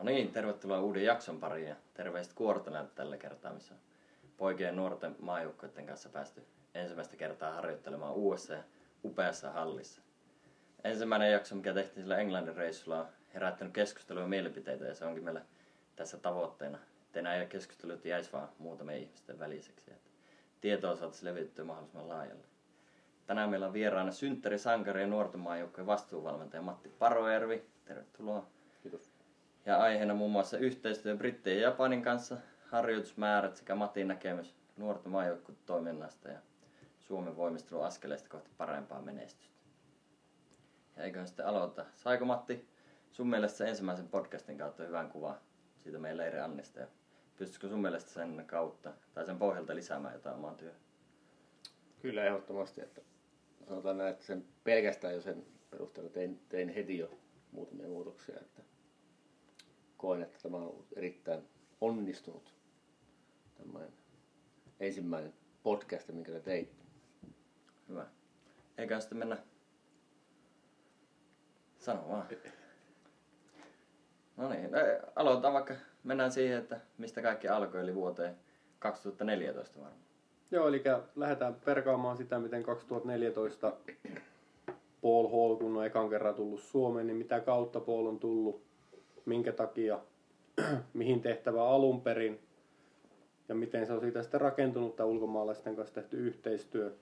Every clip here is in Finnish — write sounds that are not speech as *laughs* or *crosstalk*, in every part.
No niin, tervetuloa uuden jakson pariin ja terveiset Kuortaleelta tällä kertaa, missä poikien ja nuorten maajoukkoiden kanssa päästy ensimmäistä kertaa harjoittelemaan uudessa ja upeassa hallissa. Ensimmäinen jakso, mikä tehtiin sillä Englannin reissulla, on herättänyt keskustelua ja mielipiteitä ja se onkin meillä tässä tavoitteena. Että nämä keskustelut jäisi vaan muutamien ihmisten väliseksi. Että tietoa saataisiin levittyä mahdollisimman laajalle. Tänään meillä on vieraana synttäri, sankari ja nuorten maajoukkojen vastuuvalmentaja Matti Parojärvi. Tervetuloa. Ja aiheena muun muassa yhteistyö Brittien ja Japanin kanssa, harjoitusmäärät sekä Matin näkemys nuorten toiminnasta ja Suomen voimistelun askeleista kohti parempaa menestystä. Ja eiköhän sitten aloita. Saiko Matti sun mielestä ensimmäisen podcastin kautta hyvän kuvan siitä meidän Leiri Annista ja pystyisikö sun mielestä sen kautta tai sen pohjalta lisäämään jotain omaan työhön? Kyllä ehdottomasti, että sanotaan näin, että sen pelkästään jo sen perusteella tein, tein heti jo muutamia muutoksia, että koen, että tämä on ollut erittäin onnistunut tämmöinen ensimmäinen podcast, minkä te teitte. Hyvä. Eikä sitten mennä Sano vaan. No niin, aloitetaan vaikka, mennään siihen, että mistä kaikki alkoi, eli vuoteen 2014 varmaan. Joo, eli lähdetään perkaamaan sitä, miten 2014 Paul Hall, kun on ekan kerran tullut Suomeen, niin mitä kautta Paul on tullut, minkä takia, *clears throat* mihin tehtävä alun perin, ja miten se on siitä sitten rakentunut tämä ulkomaalaisten kanssa tehty yhteistyö.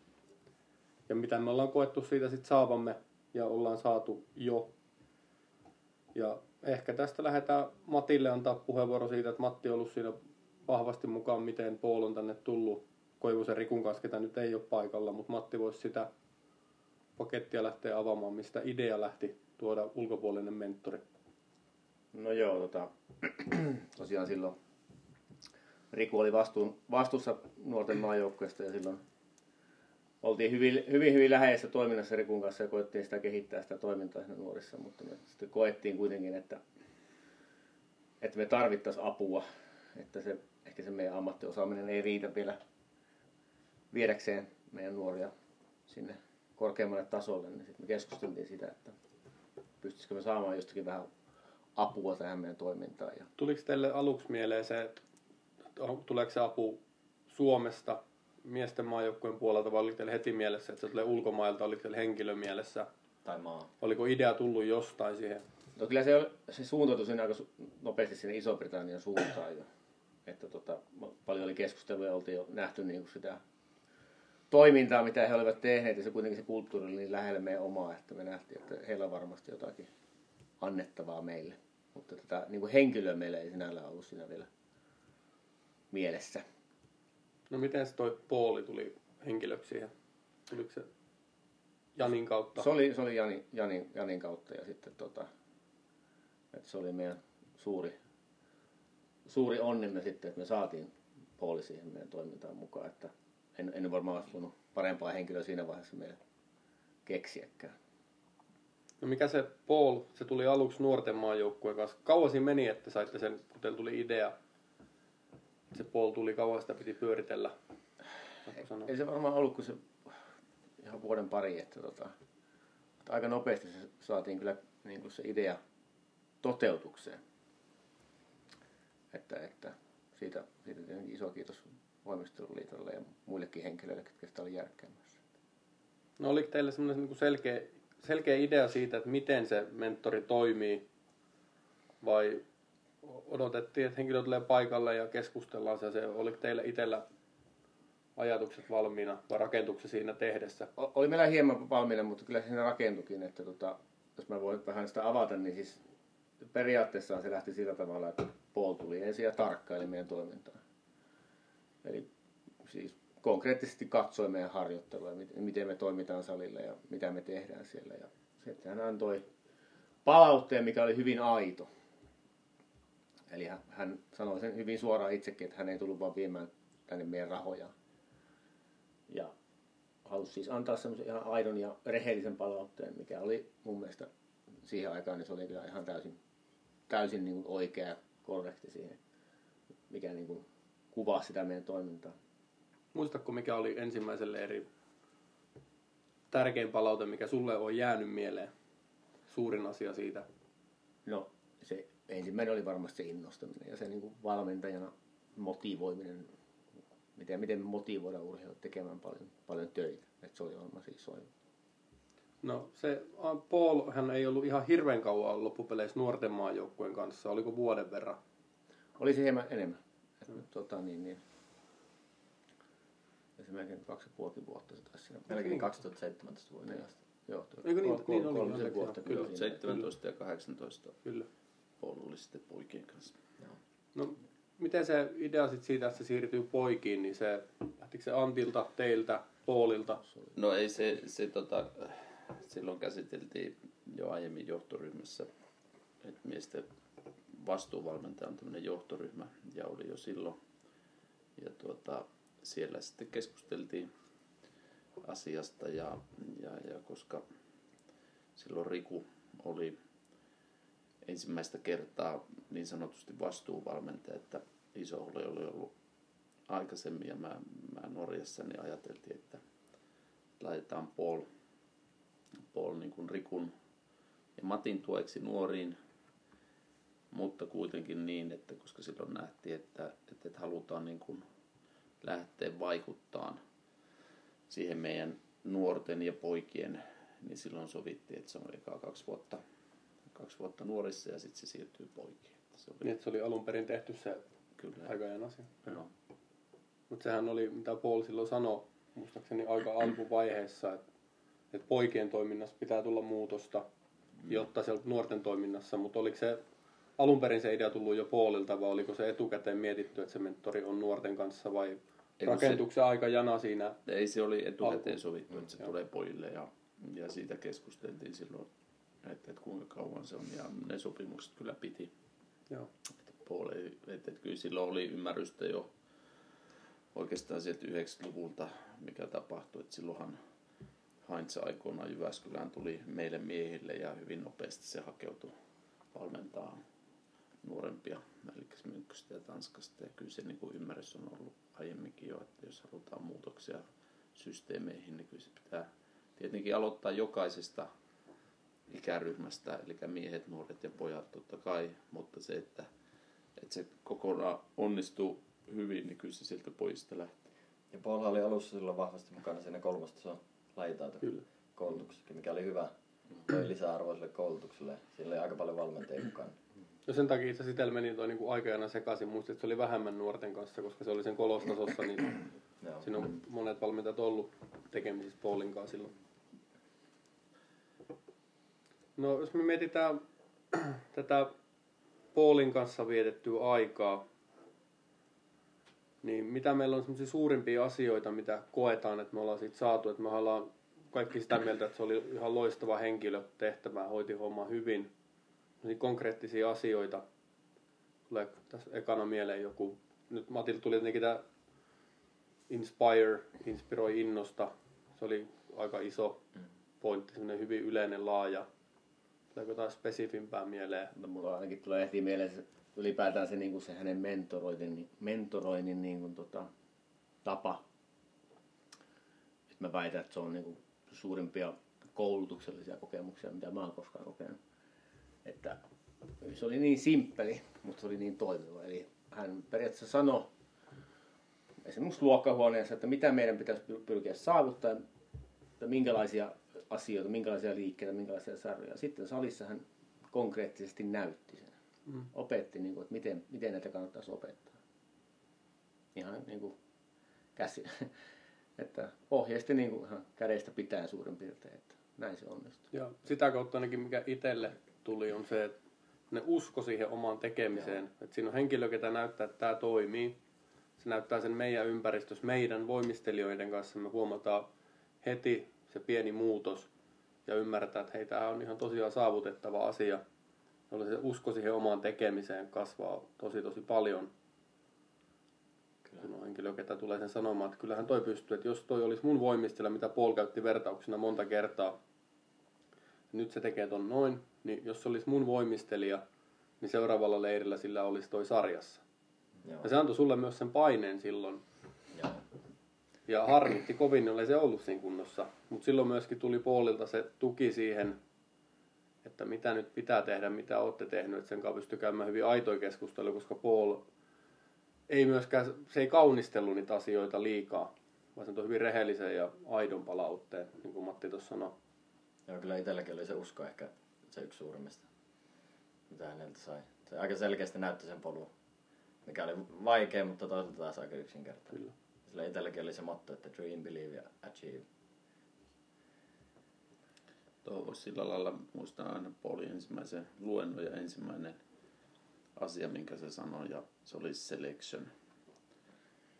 Ja mitä me ollaan koettu siitä sitten saavamme ja ollaan saatu jo. Ja ehkä tästä lähdetään Matille antaa puheenvuoro siitä, että Matti on ollut siinä vahvasti mukaan, miten Paul on tänne tullut Koivusen Rikun kanssa, ketä nyt ei ole paikalla, mutta Matti voisi sitä pakettia lähteä avaamaan, mistä idea lähti tuoda ulkopuolinen mentori. No joo, tota, *clears throat* tosiaan silloin Riku oli vastuun, vastuussa nuorten maajoukkueesta ja silloin oltiin hyvin, hyvin, hyvin läheisessä toiminnassa Rikun kanssa ja koettiin sitä kehittää sitä toimintaa siinä nuorissa, mutta me sitten koettiin kuitenkin, että, että me tarvittaisiin apua, että se, ehkä se meidän ammattiosaaminen ei riitä vielä viedäkseen meidän nuoria sinne korkeammalle tasolle, niin sitten me keskusteltiin sitä, että pystyisikö me saamaan jostakin vähän apua tähän meidän toimintaan. Ja... Tuliko teille aluksi mieleen se, että tuleeko se apu Suomesta miesten maajoukkueen puolelta vai oliko heti mielessä, että se tulee ulkomailta, oliko teille henkilömielessä? Tai maa. Oliko idea tullut jostain siihen? No kyllä se, se suuntautui sinne aika nopeasti sinne Iso-Britannian suuntaan jo. Että tota, paljon oli keskustelua ja oltiin jo nähty niin kuin sitä toimintaa, mitä he olivat tehneet, ja se kuitenkin se kulttuuri oli niin lähellä meidän omaa, että me nähtiin, että heillä on varmasti jotakin annettavaa meille. Mutta tätä niin kuin henkilöä meillä ei sinällään ollut siinä vielä mielessä. No miten se toi Pooli tuli henkilöksi siihen? Tuliko se Janin kautta? Se oli, se oli Jani, Janin, Janin kautta ja sitten tota, että se oli meidän suuri, suuri onnimme sitten, että me saatiin Pooli siihen meidän toimintaan mukaan, että en, en varmaan olisi voinut parempaa henkilöä siinä vaiheessa meille keksiäkään. No mikä se Paul, se tuli aluksi nuorten maajoukkueen kanssa. Kauan siinä meni, että saitte sen, kun teillä tuli idea, se Paul tuli kauan sitä piti pyöritellä. Ei, ei se varmaan ollut kuin se ihan vuoden pari, että, tota, että aika nopeasti se saatiin kyllä niin kuin se idea toteutukseen. Että, että siitä, siitä iso kiitos voimisteluliitolle ja muillekin henkilöille, jotka sitä oli järkkäämässä. No oliko teillä semmoinen niin selkeä, selkeä idea siitä, että miten se mentori toimii? Vai odotettiin, että henkilö tulee paikalle ja keskustellaan se, se oliko teillä itsellä ajatukset valmiina vai rakentuksi siinä tehdessä? Oli meillä hieman valmiina, mutta kyllä siinä rakentukin, että tota, jos mä voin vähän sitä avata, niin siis periaatteessa se lähti sillä tavalla, että Paul tuli ensin ja tarkkaili meidän toimintaa. Eli siis konkreettisesti katsoi meidän harjoittelua, miten me toimitaan salilla ja mitä me tehdään siellä. Ja sitten hän antoi palautteen, mikä oli hyvin aito. Eli hän, sanoi sen hyvin suoraan itsekin, että hän ei tullut vaan viemään tänne meidän rahoja. Ja halusi siis antaa semmoisen ihan aidon ja rehellisen palautteen, mikä oli mun mielestä siihen aikaan, niin se oli kyllä ihan täysin, täysin niin kuin oikea ja korrekti siihen, mikä niin kuin kuvaa sitä meidän toimintaa. Muistatko, mikä oli ensimmäiselle eri tärkein palaute, mikä sulle on jäänyt mieleen? Suurin asia siitä. No, se ensimmäinen oli varmasti se innostaminen ja se niin kuin valmentajana motivoiminen, miten, miten motivoida urheilijat tekemään paljon, paljon töitä. Että se oli varmaan siis isoin. No se Paul, hän ei ollut ihan hirveän kauan loppupeleissä nuorten maajoukkueen kanssa. Oliko vuoden verran? Oli se hieman enemmän. Mm. Tota, niin, niin. Se melkein kaksi ja puoli vuotta se taisi siinä. Melkein 2017 vuoden niin. asti. Joo, tuo, Eikö niin, kol- niin kol- oli, kolmisen vuotta joo, kyllä. kyllä. siinä. 17 ja 18 Kyllä. Paul oli sitten poikien kanssa. No, miten se idea sit siitä, että se siirtyy poikiin, niin se, lähtikö se Antilta, teiltä, Paulilta? No ei se, se tota, silloin käsiteltiin jo aiemmin johtoryhmässä, että miesten vastuuvalmentaja on tämmöinen johtoryhmä ja oli jo silloin. Ja tuota, siellä sitten keskusteltiin asiasta ja, ja, ja koska silloin Riku oli ensimmäistä kertaa niin sanotusti vastuuvalmentaja, että iso oli ollut aikaisemmin ja mä, mä Norjassa, niin ajateltiin, että laitetaan Paul, Paul niin kuin Rikun ja Matin tueksi nuoriin, mutta kuitenkin niin, että koska silloin nähtiin, että, että, että halutaan niin kuin lähteä vaikuttaan siihen meidän nuorten ja poikien, niin silloin sovittiin, että se on eka kaksi vuotta, kaksi vuotta nuorissa ja sitten se siirtyy poikiin. Että Se Niin, oli että se oli alun perin tehty se kyllä. aikajan asia. Joo. Mutta sehän oli, mitä Paul silloin sanoi, muistaakseni aika alkuvaiheessa, että, että poikien toiminnassa pitää tulla muutosta, jotta sieltä nuorten toiminnassa, mutta oliko se alun perin se idea tullut jo Paulilta vai oliko se etukäteen mietitty, että se mentori on nuorten kanssa vai kun rakentuksen aika jana siinä? Ei se oli etukäteen Alku. sovittu, että se Joo. tulee pojille ja, ja siitä keskusteltiin silloin, että, että kuinka kauan se on ja ne sopimukset kyllä piti. Joo. Että Paul ei, että, että kyllä silloin oli ymmärrystä jo oikeastaan sieltä 90-luvulta, mikä tapahtui, että silloinhan Heinz aikoinaan Jyväskylään tuli meille miehille ja hyvin nopeasti se hakeutui valmentaa nuorempia, eli Mynkköstä ja Tanskasta. Ja kyllä se niin kuin ymmärrys on ollut aiemminkin jo, että jos halutaan muutoksia systeemeihin, niin kyllä se pitää tietenkin aloittaa jokaisesta ikäryhmästä, eli miehet, nuoret ja pojat totta kai, mutta se, että, että se kokonaan onnistuu hyvin, niin kyllä se sieltä pojista lähtee. Ja Paul oli alussa silloin vahvasti mukana siinä kolmastason lajitaito koulutuksessa, mikä oli hyvä. Toi lisäarvoa sille koulutukselle. Sillä oli aika paljon valmentajia mukana. Ja sen takia itse asiassa meni toi niinku aikajana sekaisin. Muistin, että se oli vähemmän nuorten kanssa, koska se oli sen kolostasossa, niin *clears throat* siinä on monet valmentajat ollut tekemisissä Paulin kanssa silloin. No jos me mietitään *clears throat* tätä Paulin kanssa vietettyä aikaa, niin mitä meillä on semmoisia suurimpia asioita, mitä koetaan, että me ollaan siitä saatu, että me ollaan kaikki sitä mieltä, että se oli ihan loistava henkilö tehtävää, hoiti homma hyvin. Niin konkreettisia asioita. Tulee tässä ekana mieleen joku, nyt Matilla tuli jotenkin tämä Inspire, inspiroi innosta. Se oli aika iso pointti, semmoinen hyvin yleinen, laaja. Tuleeko jotain spesifimpää mieleen? No, mulla ainakin tulee heti mieleen se, ylipäätään se, niin kuin se hänen mentoroinnin, mentoroinnin niin kuin, tota, tapa. Et mä väitän, että se on niin kuin, suurimpia koulutuksellisia kokemuksia, mitä mä oon koskaan kokenut. Että se oli niin simppeli, mutta se oli niin toimiva. Eli hän periaatteessa sanoi esimerkiksi luokkahuoneessa, että mitä meidän pitäisi pyr- pyrkiä saavuttaa, että minkälaisia asioita, minkälaisia liikkeitä, minkälaisia sarjoja. Sitten salissa hän konkreettisesti näytti sen. Mm. Opetti, niin kuin, että miten, miten näitä kannattaisi opettaa. Ihan niin kuin käsi, *laughs* että ohjeisti niin kuin ihan kädestä pitää suurin piirtein, että näin se onnistuu. Ja sitä kautta ainakin mikä itselle tuli on se, että ne usko siihen omaan tekemiseen. Että siinä on henkilö, ketä näyttää, että tämä toimii. Se näyttää sen meidän ympäristössä, meidän voimistelijoiden kanssa. Me huomataan heti se pieni muutos ja ymmärretään, että hei, tämä on ihan tosiaan saavutettava asia. Jolloin se usko siihen omaan tekemiseen kasvaa tosi tosi paljon. Kun on henkilö, ketä tulee sen sanomaan, että kyllähän toi pystyy, että jos toi olisi mun voimistelija, mitä Paul käytti vertauksena monta kertaa, nyt se tekee ton noin, niin jos se olisi mun voimistelija, niin seuraavalla leirillä sillä olisi toi sarjassa. Joo. Ja se antoi sulle myös sen paineen silloin. Joo. Ja harmitti kovin, jollei se ollut siinä kunnossa. Mutta silloin myöskin tuli Paulilta se tuki siihen, että mitä nyt pitää tehdä, mitä olette tehnyt, että sen kanssa pystyy käymään hyvin aitoja keskustelua, koska Paul ei myöskään, se ei kaunistellut niitä asioita liikaa, vaan se on hyvin rehellisen ja aidon palautteen, niin kuin Matti tuossa sanoi. Joo, kyllä itselläkin oli se usko ehkä se yksi suurimmista, mitä häneltä sai. Se aika selkeästi näytti sen polun, mikä oli vaikea, mutta toisaalta taas aika yksinkertainen. Kyllä. Sillä itselläkin oli se motto, että dream, believe ja achieve. Tuo voisi sillä lailla muistaa aina Paulin ensimmäisen luennon ja ensimmäinen asia, minkä se sanoi, ja se oli selection.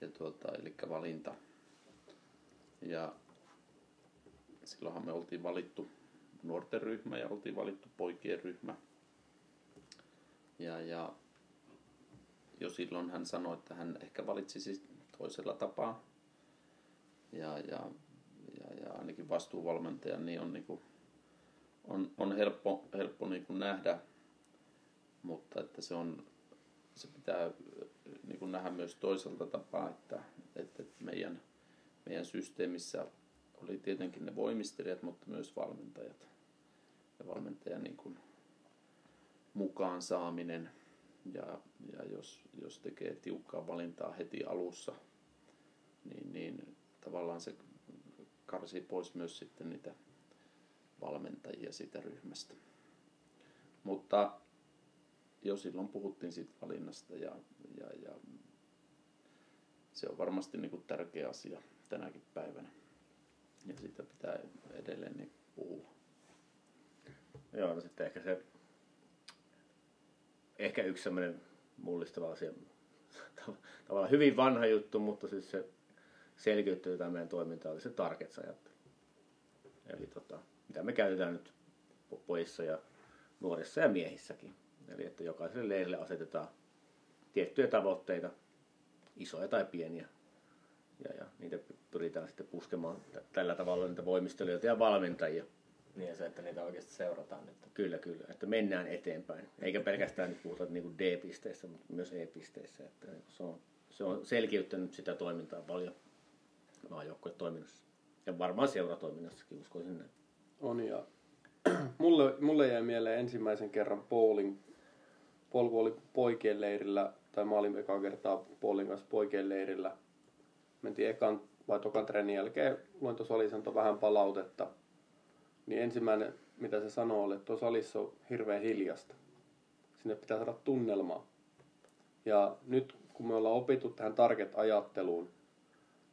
Ja tuota, eli valinta. Ja silloinhan me oltiin valittu nuorten ryhmä ja oltiin valittu poikien ryhmä. Ja, ja jo silloin hän sanoi, että hän ehkä valitsisi toisella tapaa. Ja, ja, ja, ja ainakin vastuuvalmentaja niin on, niin kuin, on, on helppo, helppo niin kuin nähdä, mutta että se, on, se pitää niin kuin nähdä myös toiselta tapaa, että, että meidän, meidän systeemissä oli tietenkin ne voimistelijat, mutta myös valmentajat. Ja valmentajan niin kuin mukaan saaminen. Ja, ja jos, jos tekee tiukkaa valintaa heti alussa, niin, niin tavallaan se karsii pois myös sitten niitä valmentajia siitä ryhmästä. Mutta jo silloin puhuttiin siitä valinnasta ja, ja, ja se on varmasti niin kuin tärkeä asia tänäkin päivänä. Ja siitä pitää edelleen niin puhua. Joo, no sitten ehkä se, ehkä yksi semmoinen mullistava asia, *laughs* tavallaan hyvin vanha juttu, mutta siis se selkeyttyy tämä meidän toiminta, oli se targets ajattelu. Eli tota, mitä me käytetään nyt pojissa ja nuorissa ja miehissäkin. Eli että jokaiselle leirille asetetaan tiettyjä tavoitteita, isoja tai pieniä. Ja, ja niitä pyritään sitten puskemaan tällä tavalla niitä voimistelijoita ja valmentajia. Niin ja se, että niitä oikeasti seurataan nyt. Kyllä, kyllä. Että mennään eteenpäin. Eikä pelkästään nyt puhuta niin D-pisteissä, mutta myös E-pisteissä. Että se on, se on selkiyttänyt sitä toimintaa paljon maajoukkuetoiminnassa. Ja varmaan seuratoiminnassakin, uskoisin näin. On ja *clears throat* mulle, mulle jäi mieleen ensimmäisen kerran bowling. Polku oli poikien leirillä, tai mä olin ekaa kertaa bowling kanssa poikien leirillä. Mentiin ekan vai tokan treenin jälkeen, luin tuossa vähän palautetta. Niin ensimmäinen, mitä se sanoo, oli, että tuossa salissa on hirveän hiljasta. Sinne pitää saada tunnelmaa. Ja nyt kun me ollaan opittu tähän target-ajatteluun,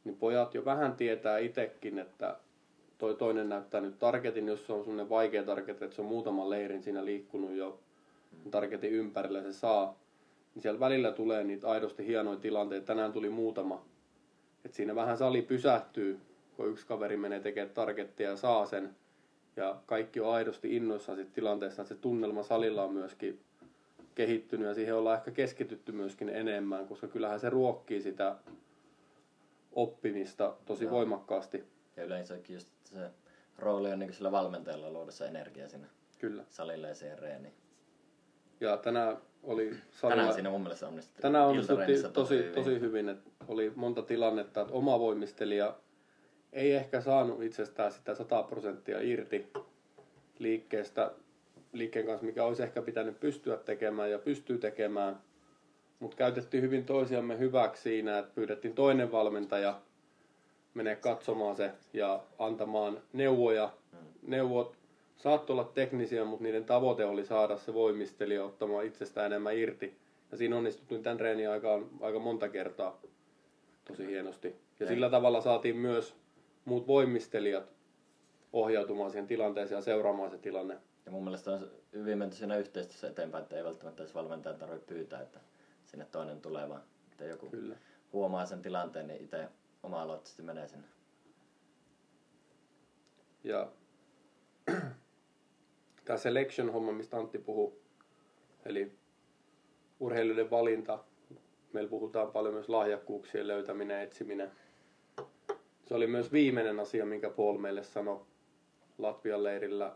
niin pojat jo vähän tietää itsekin, että toi toinen näyttää nyt targetin, jos se on semmoinen vaikea target, että se on muutaman leirin siinä liikkunut jo targetin ympärillä se saa, niin siellä välillä tulee niitä aidosti hienoja tilanteita. Tänään tuli muutama. Et siinä vähän sali pysähtyy, kun yksi kaveri menee tekemään targettia ja saa sen. Ja kaikki on aidosti innoissaan siitä tilanteesta, että se tunnelma salilla on myöskin kehittynyt ja siihen ollaan ehkä keskitytty myöskin enemmän, koska kyllähän se ruokkii sitä oppimista tosi no. voimakkaasti. Ja yleensäkin just se rooli on niin sillä valmentajalla luoda se energia sinne Kyllä. salille ja siihen reeniin. Ja tänään oli salilla, tänään siinä mun mielestä onnistui. Tänään onnistuttiin tosi, tosi, hyvin. tosi hyvin, että oli monta tilannetta, että oma voimistelija ei ehkä saanut itsestään sitä 100 prosenttia irti liikkeestä, liikkeen kanssa, mikä olisi ehkä pitänyt pystyä tekemään ja pystyy tekemään. Mutta käytettiin hyvin toisiamme hyväksi siinä, että pyydettiin toinen valmentaja menee katsomaan se ja antamaan neuvoja. Neuvot saattoi olla teknisiä, mutta niiden tavoite oli saada se voimistelija ottamaan itsestään enemmän irti. Ja siinä onnistuttiin tämän treenin aikaan aika monta kertaa tosi hienosti. Ja sillä tavalla saatiin myös muut voimistelijat ohjautumaan siihen tilanteeseen ja seuraamaan se tilanne. Ja mun mielestä on hyvin menty siinä yhteistyössä eteenpäin, että ei välttämättä edes valmentajan tarvitse pyytää, että sinne toinen tulee, vaan että joku Kyllä. huomaa sen tilanteen, niin itse oma-aloitteisesti menee sinne. Ja *clears throat* tämä selection-homma, mistä Antti puhuu, eli urheilijoiden valinta, meillä puhutaan paljon myös lahjakkuuksien löytäminen, etsiminen. Se oli myös viimeinen asia, minkä Paul meille sanoi Latvian leirillä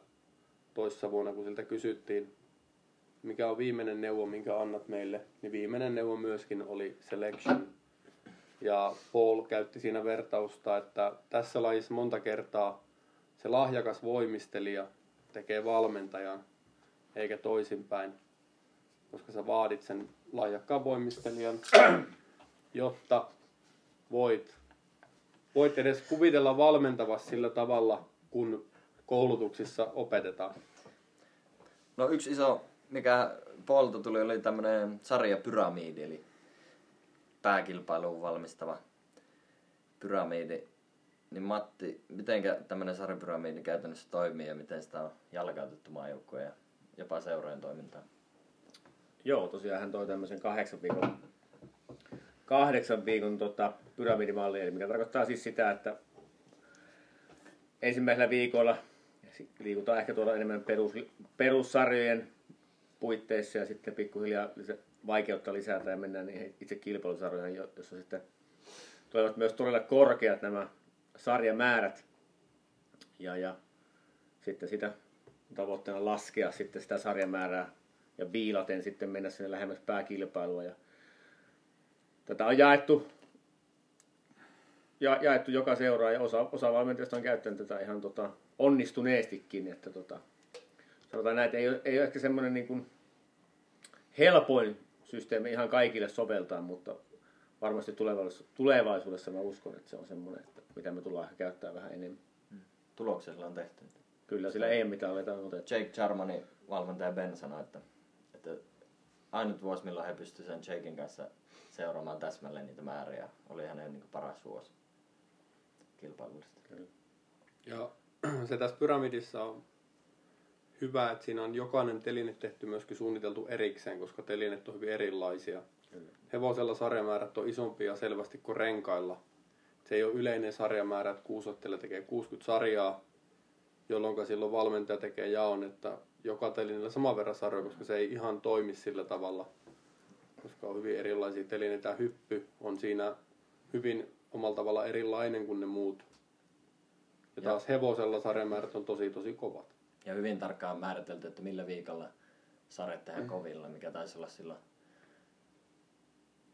toissa vuonna, kun siltä kysyttiin, mikä on viimeinen neuvo, minkä annat meille, niin viimeinen neuvo myöskin oli selection. Ja Paul käytti siinä vertausta, että tässä lajissa monta kertaa se lahjakas voimistelija tekee valmentajan eikä toisinpäin. Koska sä vaadit sen lahjakkaan voimistelijan, jotta voit, voit edes kuvitella valmentavasti sillä tavalla, kun koulutuksissa opetetaan. No yksi iso, mikä Polto tuli, oli tämmöinen sarjapyramiidi, eli pääkilpailuun valmistava pyramidi. Niin Matti, miten tämmöinen sarjapyramiidi käytännössä toimii ja miten sitä on jalkautettu maajoukkojen ja jopa seurojen toimintaan? Joo, tosiaan hän toi tämmöisen kahdeksan viikon, kahdeksan viikon tota, pyramidimalli, eli mikä tarkoittaa siis sitä, että ensimmäisellä viikolla liikutaan ehkä tuolla enemmän perus, perussarjojen puitteissa ja sitten pikkuhiljaa vaikeutta lisätään ja mennään niihin itse kilpailusarjoihin, jossa sitten tulevat myös todella korkeat nämä sarjamäärät. Ja, ja sitten sitä tavoitteena laskea sitten sitä sarjamäärää ja viilaten sitten mennä sinne lähemmäs pääkilpailua. Ja tätä on jaettu, ja, jaettu joka seuraa ja osa, osa valmentajista on käyttänyt tätä ihan tota, onnistuneestikin. Että tota, sanotaan näin, että ei, ei ole ehkä semmoinen niin kuin helpoin systeemi ihan kaikille soveltaa, mutta varmasti tulevaisuudessa, tulevaisuudessa mä uskon, että se on semmoinen, että mitä me tullaan ehkä käyttää vähän enemmän. Hmm. Tuloksella on tehty. Kyllä, sillä ei mitään aletaan otettu. Jake Charmani, valmentaja Ben sanoi, että, että ainut vuosi, milloin he pystyivät sen Jakein kanssa seuraamaan täsmälleen niitä määriä, oli hänen niin paras vuosi kilpailullisesti. Ja *clears throat* se tässä pyramidissa on hyvä, että siinä on jokainen teline tehty myöskin suunniteltu erikseen, koska telineet on hyvin erilaisia. Kyllä. Hevosella sarjamäärät on isompia selvästi kuin renkailla. Se ei ole yleinen sarjamäärä, että kuusottele tekee 60 sarjaa, jolloin silloin valmentaja tekee jaon, että joka telineellä saman verran sarjoja, koska se ei ihan toimi sillä tavalla, koska on hyvin erilaisia telineitä. Hyppy on siinä hyvin omalla tavalla erilainen kuin ne muut. Ja taas hevosella sarjamäärät on tosi tosi kovat. Ja hyvin tarkkaan määritelty, että millä viikolla sarjat tehdään mm. kovilla, mikä taisi olla silloin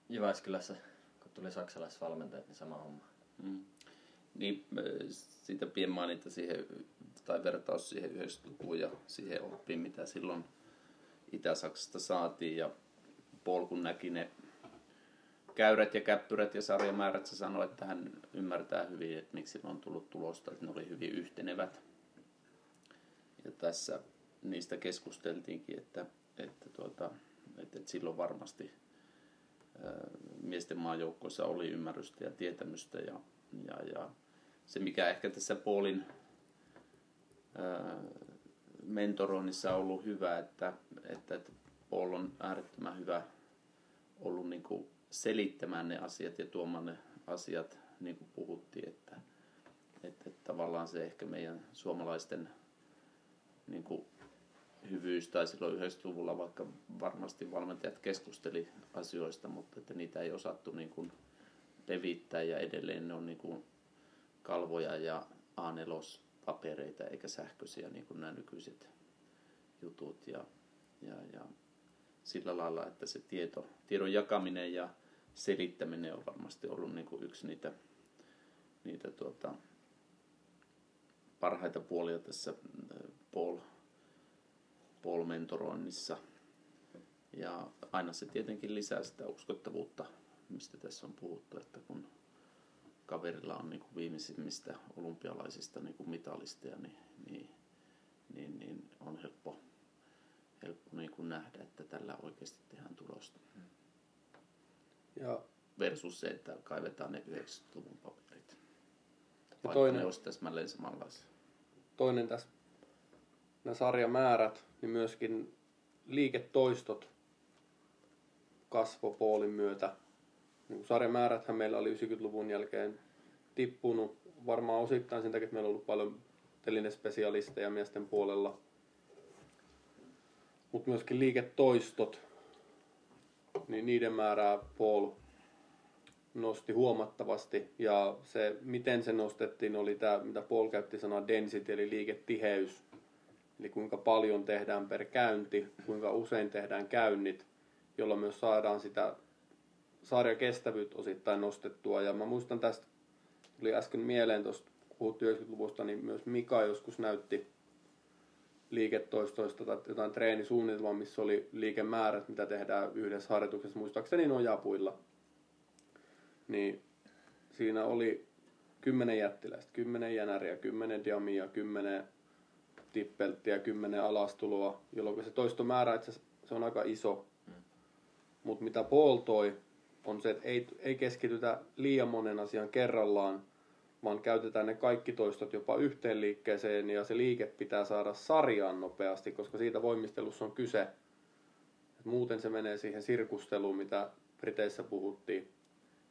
Jyväskylässä, kun tuli saksalaisvalmentajat, niin sama homma. Mm. Niin, siitä pien mainita siihen, tai vertaus siihen 90-lukuun ja siihen oppiin, mitä silloin Itä-Saksasta saatiin. Ja Paul kun näki ne käyrät ja käppyrät ja sarjamäärät, se sanoi, että hän ymmärtää hyvin, että miksi on tullut tulosta, että ne oli hyvin yhtenevät. Ja tässä niistä keskusteltiinkin, että, että, tuota, että, että silloin varmasti ää, miesten maajoukkoissa oli ymmärrystä ja tietämystä ja, ja, ja se mikä ehkä tässä Paulin ää, mentoroinnissa on ollut hyvä, että, että, että Paul on äärettömän hyvä ollut niin kuin selittämään ne asiat ja tuomaan ne asiat, niin kuin puhuttiin, että, että, että tavallaan se ehkä meidän suomalaisten niin kuin hyvyys, tai silloin 90-luvulla vaikka varmasti valmentajat keskusteli asioista, mutta että niitä ei osattu niin kuin levittää ja edelleen ne on niin kuin kalvoja ja A4 papereita eikä sähköisiä niin kuin nämä nykyiset jutut ja, ja, ja sillä lailla, että se tieto, tiedon jakaminen ja selittäminen on varmasti ollut niin kuin yksi niitä, niitä tuota, parhaita puolia tässä äh, Paul, Paul mentoroinnissa. Ja aina se tietenkin lisää sitä uskottavuutta, mistä tässä on puhuttu, että kun kaverilla on niin kuin viimeisimmistä olympialaisista niin kuin mitalisteja, niin, niin, niin, niin on helppo, helppo niin kuin nähdä, että tällä oikeasti tehdään tulosta. Ja versus se, että kaivetaan ne 90-luvun paperit. Vaikka toinen, ne olisi täsmälleen samanlaisia. Toinen tässä, nämä sarjamäärät, niin myöskin liiketoistot kasvopoolin myötä. Niin sarjamääräthän meillä oli 90-luvun jälkeen tippunut varmaan osittain sen takia, että meillä on ollut paljon telinespesialisteja miesten puolella. Mutta myöskin liiketoistot, niin niiden määrää Paul nosti huomattavasti. Ja se, miten se nostettiin, oli tämä, mitä Paul käytti sanaa density, eli liiketiheys. Eli kuinka paljon tehdään per käynti, kuinka usein tehdään käynnit, jolloin myös saadaan sitä sarjakestävyyttä osittain nostettua. Ja mä muistan tästä, tuli äsken mieleen tuosta, puhuttiin 90-luvusta, niin myös Mika joskus näytti liiketoistoista tai jotain treenisuunnitelmaa, missä oli liikemäärät, mitä tehdään yhdessä harjoituksessa, muistaakseni nojapuilla. Niin siinä oli kymmenen jättiläistä, kymmenen jänäriä, kymmenen diamia, kymmenen tippelttiä, kymmenen alastuloa, jolloin se toistomäärä itse se on aika iso. Mutta mitä Paul toi, on se, että ei, ei keskitytä liian monen asian kerrallaan, vaan käytetään ne kaikki toistot jopa yhteen liikkeeseen ja se liike pitää saada sarjaan nopeasti, koska siitä voimistelussa on kyse. Et muuten se menee siihen sirkusteluun, mitä Briteissä puhuttiin,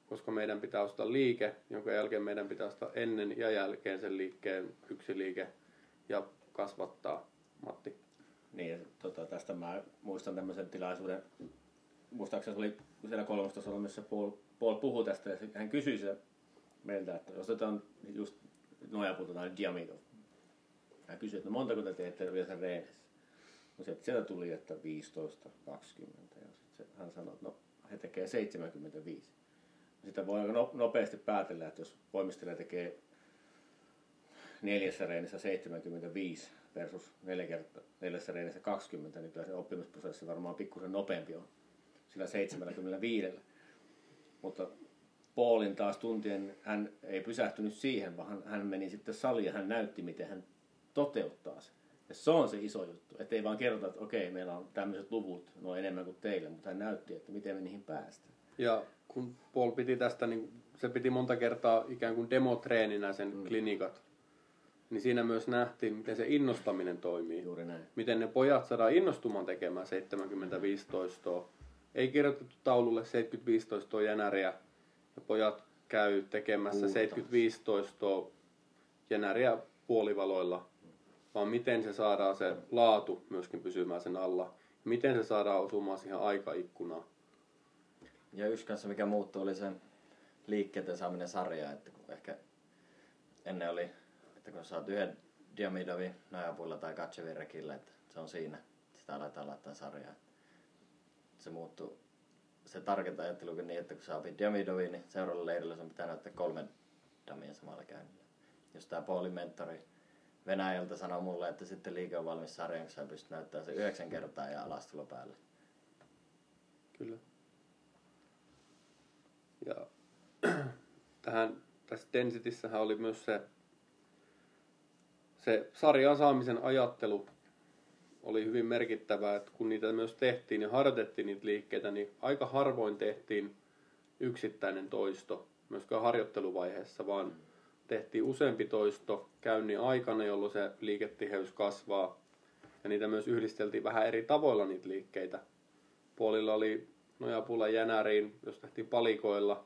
koska meidän pitää ostaa liike, jonka jälkeen meidän pitää ostaa ennen ja jälkeen sen liikkeen yksi liike ja kasvattaa. Matti. Niin, tota, tästä mä muistan tämmöisen tilaisuuden, muistaakseni se oli siellä kolmostasolla, missä Paul, Paul puhui tästä ja hän kysyi se meiltä, että jos otetaan just nojapuuta tai diamito. Hän kysyi, että no montako te teette sen reenissä. No se, sieltä tuli, että 15, 20 ja sitten hän sanoi, että no he tekee 75. Sitä voi aika nopeasti päätellä, että jos voimistelija tekee neljässä reenissä 75 versus neljä kertaa, neljässä reenissä 20, niin kyllä se oppimisprosessi varmaan pikkusen nopeampi on sillä 75. Mutta Paulin taas tuntien hän ei pysähtynyt siihen, vaan hän meni sitten saliin ja hän näytti, miten hän toteuttaa se. Ja se on se iso juttu. Että ei vaan kerrota, että okei, meillä on tämmöiset luvut, no enemmän kuin teillä, mutta hän näytti, että miten me niihin päästään. Ja kun Paul piti tästä, niin se piti monta kertaa ikään kuin demotreeninä sen mm. klinikat. Niin siinä myös nähtiin, miten se innostaminen toimii. Juuri näin. Miten ne pojat saadaan innostumaan tekemään 75 toistoa. Ei kirjoitettu taululle 75 toistoa jänäriä, ja pojat käy tekemässä Puhuta. 75 toistoa jänäriä puolivaloilla, vaan miten se saadaan se laatu myöskin pysymään sen alla. Miten se saadaan osumaan siihen aikaikkunaan. Ja yksi kanssa mikä muuttui oli sen liikkeiden saaminen sarjaan, että kun ehkä ennen oli, että kun saat yhden diamidovin nojapuilla tai katsevin rekillä, että se on siinä, sitä aletaan laittaa sarjaa. Se muuttuu se tarkenta ajattelukin niin, että kun saa Damidoviin, niin seuraavalla leirillä sun pitää näyttää kolmen damia samalla käynnillä. Jos tämä Paulin mentori Venäjältä sanoo mulle, että sitten liike on valmis sarjan, kun sä pystyt näyttämään se yhdeksän kertaa ja alastulo päälle. Kyllä. Ja *clears throat* tähän, tässä Densitissähän oli myös se, se sarjan saamisen ajattelu oli hyvin merkittävää, että kun niitä myös tehtiin ja harjoitettiin niitä liikkeitä, niin aika harvoin tehtiin yksittäinen toisto myöskään harjoitteluvaiheessa, vaan tehtiin useampi toisto käynnin aikana, jolloin se liiketiheys kasvaa. Ja niitä myös yhdisteltiin vähän eri tavoilla niitä liikkeitä. Puolilla oli nojapulla jänäriin, jos tehtiin palikoilla,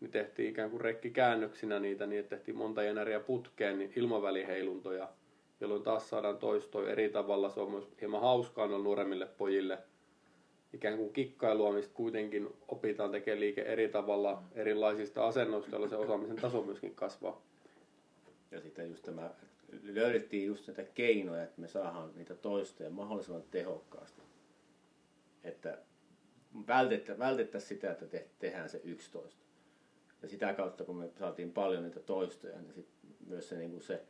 niin tehtiin ikään kuin rekkikäännöksinä niitä, niin tehtiin monta jänäriä putkeen, niin ilmaväliheiluntoja – jolloin taas saadaan toistoa eri tavalla. Se on myös hieman hauskaa noille nuoremmille pojille. Ikään kuin kikkailua, mistä kuitenkin opitaan tekemään liike eri tavalla erilaisista asennoista, jolloin se osaamisen taso myöskin kasvaa. Ja sitten just tämä, löydettiin just näitä keinoja, että me saadaan niitä toistoja mahdollisimman tehokkaasti. Että vältettä, vältettäisiin sitä, että te, tehdään se 11. Ja sitä kautta, kun me saatiin paljon niitä toistoja, niin sit myös se, niin kuin se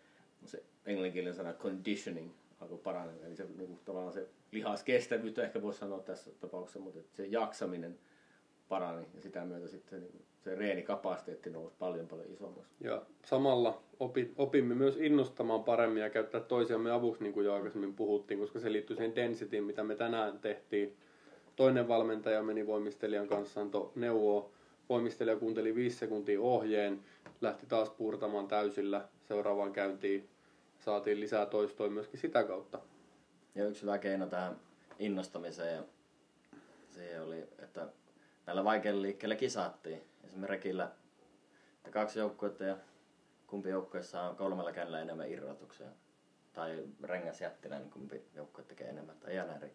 se englanninkielinen sana conditioning alkoi paranemaan. Eli se niin kuin, tavallaan se lihaskestävyyttä ehkä voisi sanoa tässä tapauksessa, mutta se jaksaminen parani ja sitä myötä sitten niin se reenikapasiteetti nousi paljon paljon isommaksi. Ja samalla opi, opimme myös innostamaan paremmin ja käyttää toisiamme avuksi, niin kuin jo aikaisemmin puhuttiin, koska se liittyy siihen densityin, mitä me tänään tehtiin. Toinen valmentaja meni voimistelijan kanssa, antoi neuvoa. Voimistelija kuunteli viisi sekuntia ohjeen, lähti taas puurtamaan täysillä seuraavaan käyntiin saatiin lisää toistoa myöskin sitä kautta. Ja yksi hyvä keino tähän innostamiseen siihen oli, että näillä vaikeilla liikkeillä kisattiin. Esimerkiksi rekillä että kaksi joukkuetta ja kumpi joukkue saa kolmella kädellä enemmän irrotuksia. Tai rengas jättinä, niin kumpi joukkue tekee enemmän. Tai jänäri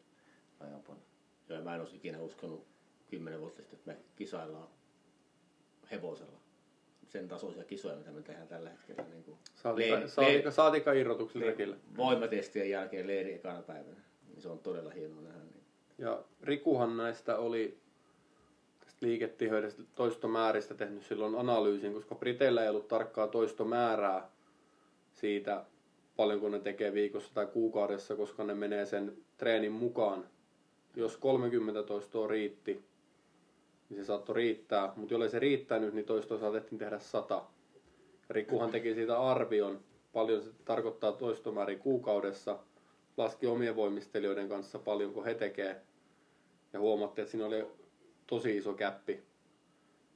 Joo, mä en olisi ikinä uskonut kymmenen vuotta sitten, että me kisaillaan hevosella sen tasoisia kisoja, mitä me tehdään tällä hetkellä. Niin kuin saatika, leiri, saatika, saatika irrotuksen rekillä. Voimatestien jälkeen leiri ekana päivänä. Niin se on todella hienoa nähdä. Niin. Ja Rikuhan näistä oli tästä liiketiheydestä toistomääristä tehnyt silloin analyysin, koska Briteillä ei ollut tarkkaa toistomäärää siitä paljonko ne tekee viikossa tai kuukaudessa, koska ne menee sen treenin mukaan. Jos 30 toistoa riitti, niin se saattoi riittää, mutta jollei se riittänyt, niin toistoa saatettiin tehdä 100. Rikuhan teki siitä arvion, paljon se tarkoittaa toistomäärin kuukaudessa, laski omien voimistelijoiden kanssa paljonko he tekee, ja huomattiin, että siinä oli tosi iso käppi,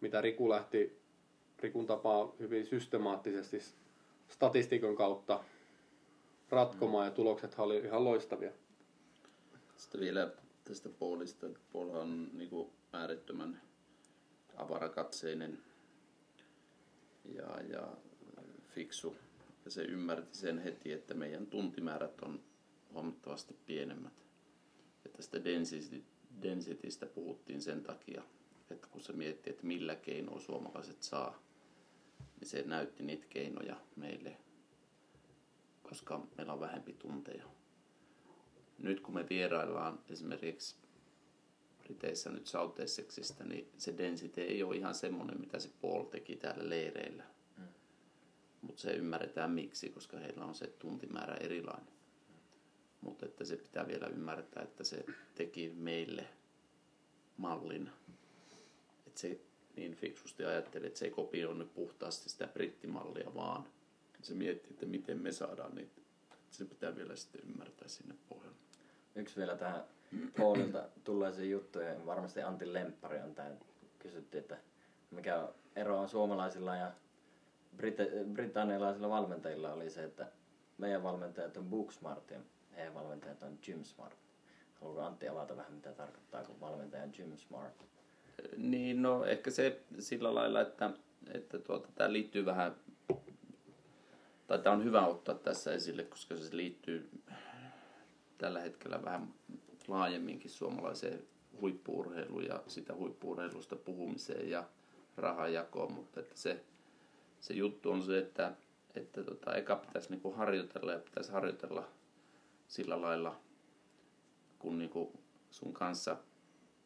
mitä Riku lähti Rikun tapaa hyvin systemaattisesti statistiikan kautta ratkomaan ja tulokset oli ihan loistavia. Sitten vielä tästä Paulista, että on niin kuin äärettömän avarakatseinen ja, ja fiksu. Ja se ymmärti sen heti, että meidän tuntimäärät on huomattavasti pienemmät. Ja tästä density, densitystä puhuttiin sen takia, että kun se miettii, että millä keinoin suomalaiset saa, niin se näytti niitä keinoja meille, koska meillä on vähempi tunteja. Nyt kun me vieraillaan esimerkiksi Briteissä nyt South Essexistä, niin se density ei ole ihan semmoinen, mitä se Paul teki täällä leireillä. Mm. Mutta se ymmärretään miksi, koska heillä on se tuntimäärä erilainen. Mm. Mutta että se pitää vielä ymmärtää, että se teki meille mallin. Että se niin fiksusti ajatteli, että se ei kopioinut puhtaasti sitä brittimallia, vaan se mietti, että miten me saadaan niitä. Se pitää vielä sitten ymmärtää sinne pohjalle. Yksi vielä tähän Paulilta tulleisiin juttuja, varmasti Antti Lemppari on tämä, kysyttiin, että mikä ero on suomalaisilla ja Brit- britannialaisilla valmentajilla oli se, että meidän valmentajat on Booksmart ja heidän valmentajat on Gym Smart. Haluatko Antti avata vähän, mitä tarkoittaa, kun valmentaja on Gym Smart? Niin, no ehkä se sillä lailla, että, että tuota, tämä liittyy vähän, tai tämä on hyvä ottaa tässä esille, koska se liittyy tällä hetkellä vähän laajemminkin suomalaiseen huippuurheiluun ja sitä huippuurheilusta puhumiseen ja rahajakoon, mutta että se, se juttu on se, että, että tota, eka pitäisi niinku harjoitella ja pitäisi harjoitella sillä lailla, kun niinku sun kanssa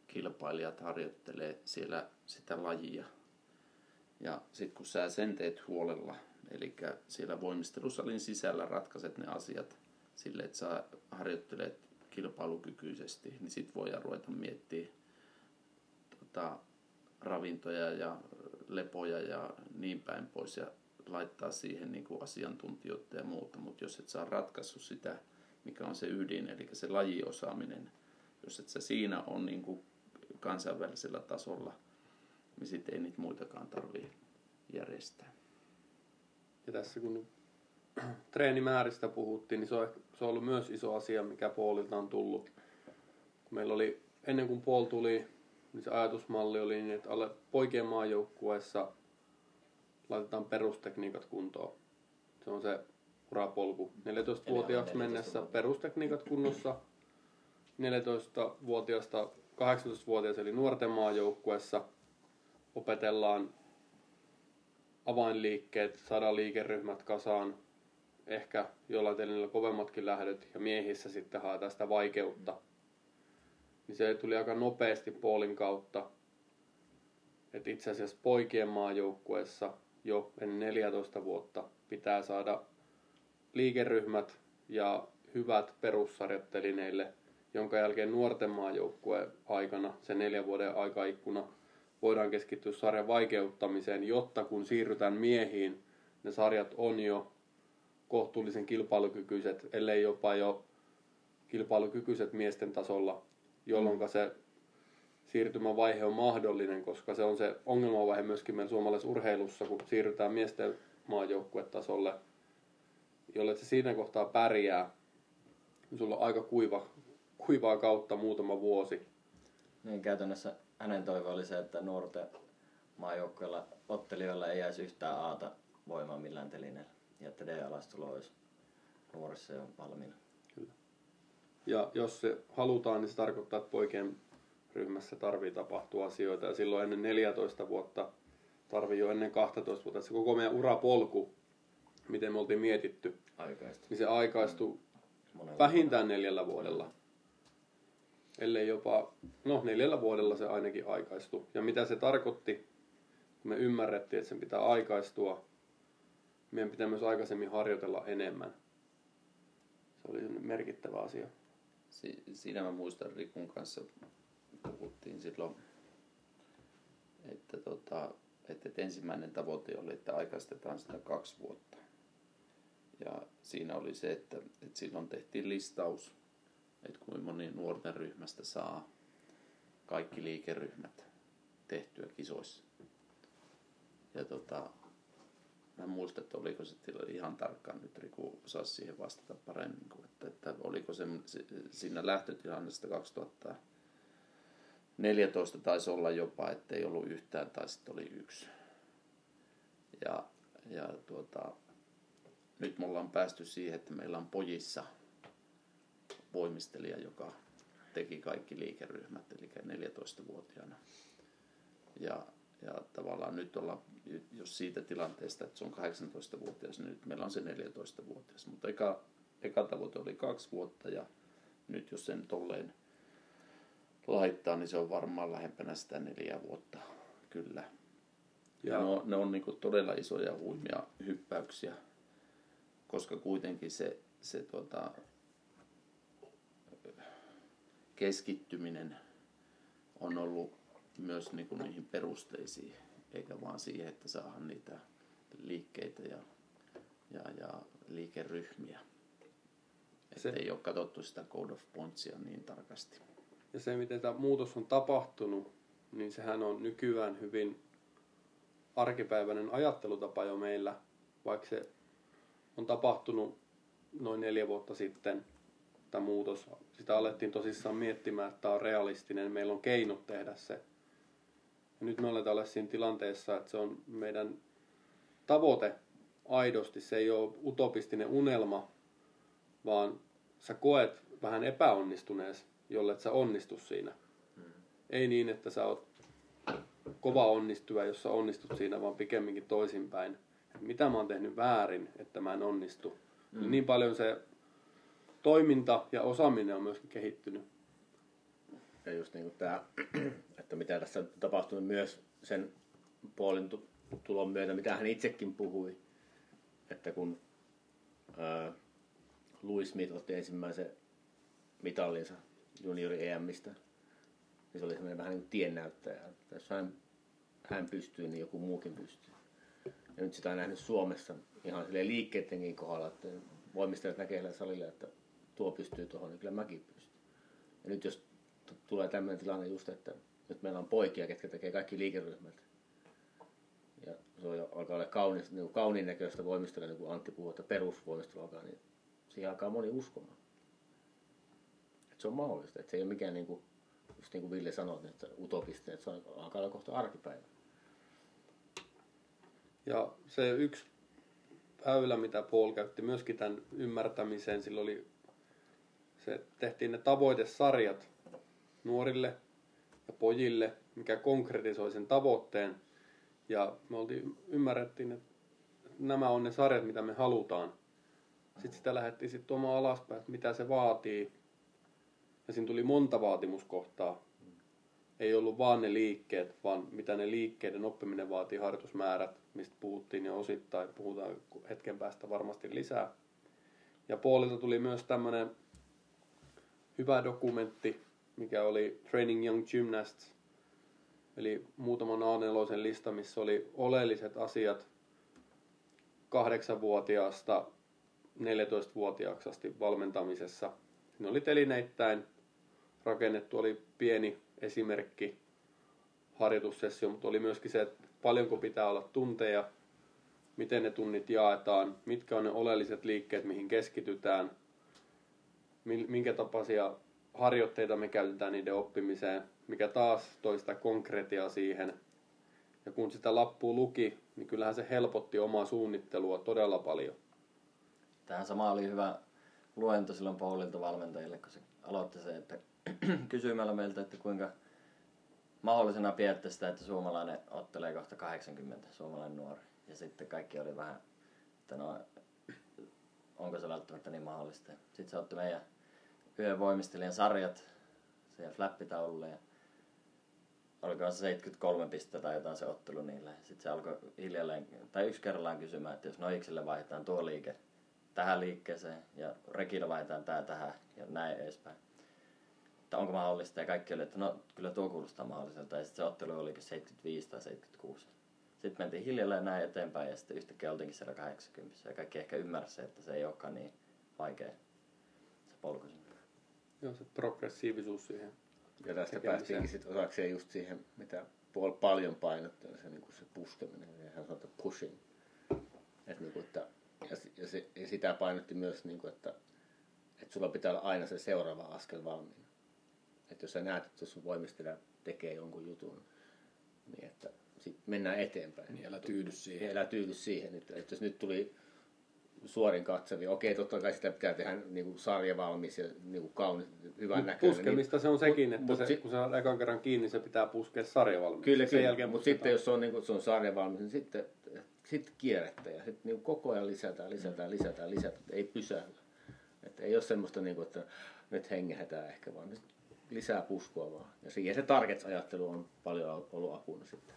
kilpailijat harjoittelee siellä sitä lajia. Ja sitten kun sä sen teet huolella, eli siellä voimistelusalin sisällä ratkaiset ne asiat sille, että sä harjoittelet kilpailukykyisesti, niin sitten voidaan ruveta miettimään tota, ravintoja ja lepoja ja niin päin pois ja laittaa siihen niin kuin asiantuntijoita ja muuta. Mutta jos et saa ratkaissut sitä, mikä on se ydin, eli se lajiosaaminen, jos et sä siinä on niin kuin kansainvälisellä tasolla, niin sitten ei niitä muitakaan tarvii järjestää. Ja tässä kun *clears throat* treenimääristä puhuttiin, niin se on, se on ollut myös iso asia, mikä Paulilta on tullut. Meillä oli, ennen kuin Paul tuli, niin se ajatusmalli oli niin, että alle poikien maajoukkueessa laitetaan perustekniikat kuntoon. Se on se urapolku. 14-vuotiaaksi mennessä perustekniikat kunnossa. 14-vuotiaasta 18-vuotias eli nuorten maajoukkueessa opetellaan avainliikkeet, saadaan liikeryhmät kasaan, ehkä jollain teillä kovemmatkin lähdöt ja miehissä sitten haetaan sitä vaikeutta. Niin se tuli aika nopeasti Paulin kautta. Että itse asiassa poikien maajoukkueessa jo ennen 14 vuotta pitää saada liikeryhmät ja hyvät perussarjoittelineille, jonka jälkeen nuorten maajoukkueen aikana, se neljän vuoden aikaikkuna, voidaan keskittyä sarjan vaikeuttamiseen, jotta kun siirrytään miehiin, ne sarjat on jo kohtuullisen kilpailukykyiset, ellei jopa jo kilpailukykyiset miesten tasolla, jolloin mm. se siirtymävaihe on mahdollinen, koska se on se ongelmavaihe myöskin meidän suomalaisessa urheilussa, kun siirrytään miesten maajoukkuetasolle, jolle se siinä kohtaa pärjää, niin sulla on aika kuiva, kuivaa kautta muutama vuosi. Niin käytännössä hänen toive oli se, että nuorten maajoukkueilla ottelijoilla ei jäisi yhtään aata voimaa millään telineellä ja että D-alastulo olisi nuorissa jo valmiina. Kyllä. Ja jos se halutaan, niin se tarkoittaa, että poikien ryhmässä tarvii tapahtua asioita ja silloin ennen 14 vuotta tarvii jo ennen 12 vuotta. Se koko meidän urapolku, miten me oltiin mietitty, Aikaistu. niin se aikaistui mm. vähintään neljällä vuodella. Ellei jopa, no neljällä vuodella se ainakin aikaistui. Ja mitä se tarkoitti, kun me ymmärrettiin, että sen pitää aikaistua, meidän pitää myös aikaisemmin harjoitella enemmän. se oli merkittävä asia. Si- siinä mä muistan Rikun kanssa puhuttiin silloin, että, tota, että, että ensimmäinen tavoite oli, että aikaistetaan sitä kaksi vuotta. Ja siinä oli se, että, että silloin tehtiin listaus, että kuinka moni nuorten ryhmästä saa kaikki liikeryhmät tehtyä kisoissa. Ja tota, mä en muista, että oliko se ihan tarkkaan nyt Riku osaisi siihen vastata paremmin, kuin, että, että oliko se siinä lähtötilannesta 2014 taisi olla jopa, että ei ollut yhtään tai sitten oli yksi. Ja, ja tuota, nyt me ollaan päästy siihen, että meillä on pojissa voimistelija, joka teki kaikki liikeryhmät, eli 14-vuotiaana. Ja, ja tavallaan nyt ollaan, jos siitä tilanteesta, että se on 18-vuotias, niin nyt meillä on se 14-vuotias. Mutta eka, eka tavoite oli kaksi vuotta ja nyt jos sen tolleen laittaa, niin se on varmaan lähempänä sitä neljä vuotta, kyllä. Ja, ja ne on, ne on niin todella isoja huimia hyppäyksiä, koska kuitenkin se, se tuota, keskittyminen on ollut myös niin kuin niihin perusteisiin, eikä vaan siihen, että saadaan niitä liikkeitä ja, ja, ja liikeryhmiä. Että ei ole katsottu sitä Code of Pointsia niin tarkasti. Ja se, miten tämä muutos on tapahtunut, niin sehän on nykyään hyvin arkipäiväinen ajattelutapa jo meillä, vaikka se on tapahtunut noin neljä vuotta sitten, tämä muutos. Sitä alettiin tosissaan miettimään, että tämä on realistinen, meillä on keinot tehdä se. Ja nyt me olemme olla siinä tilanteessa, että se on meidän tavoite aidosti, se ei ole utopistinen unelma, vaan sä koet vähän epäonnistunees, jolle et sä onnistu siinä. Mm. Ei niin, että sä oot kova onnistuja, jos sä onnistut siinä, vaan pikemminkin toisinpäin. Mitä mä oon tehnyt väärin, että mä en onnistu. Mm. Niin paljon se toiminta ja osaaminen on myöskin kehittynyt. Ja just niin tämä, *clears throat* että mitä tässä on tapahtunut myös sen puolin tulon myötä, mitä hän itsekin puhui, että kun ää, Louis Smith otti ensimmäisen mitallinsa juniori EMistä, niin se oli semmoinen vähän niin kuin tiennäyttäjä, että jos hän, hän pystyy, niin joku muukin pystyy. Ja nyt sitä on nähnyt Suomessa ihan liikkeidenkin kohdalla, että voimistajat näkee salille, että tuo pystyy tuohon, niin kyllä mäkin pystyn. Ja nyt jos tulee tämmöinen tilanne just, että nyt meillä on poikia, ketkä tekee kaikki liikeryhmät, ja se on alkaa olla kaunis, niin kauniin näköistä voimistelua, niin kuin Antti puhuu, että perusvoimistelu alkaa, niin siihen alkaa moni uskomaan. Että se on mahdollista, että se ei ole mikään niin kuin, just niin kuin Ville sanoi, että utopistinen, että se on, alkaa olla kohta arkipäivä. Ja se yksi väylä, mitä Paul käytti myöskin tämän ymmärtämiseen, sillä oli se tehtiin ne tavoitesarjat nuorille ja pojille, mikä konkretisoi sen tavoitteen. Ja me oltiin, ymmärrettiin, että nämä on ne sarjat, mitä me halutaan. Sitten sitä lähdettiin sitten tuomaan alaspäin, että mitä se vaatii. Ja siinä tuli monta vaatimuskohtaa. Ei ollut vaan ne liikkeet, vaan mitä ne liikkeiden oppiminen vaatii, harjoitusmäärät, mistä puhuttiin jo osittain, puhutaan hetken päästä varmasti lisää. Ja puolilta tuli myös tämmöinen hyvä dokumentti, mikä oli Training Young Gymnasts, eli muutaman A4 lista, missä oli oleelliset asiat kahdeksanvuotiaasta 14-vuotiaaksi asti valmentamisessa. Ne oli telineittäin rakennettu, oli pieni esimerkki harjoitussessio, mutta oli myöskin se, että paljonko pitää olla tunteja, miten ne tunnit jaetaan, mitkä on ne oleelliset liikkeet, mihin keskitytään, minkä tapaisia harjoitteita me käytetään niiden oppimiseen, mikä taas toi sitä konkretiaa siihen. Ja kun sitä lappua luki, niin kyllähän se helpotti omaa suunnittelua todella paljon. Tähän sama oli hyvä luento silloin Paulilta valmentajille, kun se aloitti se, että *clears throat* kysymällä meiltä, että kuinka mahdollisena pidätte sitä, että suomalainen ottelee kohta 80, suomalainen nuori. Ja sitten kaikki oli vähän, että no, onko se välttämättä niin mahdollista. Sitten se otti meidän yhden voimistelijan sarjat siihen flappitaululle ja oliko se 73 pistettä tai jotain se ottelu niillä. Sitten se alkoi hiljalleen, tai yksi kerrallaan kysymään, että jos noikselle vaihdetaan tuo liike tähän liikkeeseen ja rekillä vaihdetaan tää tähän ja näin edespäin. Että onko mahdollista ja kaikki oli, että no kyllä tuo kuulostaa mahdolliselta ja sitten se ottelu oli 75 tai 76. Sitten mentiin hiljalleen näin eteenpäin ja sitten yhtäkkiä oltiinkin siellä 80 ja kaikki ehkä ymmärsi, että se ei olekaan niin vaikea se polku. Joo, se progressiivisuus siihen. Ja tästä tekemiseen. päästiinkin sitten osakseen just siihen, mitä Paul paljon painotti, on se, niin kuin se puskeminen. Ja hän sanoi, että pushing. Et niin kuin, että, ja, ja, se, ja, sitä painotti myös, niin kuin, että, että sulla pitää olla aina se seuraava askel valmiina. Että jos sä näet, että sun voimistelija tekee jonkun jutun, niin että sit mennään eteenpäin. Niin älä tyydy siihen. Älä tyydy siihen. Että, että jos nyt tuli suorin katsevi, okei, totta kai sitä pitää tehdä niin kuin sarja valmis ja niin kuin kaunis, hyvän näköinen. puskemista se on sekin, että mut se, si- kun sä ekan kerran kiinni, se pitää puskea sarjavalmiiksi. Kyllä, Sen kyllä. mutta sitten jos se on, niin kuin, se on sarja valmis, niin sitten, sitten kierrettä ja sitten niin koko ajan lisätään, lisätään, lisätään, lisätään, että ei pysähdy. Että ei ole semmoista, niin kuin, että nyt hengähdetään ehkä, vaan lisää puskua vaan. Ja siihen se targets-ajattelu on paljon ollut apuna sitten.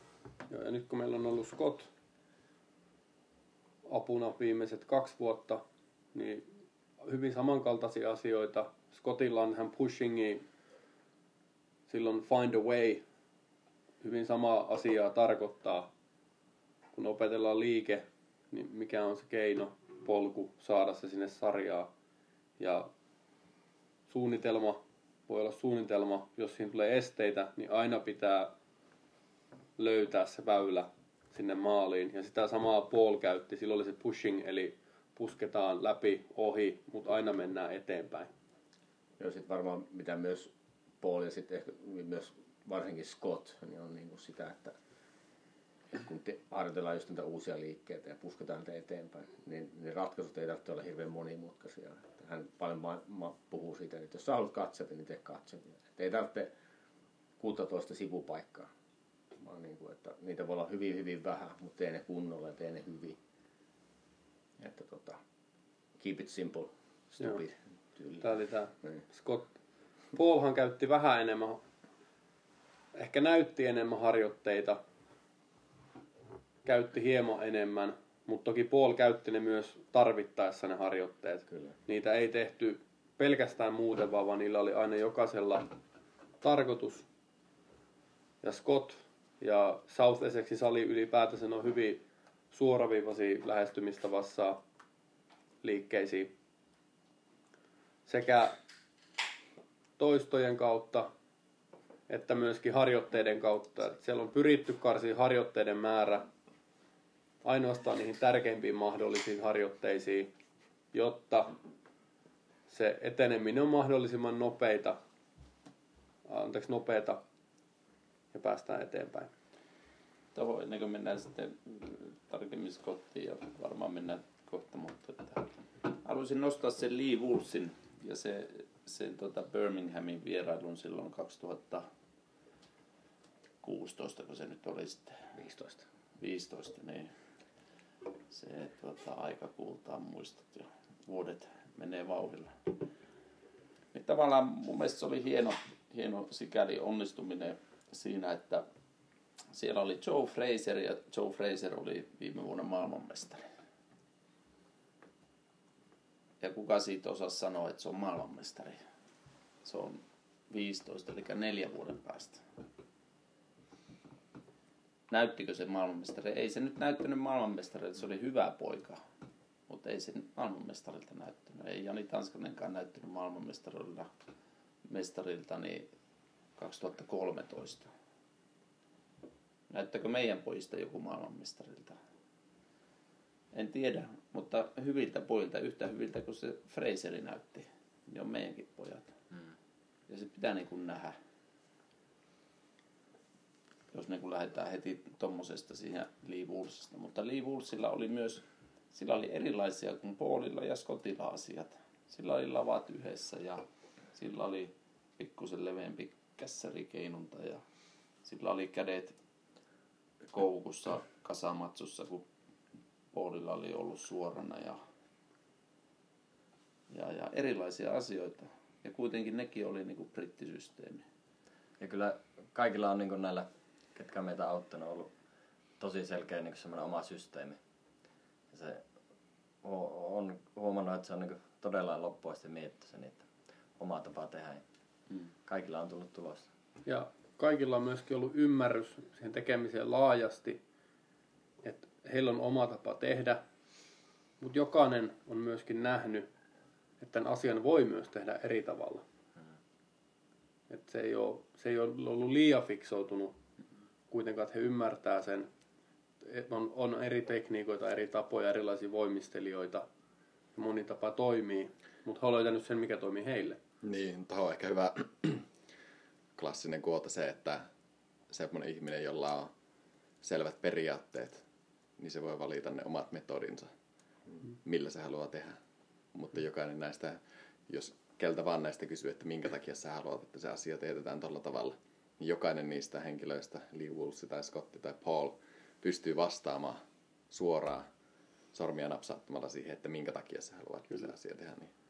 Joo, ja nyt kun meillä on ollut Scott apuna viimeiset kaksi vuotta, niin hyvin samankaltaisia asioita. Scottilla on hän pushingi, silloin find a way, hyvin sama asiaa tarkoittaa. Kun opetellaan liike, niin mikä on se keino, polku saada se sinne sarjaan. Ja suunnitelma voi olla suunnitelma, jos siinä tulee esteitä, niin aina pitää löytää se väylä sinne maaliin. Ja sitä samaa Paul käytti, silloin oli se pushing, eli pusketaan läpi, ohi, mutta aina mennään eteenpäin. Ja sitten varmaan mitä myös Paul ja sitten ehkä myös varsinkin Scott, niin on niin kuin sitä, että, kun te, harjoitellaan just niitä uusia liikkeitä ja pusketaan niitä eteenpäin, niin, niin ratkaisut ei tarvitse olla hirveän monimutkaisia. Että hän paljon ma- ma- puhuu siitä, että jos sä haluat katseta, niin tee katsevia. Että ei tarvitse 16 sivupaikkaa, vaan niin kuin, että niitä voi olla hyvin, hyvin vähän, mutta tee ne kunnolla ja tee ne hyvin. Että tota, keep it simple, stupid tyyli. Tämä oli tämä Niin. Scott. Paulhan käytti vähän enemmän, ehkä näytti enemmän harjoitteita, käytti hieman enemmän, mutta toki Paul käytti ne myös tarvittaessa ne harjoitteet. Kyllä. Niitä ei tehty pelkästään muuten, vaan niillä oli aina jokaisella tarkoitus. Ja Scott ja South Essexin sali ylipäätänsä on hyvin suoraviivaisia lähestymistavassa liikkeisiin. Sekä toistojen kautta että myöskin harjoitteiden kautta. Et siellä on pyritty karsiin harjoitteiden määrä ainoastaan niihin tärkeimpiin mahdollisiin harjoitteisiin, jotta se eteneminen on mahdollisimman nopeita, anteeksi, nopeata ja päästään eteenpäin. Tuohon ennen kuin mennään sitten tarkemmin Scottiin ja varmaan mennään kohta, mutta että haluaisin nostaa sen Lee Woolsin ja se, sen tota Birminghamin vierailun silloin 2016, kun se nyt oli sitten 15. 15, niin se tuota, aika kultaa muistot ja vuodet menee vauhdilla. Niin tavallaan mun mielestä se oli hieno, hieno sikäli onnistuminen siinä, että siellä oli Joe Fraser ja Joe Fraser oli viime vuonna maailmanmestari. Ja kuka siitä osasi sanoa, että se on maailmanmestari? Se on 15, eli neljän vuoden päästä näyttikö se maailmanmestari? Ei se nyt näyttänyt maailmanmestarilta, se oli hyvä poika. Mutta ei se maailmanmestarilta näyttänyt. Ei Jani Tanskanenkaan näyttänyt maailmanmestarilta mestarilta niin 2013. Näyttääkö meidän pojista joku maailmanmestarilta? En tiedä, mutta hyviltä pojilta, yhtä hyviltä kuin se Fraseri näytti, niin on meidänkin pojat. Ja se pitää niin kuin nähdä jos niin kuin lähdetään heti tuommoisesta siihen Lee Woolsista. Mutta Lee Woolsilla oli myös, sillä oli erilaisia kuin Paulilla ja Scottilla asiat. Sillä oli lavat yhdessä ja sillä oli pikkusen leveämpi kässärikeinunta ja sillä oli kädet koukussa kasamatsussa, kun Paulilla oli ollut suorana ja, ja, ja erilaisia asioita. Ja kuitenkin nekin oli niin kuin brittisysteemi. Ja kyllä kaikilla on niin näillä, ketkä meitä auttanut, ollut tosi selkeä niin semmoinen oma systeemi. Ja se on huomannut, että se on niin todella loppuasti mietitty se niitä oma tapa tehdä. Mm. Kaikilla on tullut tulosta. Ja kaikilla on myöskin ollut ymmärrys siihen tekemiseen laajasti, että heillä on oma tapa tehdä, mutta jokainen on myöskin nähnyt, että tämän asian voi myös tehdä eri tavalla. Että se, ei ole, se ei ole ollut liian fiksoutunut kuitenkaan, että he ymmärtää sen, on, on eri tekniikoita, eri tapoja, erilaisia voimistelijoita, ja moni tapa toimii, mutta he ovat löytänyt sen, mikä toimii heille. Niin, tuohon on ehkä hyvä *clears throat* klassinen kuota se, että semmoinen ihminen, jolla on selvät periaatteet, niin se voi valita ne omat metodinsa, millä se haluaa tehdä. Mutta jokainen näistä, jos keltä vaan näistä kysyy, että minkä takia sä haluat, että se asia teetetään tuolla tavalla, niin jokainen niistä henkilöistä, Lee Wulsi tai Scotti tai Paul, pystyy vastaamaan suoraan sormia napsauttamalla siihen, että minkä takia sä haluat, että se asia tehdä niin.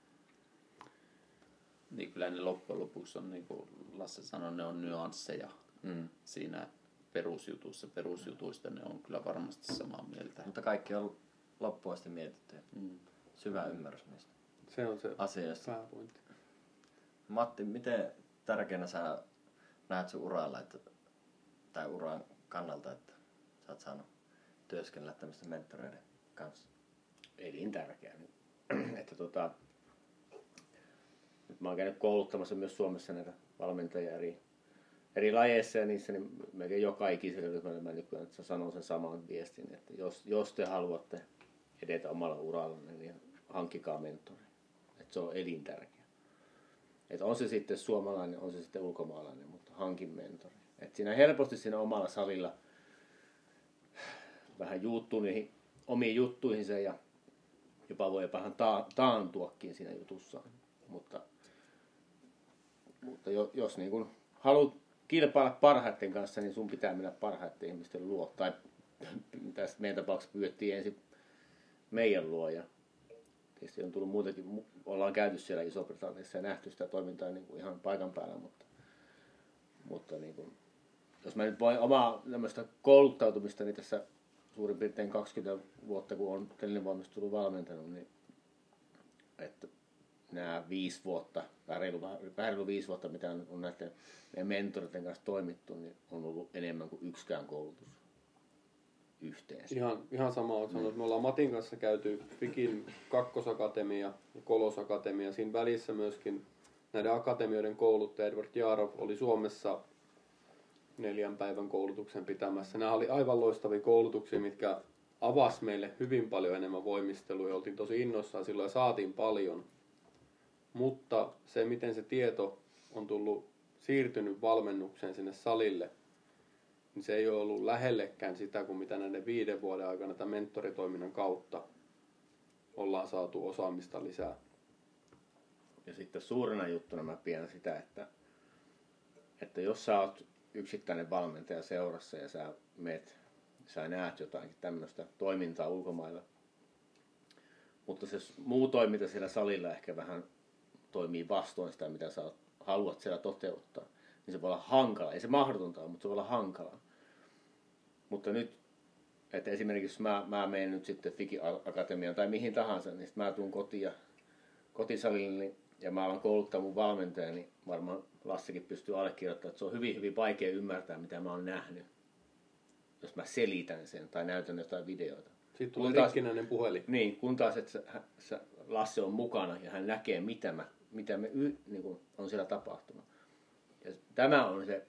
Niin kyllä ne loppujen lopuksi on, niin kuin Lasse sanoi, ne on nyansseja Mm. siinä perusjutussa. Perusjutuista ne on kyllä varmasti samaa mieltä. Mutta kaikki on loppuun asti mietitty. Mm. Syvä ymmärrys niistä Se on se asioista. pääpointti. Matti, miten tärkeänä sä näet sun uralla, että, tai uran kannalta, että sä oot saanut työskennellä tämmöisten mentoreiden kanssa? elintärkeä. *clears throat* että tota, nyt mä oon käynyt kouluttamassa myös Suomessa näitä valmentajia eri, eri lajeissa ja niissä, niin melkein joka ikisellä ryhmällä mä nykyään että sanon sen saman viestin, että jos, jos te haluatte edetä omalla urallanne, niin hankkikaa mentori. Että se on elintärkeä. Että on se sitten suomalainen, on se sitten ulkomaalainen, mutta hankin mentori. Että siinä helposti siinä omalla salilla vähän juuttuu niihin omiin juttuihinsa ja jopa voi vähän ta- taantuakin siinä jutussaan. Mutta, mutta jo, jos niin kun haluat kilpailla parhaiten kanssa, niin sun pitää mennä parhaiten ihmisten luo. Tai *laughs* tässä meidän tapauksessa pyydettiin ensin meidän luo ja tietysti on tullut muutakin, mu- ollaan käyty siellä Iso-Britanniassa ja nähty sitä toimintaa niin kuin ihan paikan päällä, mutta, mutta niin kuin, jos mä nyt voin omaa tämmöistä kouluttautumista, niin tässä suurin piirtein 20 vuotta, kun on telinevalmistelun valmentanut, niin että nämä viisi vuotta, tai reilu, reilu viisi vuotta, mitä on, on näiden meidän mentoriten kanssa toimittu, niin on ollut enemmän kuin yksikään koulutus yhteensä. Ihan, ihan sama on sanonut. Me ollaan Matin kanssa käyty Fikin kakkosakatemia ja kolosakatemia. Siinä välissä myöskin näiden akatemioiden kouluttaja Edward Jarov oli Suomessa neljän päivän koulutuksen pitämässä. Nämä oli aivan loistavia koulutuksia, mitkä avasi meille hyvin paljon enemmän voimistelua ja oltiin tosi innoissaan silloin ja saatiin paljon. Mutta se, miten se tieto on tullut siirtynyt valmennukseen sinne salille, niin se ei ole ollut lähellekään sitä kuin mitä näiden viiden vuoden aikana tämän mentoritoiminnan kautta ollaan saatu osaamista lisää. Ja sitten suurena juttuna mä pidän sitä, että, että jos sä oot yksittäinen valmentaja seurassa ja sä meet, sä näet jotain tämmöistä toimintaa ulkomailla, mutta se muu toiminta siellä salilla ehkä vähän toimii vastoin sitä, mitä sä haluat siellä toteuttaa, niin se voi olla hankala. Ei se mahdotonta ole, mutta se voi olla hankalaa. Mutta nyt, että esimerkiksi mä, mä menen nyt sitten Fiki Akatemiaan tai mihin tahansa, niin sitten mä tuun kotiin ja kotisalille niin, ja mä alan kouluttaa mun valmentajaa, niin varmaan Lassikin pystyy allekirjoittamaan, että se on hyvin, hyvin vaikea ymmärtää, mitä mä oon nähnyt, jos mä selitän sen tai näytän jotain videoita. Sitten tulee Kun taas- rikkinäinen puhelin. Niin, kun taas, että Lasse on mukana ja hän näkee, mitä, mä, mitä me y, niin kuin on siellä tapahtunut. Ja tämä on se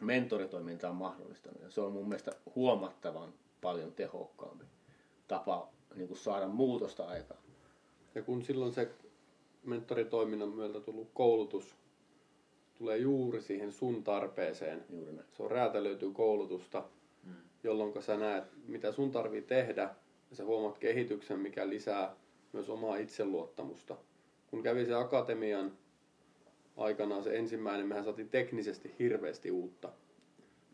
mentoritoiminta on mahdollistanut. Ja se on mun mielestä huomattavan paljon tehokkaampi tapa niin kuin saada muutosta aikaan. Ja kun silloin se mentoritoiminnan myötä tullut koulutus tulee juuri siihen sun tarpeeseen, Juuri näin. se on räätälöityy koulutusta, jolloin sä näet, mitä sun tarvii tehdä, ja sä huomaat kehityksen, mikä lisää myös omaa itseluottamusta. Kun kävi se akatemian aikanaan se ensimmäinen, mehän saatiin teknisesti hirveästi uutta.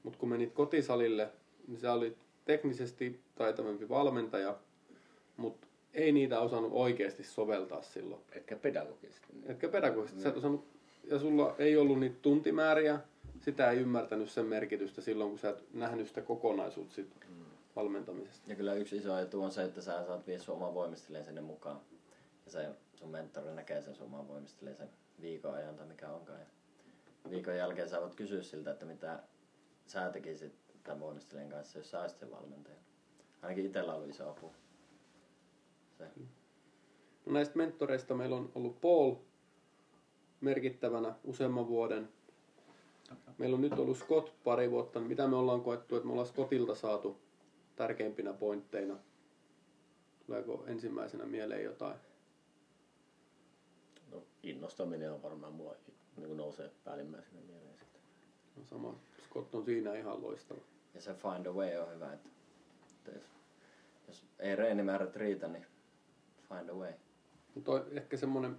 Mutta kun menit kotisalille, niin sä olit teknisesti taitavampi valmentaja, mutta ei niitä osannut oikeasti soveltaa silloin. Etkä pedagogisesti. Etkä pedagogisesti. Sä et osannut, ja sulla ei ollut niitä tuntimääriä, sitä ei ymmärtänyt sen merkitystä silloin, kun sä et nähnyt sitä kokonaisuutta sit valmentamisesta. Ja kyllä yksi iso etu on se, että sä saat viedä sun oman voimistelijan sinne mukaan. Ja se sun mentori näkee sen sun oman voimistelijan sen viikon ajan tai mikä onkaan. Ja viikon jälkeen sä voit kysyä siltä, että mitä sä tekisit tämän voimistelijan kanssa, jos sä olisit sen valmentaja. Ainakin itsellä ollut iso apu. Se. No näistä mentoreista meillä on ollut Paul merkittävänä useamman vuoden. Meillä on nyt ollut Scott pari vuotta. Mitä me ollaan koettu, että me ollaan Scottilta saatu tärkeimpinä pointteina? Tuleeko ensimmäisenä mieleen jotain? No, innostaminen on varmaan mulla niin nousee päällimmäisenä mieleen sitten. No sama. Scott on siinä ihan loistava. Ja se find a way on hyvä, että, että jos, jos ei reenimäärät riitä, niin find a way. Mutta ehkä semmoinen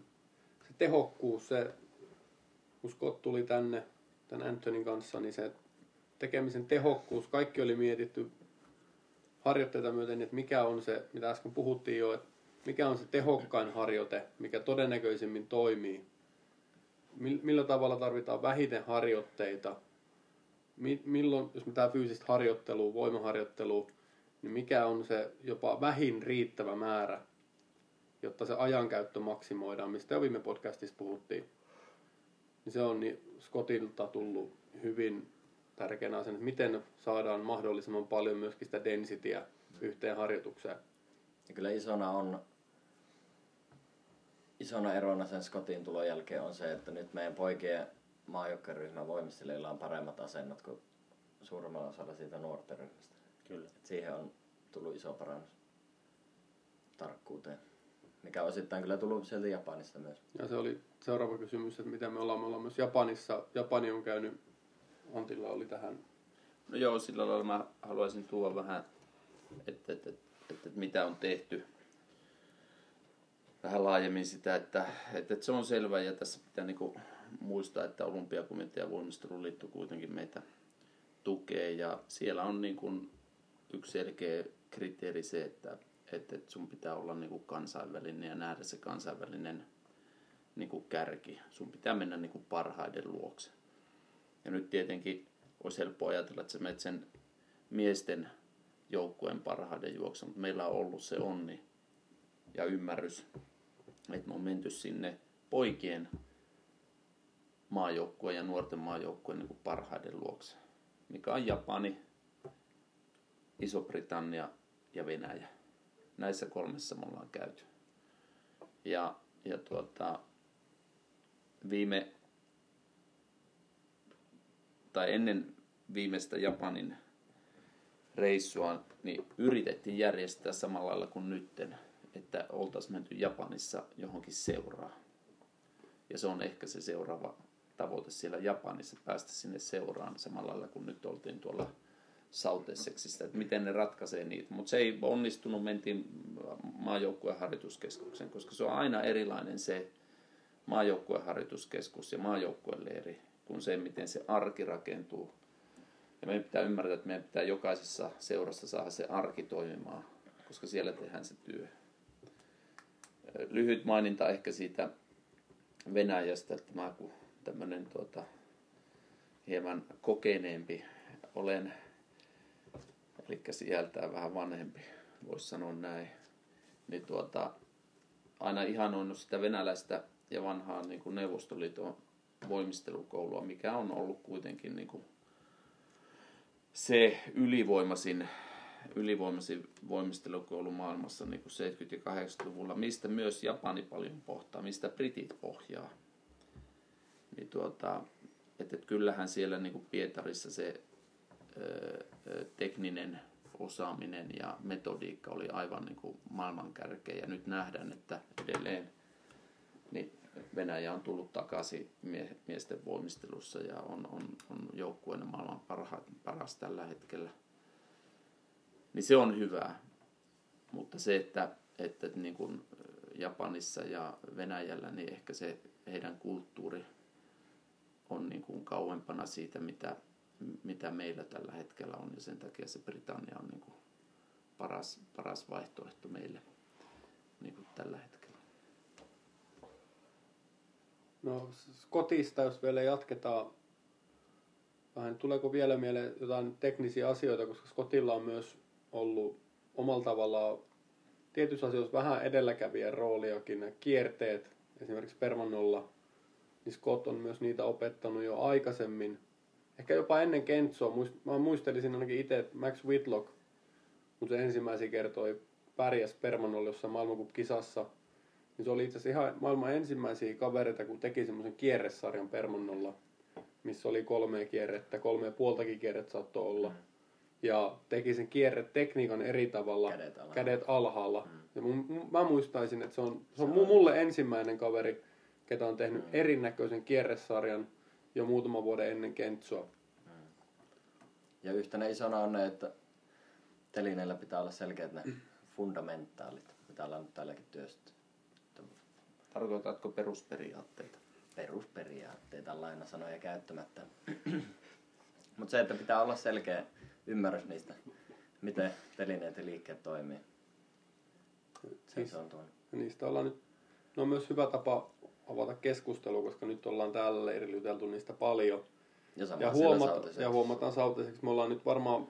se tehokkuus, se, kun Scott tuli tänne tämän Antonin kanssa, niin se tekemisen tehokkuus, kaikki oli mietitty harjoitteita myöten, että mikä on se, mitä äsken puhuttiin jo, että mikä on se tehokkain harjoite, mikä todennäköisimmin toimii. Millä tavalla tarvitaan vähiten harjoitteita. Milloin, jos me tämä fyysistä harjoittelua, voimaharjoittelua, niin mikä on se jopa vähin riittävä määrä, jotta se ajankäyttö maksimoidaan, mistä jo viime podcastissa puhuttiin. Niin se on niin Scottilta tullut hyvin tärkeänä asiana, että miten saadaan mahdollisimman paljon myöskin sitä densityä yhteen harjoitukseen. Ja kyllä isona on isona erona sen Scottin tulon jälkeen on se, että nyt meidän poikien maajoukkaryhmän voimistelijoilla on paremmat asennot kuin suurimmalla osalla siitä nuorten ryhmästä. Kyllä. Et siihen on tullut iso parannus tarkkuuteen, mikä osittain kyllä tullut sieltä Japanista myös. Ja se oli seuraava kysymys, että mitä me ollaan. Me ollaan myös Japanissa. Japani on käynyt, Antilla oli tähän. No joo, sillä lailla mä haluaisin tuoda vähän, että, että, että, että, että mitä on tehty vähän laajemmin sitä, että, että, että se on selvä ja tässä pitää niinku muistaa, että olympiakomitea ja kuitenkin meitä tukee ja siellä on niinku yksi selkeä kriteeri se, että, että, sun pitää olla niinku kansainvälinen ja nähdä se kansainvälinen niinku kärki. Sun pitää mennä niinku parhaiden luokse. Ja nyt tietenkin olisi helppo ajatella, että sä menet sen miesten joukkueen parhaiden juoksen, mutta meillä on ollut se onni ja ymmärrys, että me on menty sinne poikien maajoukkueen ja nuorten maajoukkueen niin parhaiden luokse, mikä on Japani, Iso-Britannia ja Venäjä. Näissä kolmessa me ollaan käyty. Ja, ja tuota, viime tai ennen viimeistä Japanin reissua, niin yritettiin järjestää samalla lailla kuin nytten, että oltaisiin menty Japanissa johonkin seuraa. Ja se on ehkä se seuraava tavoite siellä Japanissa, päästä sinne seuraan samalla lailla kuin nyt oltiin tuolla Sautesseksistä, että miten ne ratkaisee niitä. Mutta se ei onnistunut, mentiin maajoukkueen harjoituskeskuksen, koska se on aina erilainen se maajoukkueen harjoituskeskus ja maajoukkueen leiri kuin se, miten se arki rakentuu. Ja meidän pitää ymmärtää, että meidän pitää jokaisessa seurassa saada se arki toimimaan, koska siellä tehdään se työ. Lyhyt maininta ehkä siitä Venäjästä, että mä kun tämmöinen tuota, hieman kokeneempi olen, eli sieltä vähän vanhempi, voisi sanoa näin, niin tuota, aina ihanoinut sitä venäläistä ja vanhaa niin kuin Neuvostoliiton voimistelukoulua, mikä on ollut kuitenkin niin kuin se ylivoimasin, ylivoimasin voimistelukoulu maailmassa niin kuin 70- ja 80-luvulla, mistä myös Japani paljon pohtaa, mistä britit pohjaa. Niin tuota, että, kyllähän siellä niin kuin Pietarissa se ö, tekninen osaaminen ja metodiikka oli aivan niin kuin maailmankärkeä ja nyt nähdään, että edelleen niin Venäjä on tullut takaisin mie- miesten voimistelussa ja on, on, on joukkueen maailman parha, paras tällä hetkellä. Niin se on hyvää. Mutta se, että, että niin kuin Japanissa ja Venäjällä, niin ehkä se heidän kulttuuri on niin kuin kauempana siitä, mitä, mitä meillä tällä hetkellä on. Ja sen takia se Britannia on niin kuin paras, paras vaihtoehto meille niin kuin tällä hetkellä. No Skotista, jos vielä jatketaan, vähän tuleeko vielä mieleen jotain teknisiä asioita, koska Skotilla on myös ollut omalla tavallaan tietyissä asioissa vähän edelläkävijän rooliakin. Kierteet, esimerkiksi Permannolla, niin Scott on myös niitä opettanut jo aikaisemmin. Ehkä jopa ennen Kentsoa. Mä muistelisin ainakin itse, että Max Whitlock, kun se ensimmäisiä kertoi pärjäs Permannolla jossain maailmankup-kisassa, niin se oli itse asiassa ihan maailman ensimmäisiä kavereita, kun teki semmoisen kierresarjan Permannolla, missä oli kolme kierrettä, kolme ja puoltakin kierrettä saattoi olla. Mm ja teki sen kierretekniikan eri tavalla, Kädet alhaalla. kädet alhaalla. Mm. Ja mun, mä muistaisin, että se on, se on mulle ensimmäinen kaveri, ketä on tehnyt mm. erinäköisen kierresarjan jo muutama vuoden ennen Kentsoa. Mm. Ja yhtenä isona on ne, että telineillä pitää olla selkeät ne fundamentaalit, mitä ollaan nyt täälläkin työstetty. Tarkoitatko perusperiaatteita? Perusperiaatteita, laina sanoja käyttämättä. *clears throat* Mutta se, että pitää olla selkeä ymmärrys niistä, miten telineet ja liikkeet toimii. Se, Siis- se on tuon. Ja niistä ollaan nyt, ne on myös hyvä tapa avata keskustelua, koska nyt ollaan täällä leirillä juteltu niistä paljon. Ja, Ja, huomata, ja huomataan sautaiseksi, me ollaan nyt varmaan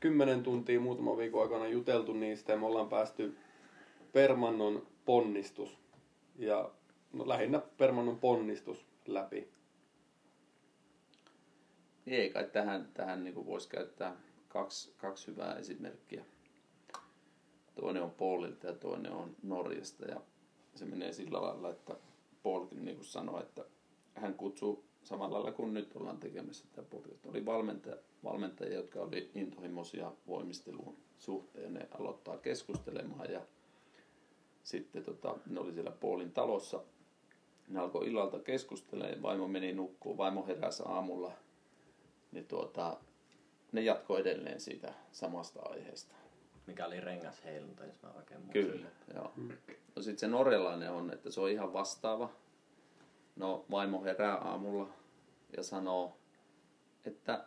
kymmenen tuntia muutaman viikon aikana juteltu niistä ja me ollaan päästy Permannon ponnistus. Ja no, lähinnä Permannon ponnistus läpi. Ei kai tähän, tähän niin voisi käyttää kaksi, kaksi hyvää esimerkkiä. Toinen on Paulilta ja toinen on Norjasta. Ja se menee sillä lailla, että Paulkin niin sanoi, että hän kutsuu samalla lailla kuin nyt ollaan tekemässä tätä podcastia. Oli valmentaja, valmentajia, jotka oli intohimoisia voimistelun suhteen. Ne aloittaa keskustelemaan ja sitten tota, ne oli siellä Paulin talossa. Ne alkoi illalta keskustelemaan, vaimo meni nukkuun, vaimo heräsi aamulla – niin tuota, ne jatko edelleen siitä samasta aiheesta. Mikä oli rengas heilunta, jos mä oikein muistan. Kyllä, joo. No sitten se norjalainen on, että se on ihan vastaava. No vaimo herää aamulla ja sanoo, että,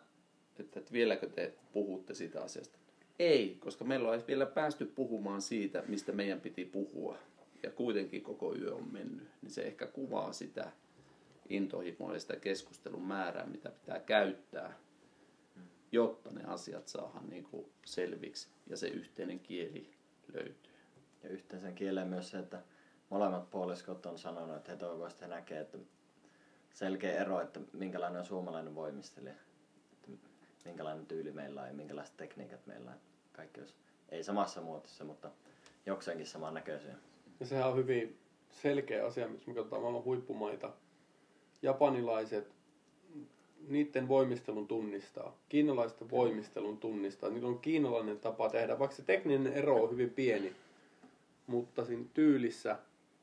että, että vieläkö te puhutte siitä asiasta. Ei, koska meillä on vielä päästy puhumaan siitä, mistä meidän piti puhua. Ja kuitenkin koko yö on mennyt. Niin se ehkä kuvaa sitä intohimoa ja sitä keskustelun määrää, mitä pitää käyttää, jotta ne asiat saadaan niin kuin selviksi ja se yhteinen kieli löytyy. Ja yhteisen kieleen myös se, että molemmat puoliskot on sanonut, että he toivoisivat, että he näkee, että selkeä ero, että minkälainen on suomalainen voimistelija, että minkälainen tyyli meillä on ja minkälaiset tekniikat meillä on. Kaikki olisi, ei samassa muotossa, mutta jokseenkin saman näköisiä. Ja sehän on hyvin selkeä asia, missä me katsotaan maailman huippumaita. Japanilaiset, niiden voimistelun tunnistaa. Kiinalaisten voimistelun tunnistaa. Niillä on kiinalainen tapa tehdä, vaikka se tekninen ero on hyvin pieni. Mutta siinä tyylissä,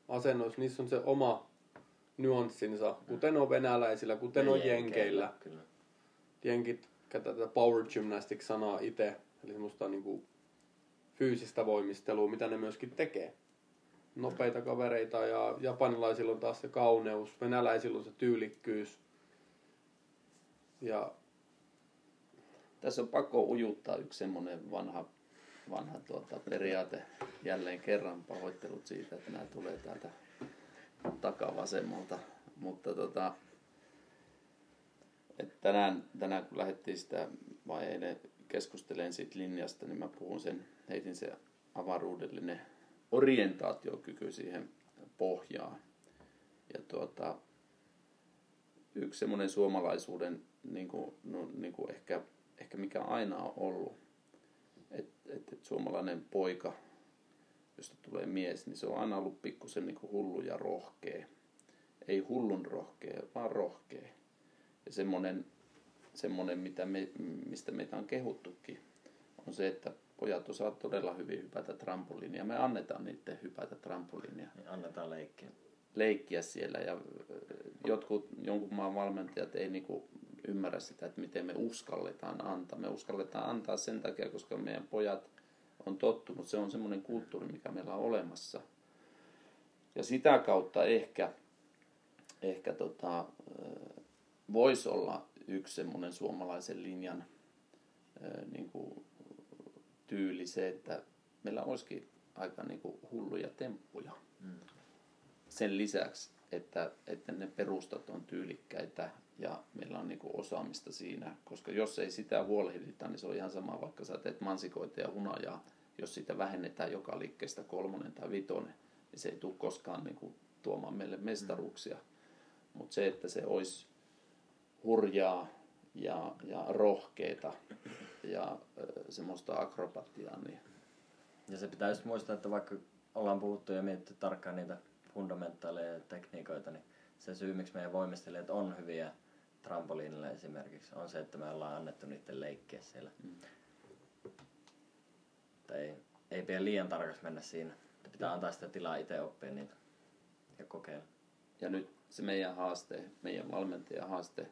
asennoissa, niissä on se oma nyanssinsa, kuten on venäläisillä, kuten on jenkeillä. Kyllä. Jenkit käyttää tätä power gymnastics sanaa itse, eli semmoista niinku fyysistä voimistelua, mitä ne myöskin tekee. Nopeita kavereita ja japanilaisilla on taas se kauneus, venäläisillä on se tyylikkyys. Ja Tässä on pakko ujuttaa yksi semmoinen vanha, vanha tuota, periaate jälleen kerran. Pahoittelut siitä, että nämä tulee täältä takavasemmalta. Mutta tota, että tänään, tänään kun lähdettiin sitä vai eilen keskustelemaan siitä linjasta, niin mä puhun sen, heitin se avaruudellinen orientaatiokyky siihen pohjaan. Ja tuota, yksi semmoinen suomalaisuuden, niin kuin, no, niin kuin ehkä, ehkä mikä aina on ollut, että et, et suomalainen poika, josta tulee mies, niin se on aina ollut pikkusen niin hullu ja rohkea. Ei hullun rohkea, vaan rohkea. Ja semmoinen, semmoinen mitä me, mistä meitä on kehuttukin, on se, että pojat osaa todella hyvin hypätä trampoliinia. Me annetaan niiden hypätä trampoliinia Niin annetaan leikkiä. leikkiä siellä ja ö, jotkut, jonkun maan valmentajat ei niinku ymmärrä sitä, että miten me uskalletaan antaa. Me uskalletaan antaa sen takia, koska meidän pojat on tottunut. Se on semmoinen kulttuuri, mikä meillä on olemassa. Ja sitä kautta ehkä, ehkä tota, voisi olla yksi semmoinen suomalaisen linjan ö, niin kuin tyyli se, että meillä olisikin aika niin kuin hulluja temppuja. Sen lisäksi, että, että ne perustat on tyylikkäitä ja meillä on niin kuin osaamista siinä, koska jos ei sitä huolehdita, niin se on ihan sama, vaikka sä teet mansikoita ja hunajaa, jos sitä vähennetään joka liikkeestä kolmonen tai vitonen, niin se ei tule koskaan niin kuin tuomaan meille mestaruuksia. Mutta se, että se olisi hurjaa ja, ja rohkeita ja semmoista akrobatiaa, niin Ja se pitää just muistaa, että vaikka ollaan puhuttu ja mietitty tarkkaan niitä fundamentaaleja ja tekniikoita, niin se syy, miksi meidän voimistelijat on hyviä trampoliinilla esimerkiksi, on se, että me ollaan annettu niiden leikkiä siellä. Mm. Että ei, ei pidä liian tarkas mennä siinä. Että pitää antaa sitä tilaa itse oppia niitä ja kokeilla. Ja nyt se meidän haaste, meidän valmentajan haaste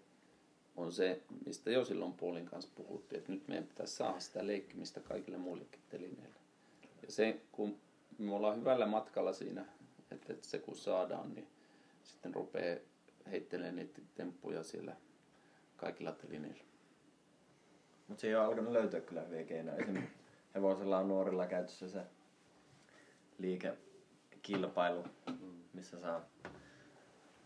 on se, mistä jo silloin Paulin kanssa puhuttiin, että nyt meidän pitäisi saada sitä leikkimistä kaikille muillekin telineille. Ja se, kun me ollaan hyvällä matkalla siinä, että, se kun saadaan, niin sitten rupeaa heittelemään niitä temppuja siellä kaikilla telineillä. Mutta siihen on alkanut löytyä kyllä hyviä keinoja. Esimerkiksi hevosella on nuorilla käytössä se liikekilpailu, missä saa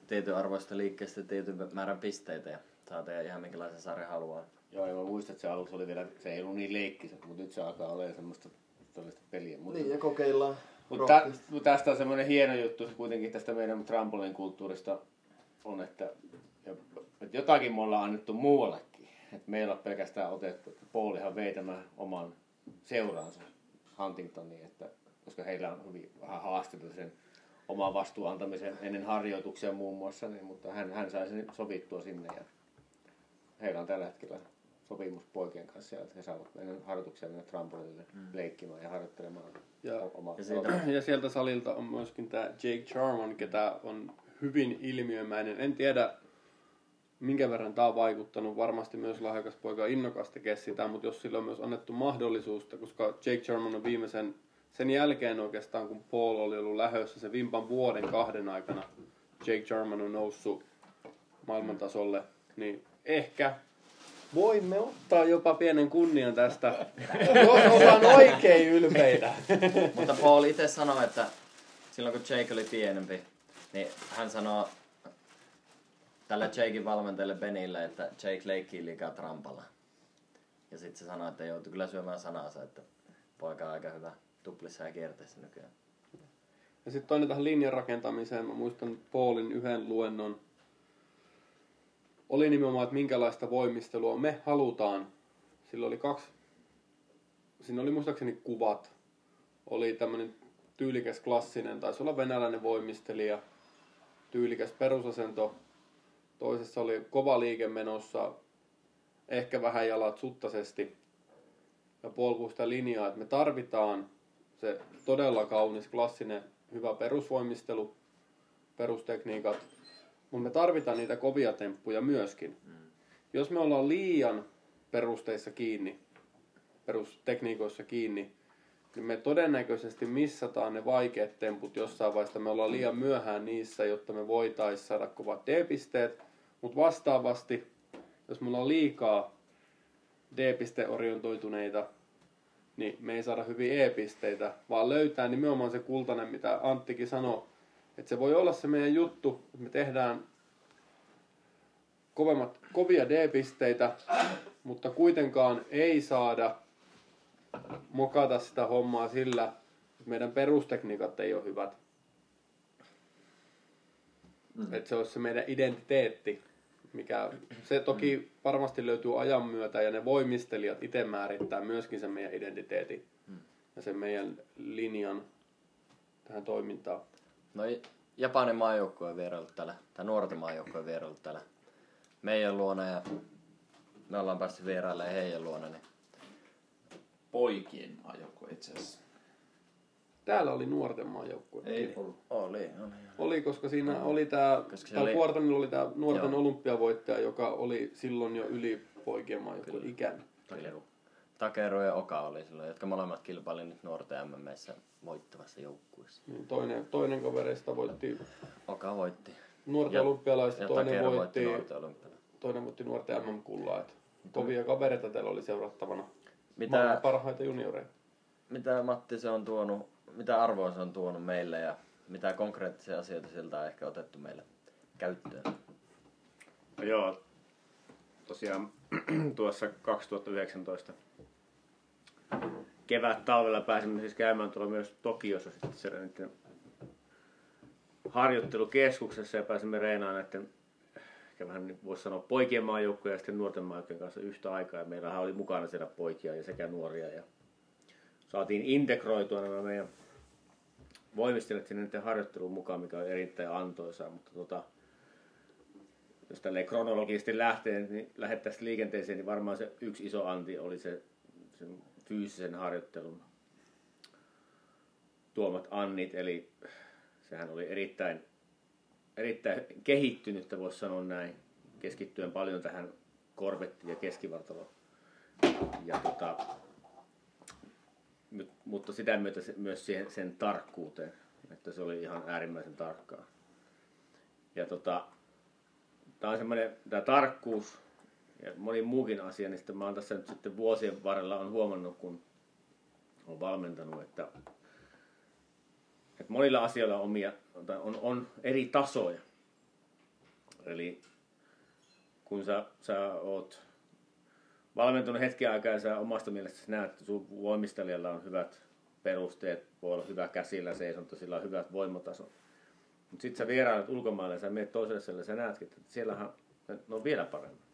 tietyn arvoista liikkeestä tietyn määrän pisteitä ja saa tehdä ihan minkälaisen sarjan haluaa. Joo, ja mä muistan, että se aluksi oli vielä, se ei ollut niin leikkisä, mutta nyt se alkaa olemaan semmoista todellista peliä. Mutta, Niin, ja kokeillaan. mutta, tä, mutta tästä on semmoinen hieno juttu se kuitenkin tästä meidän trampolin kulttuurista on, että, että jotakin me ollaan annettu muuallekin. Että meillä on pelkästään otettu, että Paulihan vei tämän oman seuraansa Huntingtoniin, että, koska heillä on hyvin vähän haasteita sen oman vastuun antamisen ennen harjoituksia muun muassa, niin, mutta hän, hän sai sen sovittua sinne ja heillä on tällä hetkellä sopimus poikien kanssa ja he saavat mennä harjoituksia mennä trampolille mm. leikkimään ja harjoittelemaan Ja- omaa ja siitä- Ja sieltä salilta on myöskin tämä Jake Charman, ketä on hyvin ilmiömäinen. En tiedä, minkä verran tämä on vaikuttanut. Varmasti myös lahjakas poika innokas tekee sitä, mutta jos sillä on myös annettu mahdollisuus, koska Jake Charman on viimeisen sen jälkeen oikeastaan, kun Paul oli ollut lähössä se vimpan vuoden kahden aikana, Jake Charman on noussut maailmantasolle, niin ehkä voimme ottaa jopa pienen kunnian tästä, *laughs* jos ollaan oikein ylpeitä. *laughs* Mutta Paul itse sanoi, että silloin kun Jake oli pienempi, niin hän sanoi tälle Jakein valmentajalle Benille, että Jake leikkii liikaa trampalla. Ja sitten se sanoi, että joutui kyllä syömään sanansa, että poika on aika hyvä tuplissa ja kierteessä nykyään. Ja sitten toinen tähän linjan rakentamiseen. Mä muistan Paulin yhden luennon. Oli nimenomaan, että minkälaista voimistelua me halutaan. Sillä oli kaksi, siinä oli muistaakseni kuvat. Oli tämmöinen tyylikäs klassinen, taisi olla venäläinen voimistelija. Tyylikäs perusasento. Toisessa oli kova liike menossa, ehkä vähän jalat suttasesti. Ja puhui sitä linjaa, että me tarvitaan se todella kaunis, klassinen, hyvä perusvoimistelu, perustekniikat, mutta me tarvitaan niitä kovia temppuja myöskin. Jos me ollaan liian perusteissa kiinni, perustekniikoissa kiinni, niin me todennäköisesti missataan ne vaikeat temput jossain vaiheessa. Me ollaan liian myöhään niissä, jotta me voitaisiin saada kovat D-pisteet, mutta vastaavasti, jos me ollaan liikaa D-piste-orientoituneita, niin me ei saada hyviä E-pisteitä, vaan löytää nimenomaan se kultainen, mitä Anttikin sanoi, että se voi olla se meidän juttu, että me tehdään kovemmat, kovia D-pisteitä, mutta kuitenkaan ei saada mokata sitä hommaa sillä, että meidän perustekniikat ei ole hyvät. Mm. Että se olisi se meidän identiteetti, mikä se toki varmasti löytyy ajan myötä ja ne voimistelijat itse määrittää myöskin sen meidän identiteetin ja sen meidän linjan tähän toimintaan. No Japanin maajoukkue on vieraillut täällä, tai nuorten maajoukkue on vieraillut täällä meidän luona ja me ollaan päässyt vierailemaan heidän luona, niin Poikien ajoko itse asiassa. Täällä oli nuorten maajoukkue. Ei ollut. oli, oli. Oli, koska siinä oli tämä, täällä oli- Kuortanilla oli tämä nuorten Joo. olympiavoittaja, joka oli silloin jo yli poikien maajoukkueen Kyllä. ikään. Takeru. Takeru ja Oka oli silloin, jotka molemmat kilpaili nyt nuorten MMssä voittavassa joukkueessa. Niin toinen, toinen kavereista voitti Oka voitti. nuorten Ja- olympialaista, Ja toinen Takeru voitti, voitti toinen voitti nuorten MM-kullaa. Et kovia kavereita teillä oli seurattavana. Mitä, Maailman parhaita junioreita. mitä Matti se on tuonut, mitä arvoa se on tuonut meille ja mitä konkreettisia asioita sieltä on ehkä otettu meille käyttöön? No joo, tosiaan *clears throat* tuossa 2019 kevät talvella pääsimme siis käymään tuolla myös Tokiossa sitten siellä niiden harjoittelukeskuksessa ja pääsimme reenaamaan näiden ehkä vähän niin voisi sanoa poikien maajoukkoja ja sitten nuorten maajoukkojen kanssa yhtä aikaa. Ja meillähän oli mukana siellä poikia ja sekä nuoria ja saatiin integroitua nämä meidän voimistelijat sinne niiden harjoitteluun mukaan, mikä on erittäin antoisaa, mutta tota, jos tälle kronologisesti lähtee, niin lähettäisiin liikenteeseen, niin varmaan se yksi iso anti oli se sen fyysisen harjoittelun tuomat annit, eli sehän oli erittäin, erittäin kehittynyttä, voisi sanoa näin, keskittyen paljon tähän korvettiin ja keskivartaloon. Ja tota, mutta sitä myötä myös siihen, sen tarkkuuteen, että se oli ihan äärimmäisen tarkkaa. Ja tota, tämä on semmoinen, tämä tarkkuus ja moni muukin asia, niin sitten mä oon tässä nyt sitten vuosien varrella on huomannut, kun on valmentanut, että, että monilla asioilla on, omia, on, on eri tasoja. Eli kun sä, sä oot valmentunut hetken aikaa ja sä omasta mielestäsi näet, että sun voimistelijalla on hyvät perusteet, voi olla hyvä käsillä seisonta, sillä on hyvät voimatasot. Mutta sitten sä vierailet ulkomaille ja sä menet toiselle sä näet, että siellähän ne on vielä paremmin.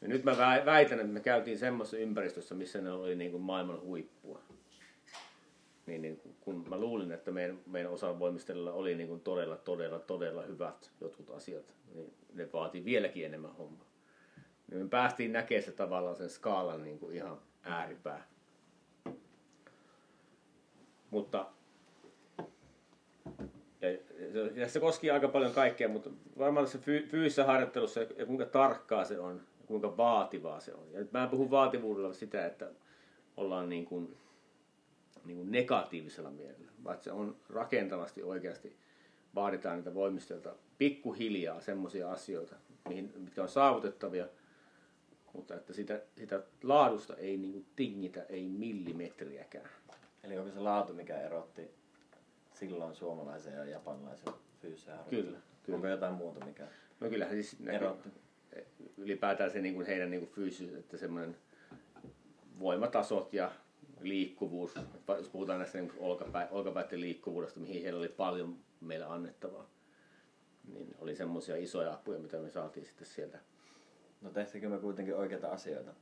Ja nyt mä väitän, että me käytiin semmoisessa ympäristössä, missä ne oli niin kuin maailman huippua. Niin, niin kun mä luulin, että meidän, meidän osavoimistelijalla oli niin kuin todella, todella, todella hyvät jotkut asiat, niin ne vaati vieläkin enemmän hommaa. Niin me päästiin näkemään se tavallaan sen skaalan niin kuin ihan ääripää. Mutta ja, se koski aika paljon kaikkea, mutta varmaan se fyysisessä harjoittelussa ja kuinka tarkkaa se on, kuinka vaativaa se on. Ja mä en puhu vaativuudella sitä, että ollaan niin kuin, niin kuin negatiivisella mielellä, vaan se on rakentavasti oikeasti vaaditaan niitä voimistelta pikkuhiljaa semmoisia asioita, mihin, mitkä on saavutettavia, mutta että sitä, sitä laadusta ei niin kuin tingitä, ei millimetriäkään. Eli onko se laatu, mikä erotti silloin suomalaisen ja japanilaisen fyysisen Kyllä, kyllä. Onko jotain muuta, mikä no kyllähän siis erotti? Ylipäätään se niin kuin heidän niin kuin fyysis, että semmoinen voimatasot ja liikkuvuus, jos puhutaan näistä niin olkapä, olkapäiden liikkuvuudesta, mihin heillä oli paljon meillä annettavaa, niin oli semmoisia isoja apuja, mitä me saatiin sitten sieltä. No tehtikö me kuitenkin oikeita asioita?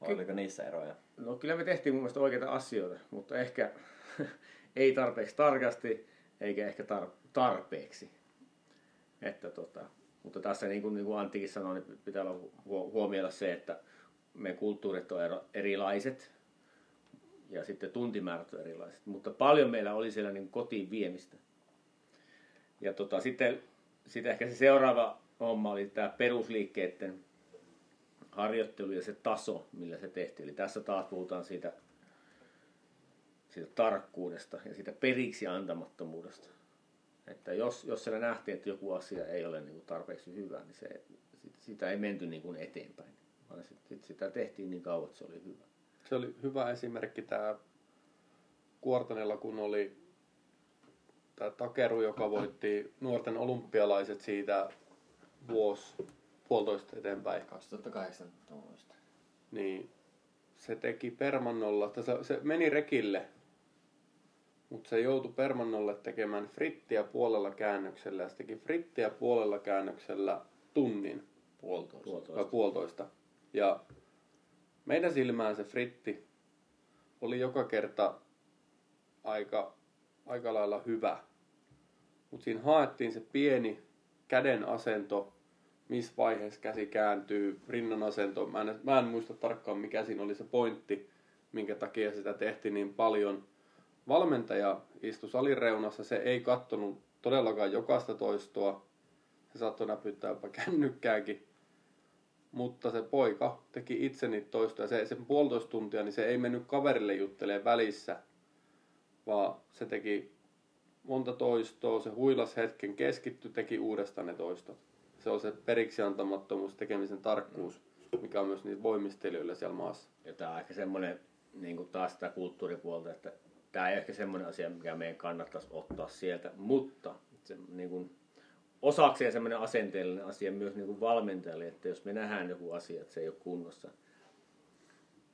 Vai Ky- oliko niissä eroja? No kyllä me tehtiin mun mielestä oikeita asioita, mutta ehkä *laughs* ei tarpeeksi tarkasti, eikä ehkä tar- tarpeeksi. Että tota, mutta tässä niin kuin, niin kuin Anttikin sanoi, niin pitää olla huomioida se, että meidän kulttuurit on erilaiset ja sitten tuntimäärät on erilaiset. Mutta paljon meillä oli siellä niin kotiin viemistä. Ja tota, sitten, sitten ehkä se seuraava homma oli tämä perusliikkeiden harjoittelu ja se taso, millä se tehtiin. Eli tässä taas puhutaan siitä siitä tarkkuudesta ja siitä periksi antamattomuudesta. Että jos, jos siellä nähtiin, että joku asia ei ole niin kuin tarpeeksi hyvä, niin se, sitä ei menty niin kuin eteenpäin, vaan sit, sit sitä tehtiin niin kauan, että se oli hyvä. Se oli hyvä esimerkki tämä Kuortanella, kun oli tämä Takeru, joka voitti nuorten olympialaiset siitä vuosi puolitoista eteenpäin. 2018. Niin se teki permannolla, se, se meni rekille mutta se joutui Permannolle tekemään frittiä puolella käännöksellä ja se teki frittiä puolella käännöksellä tunnin. Puolitoista. Puolitoista. puolitoista. Ja meidän silmään se fritti oli joka kerta aika, aika lailla hyvä. Mutta siinä haettiin se pieni käden asento, missä vaiheessa käsi kääntyy, rinnan asento. Mä en, mä en muista tarkkaan mikä siinä oli se pointti, minkä takia sitä tehtiin niin paljon – valmentaja istui salin reunassa, se ei kattonut todellakaan jokaista toistoa. Se saattoi näpyttää jopa *laughs* kännykkääkin. Mutta se poika teki itse niitä toistoja. Se, sen puolitoista tuntia, niin se ei mennyt kaverille juttelemaan välissä, vaan se teki monta toistoa, se huilas hetken, keskittyi, teki uudestaan ne toistot. Se on se periksi antamattomuus, tekemisen tarkkuus, mikä on myös niitä voimistelijoille siellä maassa. Ja tämä on ehkä semmoinen niin kuin taas sitä kulttuuripuolta, että tämä ei ehkä semmoinen asia, mikä meidän kannattaisi ottaa sieltä, mutta se, niin kuin, osakseen semmoinen asenteellinen asia myös niin kuin valmentajalle, että jos me nähdään joku asia, että se ei ole kunnossa,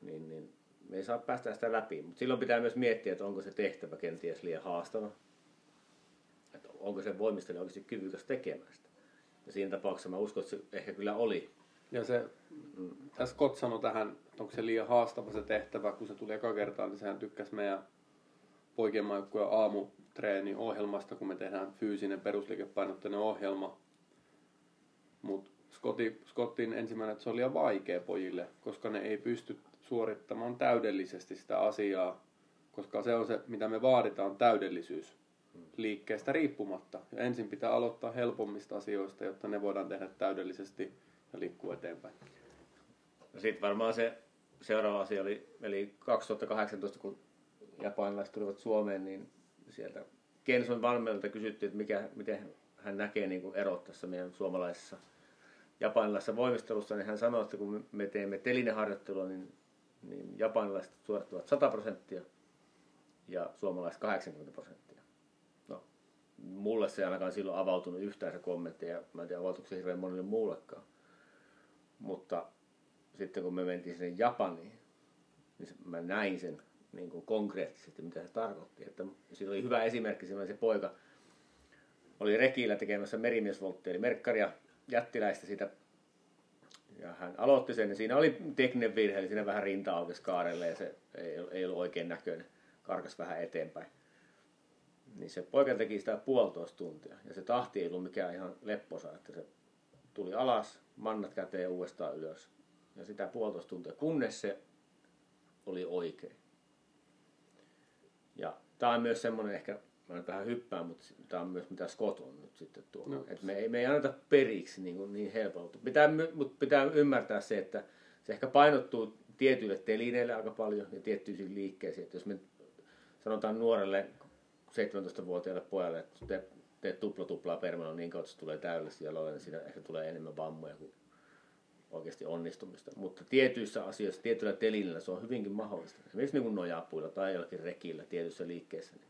niin, niin me ei saa päästä sitä läpi. Mutta silloin pitää myös miettiä, että onko se tehtävä kenties liian haastava. Että onko se voimistelija oikeasti kyvykäs tekemään sitä. Ja siinä tapauksessa mä uskon, että se ehkä kyllä oli. Ja se, tässä Scott sanoi tähän, että onko se liian haastava se tehtävä, kun se tuli eka kertaa, niin sehän tykkäsi meidän poikien maikkujen aamutreeni ohjelmasta, kun me tehdään fyysinen perusliikepainotteinen ohjelma. Mutta Scottin ensimmäinen, se oli liian vaikea pojille, koska ne ei pysty suorittamaan täydellisesti sitä asiaa, koska se on se, mitä me vaaditaan, täydellisyys liikkeestä riippumatta. Ja ensin pitää aloittaa helpommista asioista, jotta ne voidaan tehdä täydellisesti ja liikkua eteenpäin. Ja sitten varmaan se seuraava asia oli, eli 2018, kun japanilaiset tulivat Suomeen, niin sieltä Kenson valmentajalta kysyttiin, että mikä, miten hän näkee niin kuin erot tässä meidän suomalaisessa japanilaisessa voimistelussa, niin hän sanoi, että kun me teemme telineharjoittelua, niin, niin japanilaiset suorittavat 100 prosenttia ja suomalaiset 80 prosenttia. No, mulle se ei ainakaan silloin avautunut yhtään se kommentti, ja mä en tiedä avautuiko se hirveän monille muullekaan. Mutta sitten kun me mentiin sinne Japaniin, niin mä näin sen niin kuin konkreettisesti, mitä se tarkoitti. Että siinä oli hyvä esimerkki, se poika oli rekillä tekemässä merimiesvolttia, eli merkkaria jättiläistä sitä. Ja hän aloitti sen, ja siinä oli tekninen virhe, eli siinä vähän rinta aukesi kaarelle, ja se ei, ei ollut oikein näköinen, karkas vähän eteenpäin. Niin se poika teki sitä puolitoista tuntia, ja se tahti ei ollut mikään ihan lepposa, että se tuli alas, mannat käteen uudestaan ylös. Ja sitä puolitoista tuntia, kunnes se oli oikein. Ja tämä on myös semmoinen ehkä, mä nyt vähän hyppään, mutta tämä on myös mitä Scott on nyt sitten tuolla. No. Et me, ei, me ei anneta periksi niin, kuin niin helpolta. Pitää, mutta pitää ymmärtää se, että se ehkä painottuu tietyille telineille aika paljon ja tiettyisiin liikkeisiin. Että jos me sanotaan nuorelle 17-vuotiaalle pojalle, että te teet tupla tuplaa permanoa niin kautta, tulee täydellisesti jaloille, niin siinä ehkä tulee enemmän vammoja kuin oikeasti onnistumista. Mutta tietyissä asioissa, tietyillä telinillä se on hyvinkin mahdollista. Esimerkiksi niin nojapuilla tai jollakin rekillä tietyissä liikkeissä. Niin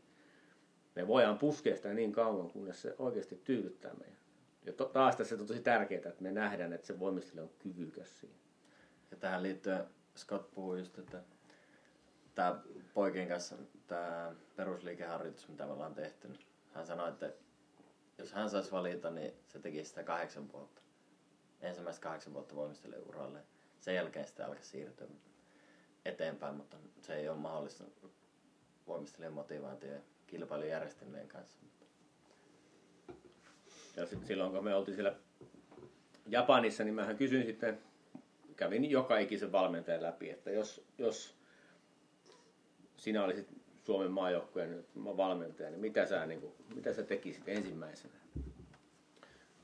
me voidaan puskea sitä niin kauan, kunnes se oikeasti tyydyttää meidän. Ja to, taas tässä on tosi tärkeää, että me nähdään, että se voimistelu on kyvykäs siinä. Ja tähän liittyen Scott puhui just, että tämä poikien kanssa tämä perusliikeharjoitus, mitä me ollaan tehty, niin hän sanoi, että jos hän saisi valita, niin se tekisi sitä kahdeksan vuotta ensimmäiset kahdeksan vuotta voimisteli uralle. Sen jälkeen sitten alkoi siirtyä eteenpäin, mutta se ei ole mahdollista voimistelijan motivaatio ja kilpailujärjestelmien kanssa. Ja sitten silloin kun me oltiin siellä Japanissa, niin mähän kysyin sitten, kävin joka ikisen valmentajan läpi, että jos, jos sinä olisit Suomen maajoukkueen valmentaja, niin mitä sä, niin kuin, mitä sä tekisit ensimmäisenä?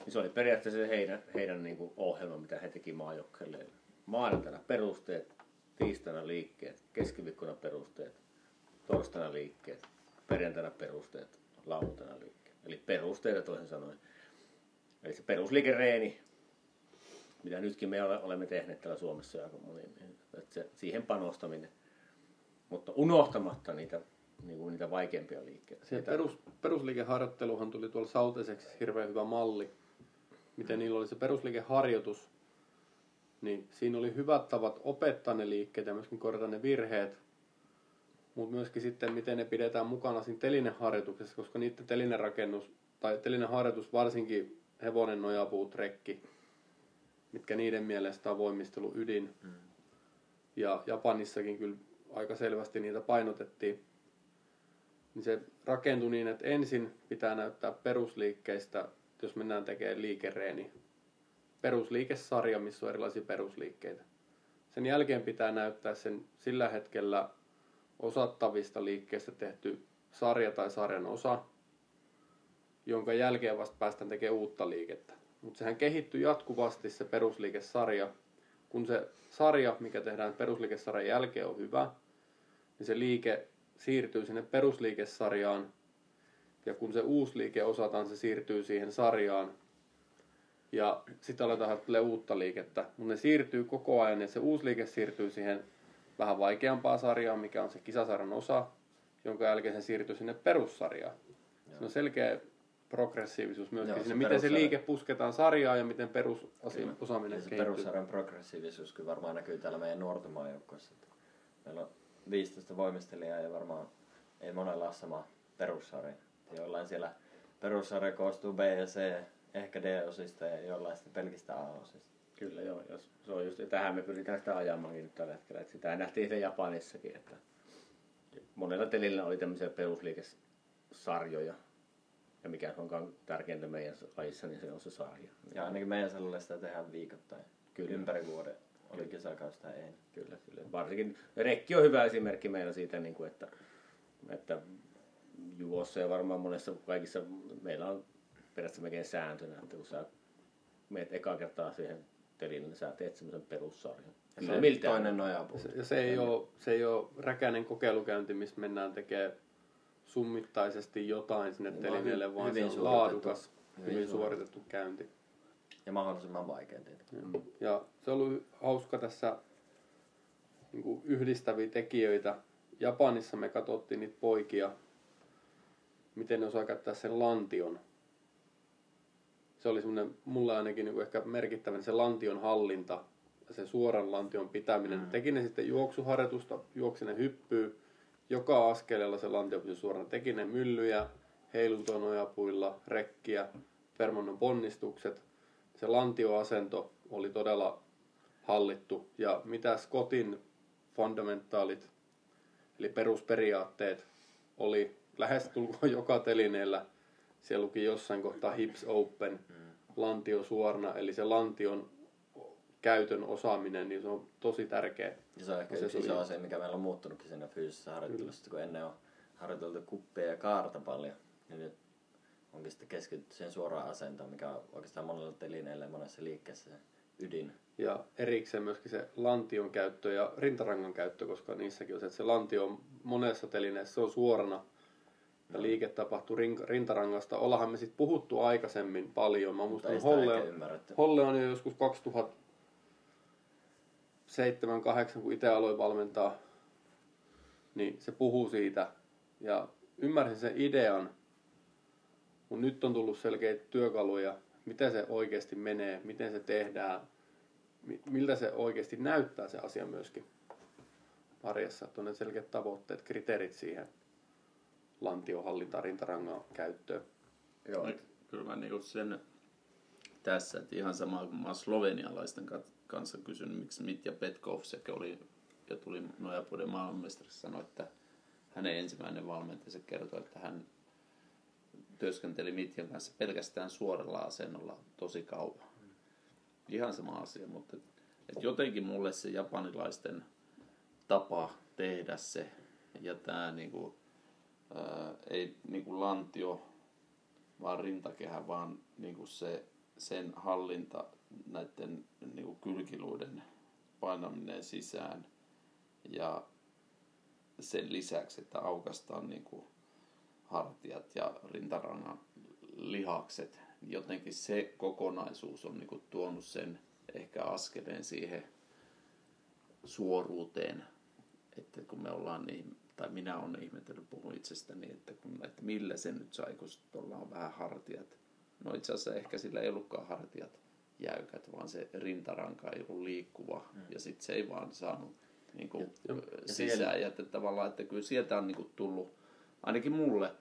Niin se oli periaatteessa heidän, heidän niin kuin ohjelma, mitä he teki maajoukkueelle. Maanantaina perusteet, tiistaina liikkeet, keskiviikkona perusteet, torstaina liikkeet, perjantaina perusteet, lauantaina liikkeet. Eli perusteita toisin sanoen. Eli se perusliikereeni, mitä nytkin me olemme tehneet täällä Suomessa aika moni, että se, siihen panostaminen. Mutta unohtamatta niitä, niin kuin niitä vaikeampia liikkeitä. Se perus, perusliikeharjoitteluhan tuli tuolla Sauteseksi hirveän hyvä malli miten niillä oli se perusliikeharjoitus, niin siinä oli hyvät tavat opettaa ne liikkeet ja myöskin korjata ne virheet, mutta myöskin sitten miten ne pidetään mukana siinä telineharjoituksessa, koska niiden telinerakennus tai telineharjoitus varsinkin hevonen, nojapuu, trekki, mitkä niiden mielestä on voimistelu ydin. Mm. Ja Japanissakin kyllä aika selvästi niitä painotettiin. Niin se rakentui niin, että ensin pitää näyttää perusliikkeistä jos mennään tekemään liikereeni, perusliikesarja, missä on erilaisia perusliikkeitä. Sen jälkeen pitää näyttää sen sillä hetkellä osattavista liikkeistä tehty sarja tai sarjan osa, jonka jälkeen vasta päästään tekemään uutta liikettä. Mutta sehän kehittyy jatkuvasti se perusliikesarja. Kun se sarja, mikä tehdään perusliikesarjan jälkeen, on hyvä, niin se liike siirtyy sinne perusliikesarjaan ja kun se uusi liike osataan, se siirtyy siihen sarjaan. Ja sitten aletaan tulee uutta liikettä. Mutta ne siirtyy koko ajan ja se uusi liike siirtyy siihen vähän vaikeampaan sarjaan, mikä on se kisasarjan osa, jonka jälkeen se siirtyy sinne perussarjaan. Se on selkeä progressiivisuus myöskin Joo, siinä, se miten se perussarja- liike pusketaan sarjaan ja miten perusosaaminen Ja kehittyy. se perussarjan progressiivisuus kyllä varmaan näkyy täällä meidän nuorten maajoukkoissa. Meillä on 15 voimistelijaa ja varmaan ei monella ole sama perussarja. Jollain siellä perussarja koostuu B ja C, ehkä D-osista ja jollain sitten pelkistä A-osista. Kyllä joo, jos, se on just, ja tähän me pyritään sitä ajamaankin nyt tällä hetkellä. Että sitä nähtiin se Japanissakin, että monella telillä oli tämmöisiä perusliikesarjoja. Ja mikä onkaan tärkeintä meidän lajissa, niin se on se sarja. Ja ainakin meidän salilla sitä tehdään viikoittain. Kyllä. Ympäri vuoden. Oli kesäkausi tai ei. Kyllä, kyllä. Varsinkin rekki on hyvä esimerkki meillä siitä, niin kuin, että, että juossa ja varmaan monessa kaikissa meillä on periaatteessa melkein sääntönä, että kun sä meet eka kertaa siihen telille, niin sä teet semmoisen perussarjan. Ja No, se miltä? toinen nojapuu. Se- Ja se ei, ole, se ei ole räkäinen kokeilukäynti, missä mennään tekemään summittaisesti jotain sinne Niin, telineelle, vaan hyvin se on suoritettu. laadukas, Hyvin hyvin suoritettu käynti. Ja mahdollisimman vaikea tietenkin. Ja se on ollut hauska tässä niin yhdistäviä tekijöitä. Japanissa me katsottiin niitä poikia, miten ne osaa käyttää sen lantion. Se oli semmoinen, mulle ainakin niin kuin ehkä merkittävän se lantion hallinta ja sen suoran lantion pitäminen. Mm. Teki ne sitten juoksuharjoitusta, juoksi ne hyppyy. Joka askeleella se lantio pysyi suorana. Teki ne myllyjä, heiluntoa nojapuilla, rekkiä, permannon ponnistukset. Se lantioasento oli todella hallittu. Ja mitä Scottin fundamentaalit, eli perusperiaatteet, oli lähestulkoon *laughs* joka telineellä. Siellä luki jossain kohtaa hips open, lantio suorana, eli se lantion käytön osaaminen, niin se on tosi tärkeä. Ja se on ehkä Se yksi iso asia, mikä meillä on muuttunutkin siinä fyysisessä harjoittelussa, kun ennen on harjoiteltu kuppia ja kaarta paljon, niin nyt onkin sitten keskitytty siihen suoraan asentoon, mikä on oikeastaan monella telineellä ja monessa liikkeessä se ydin. Ja erikseen myöskin se lantion käyttö ja rintarangan käyttö, koska niissäkin on se, että se lantio on monessa telineessä, se on suorana. Ja liike tapahtuu rin- rintarangasta. Ollahan me sitten puhuttu aikaisemmin paljon. Mä Mutta muistan, Holle. Holle on jo joskus 2007-2008, kun itse aloin valmentaa, niin se puhuu siitä. Ja ymmärsin sen idean, mutta nyt on tullut selkeitä työkaluja, miten se oikeasti menee, miten se tehdään, mi- miltä se oikeasti näyttää se asia myöskin arjessa. Että on ne selkeät tavoitteet, kriteerit siihen lantiohallintaan, rintarangan käyttöön. Joo, No, kyllä mä niinku sen tässä, että ihan sama kuin mä slovenialaisten kanssa kysynyt, miksi Mitja Petkov sekä oli ja tuli Nojapuuden maailmanmestariksi sanoi, että hänen ensimmäinen valmentajansa kertoi, että hän työskenteli Mitjan kanssa pelkästään suoralla asennolla tosi kauan. Ihan sama asia, mutta et, et jotenkin mulle se japanilaisten tapa tehdä se ja tämä niinku, ei niinku lantio, vaan rintakehä, vaan niinku se, sen hallinta näiden niinku kylkiluiden painaminen sisään. Ja sen lisäksi, että aukastaan niinku hartiat ja rintarangan lihakset, niin jotenkin se kokonaisuus on niinku tuonut sen ehkä askeleen siihen suoruuteen, että kun me ollaan niin, tai minä olen ihmetellyt, puhun itsestäni, että, kun, että millä se nyt sai, kun tuolla on vähän hartiat. No itse asiassa ehkä sillä ei ollutkaan hartiat jäykät, vaan se rintaranka ei ollut liikkuva mm. ja sitten se ei vaan saanut niin kuin, Ja- ja sisään. siellä- Ja että tavallaan, että kyllä sieltä on niin kuin tullut, ainakin mulle,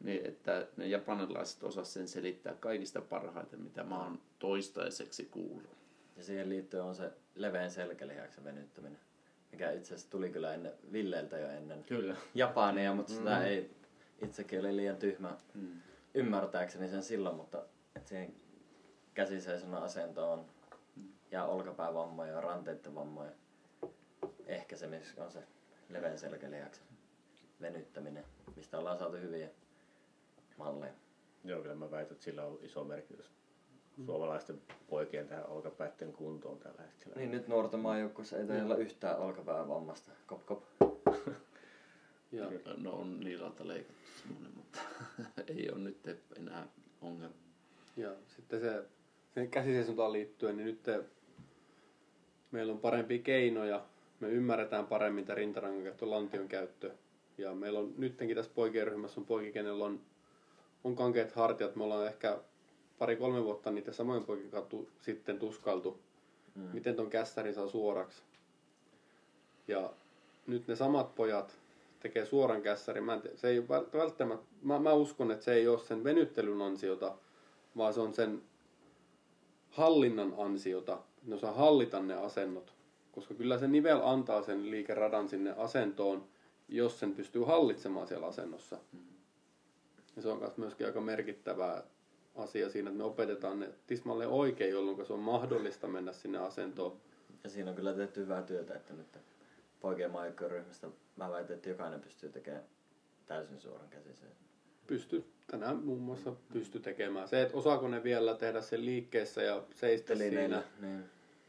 niin että ne japanilaiset osas sen selittää kaikista parhaiten, mitä mä oon toistaiseksi kuullut. Ja siihen liittyen on se leveän selkälihaksen venyttäminen, mikä itse asiassa tuli kyllä ennen Villeltä jo ennen Kyllä. Japania, mutta sitä ei itsekin oli liian tyhmä Mm. ymmärtääkseni sen silloin, mutta et siihen käsiseisonnan asentoon ja olkapäävammoja ja ranteiden vammoja. Ehkä se, missä on se leveän selkälihaksen venyttäminen, mistä ollaan saatu hyviä malleja. Joo, kyllä mä väitän, että sillä on iso merkitys suomalaisten poikien tähän olkapäitten kuntoon tällä hetkellä. Niin nyt nuorten maajoukkueessa ei taida olla yhtään olkapäävammasta. Kop kop. *laughs* Ja No on niilalta leikattu semmoinen, mutta *laughs* ei ole nyt enää ongelma. Ja sitten se, sen käsiseisontaan liittyen, niin nyt te, meillä on parempia keinoja. Me ymmärretään paremmin tämä rintarangan käyttö, lantion käyttö. Ja meillä on nytkin tässä poikien ryhmässä on poikia, kenellä on on kankeat hartiat. Me ollaan ehkä pari-kolme vuotta niitä samoin poikin kattu, sitten tuskailtu, mm. miten ton kässärin saa suoraksi. Ja nyt ne samat pojat tekee suoran kässärin. Mä se ei välttämättä, mä, mä uskon, että se ei ole sen venyttelyn ansiota, vaan se on sen hallinnan ansiota. Ne osaa hallita ne asennot. Koska kyllä se nivel antaa sen liikeradan sinne asentoon, jos sen pystyy hallitsemaan siellä asennossa. Ja se on myös myöskin aika merkittävä asia siinä, että me opetetaan ne tismalle oikein, jolloin se on mahdollista mennä sinne asentoon. Ja siinä on kyllä tehty hyvää työtä, että nyt poikien ryhmästä mä väitän, että jokainen pystyy tekemään täysin suoran käsisen. Pysty. Tänään muun muassa pysty tekemään. Se, että osaako ne vielä tehdä sen liikkeessä ja seistä siinä. Niin.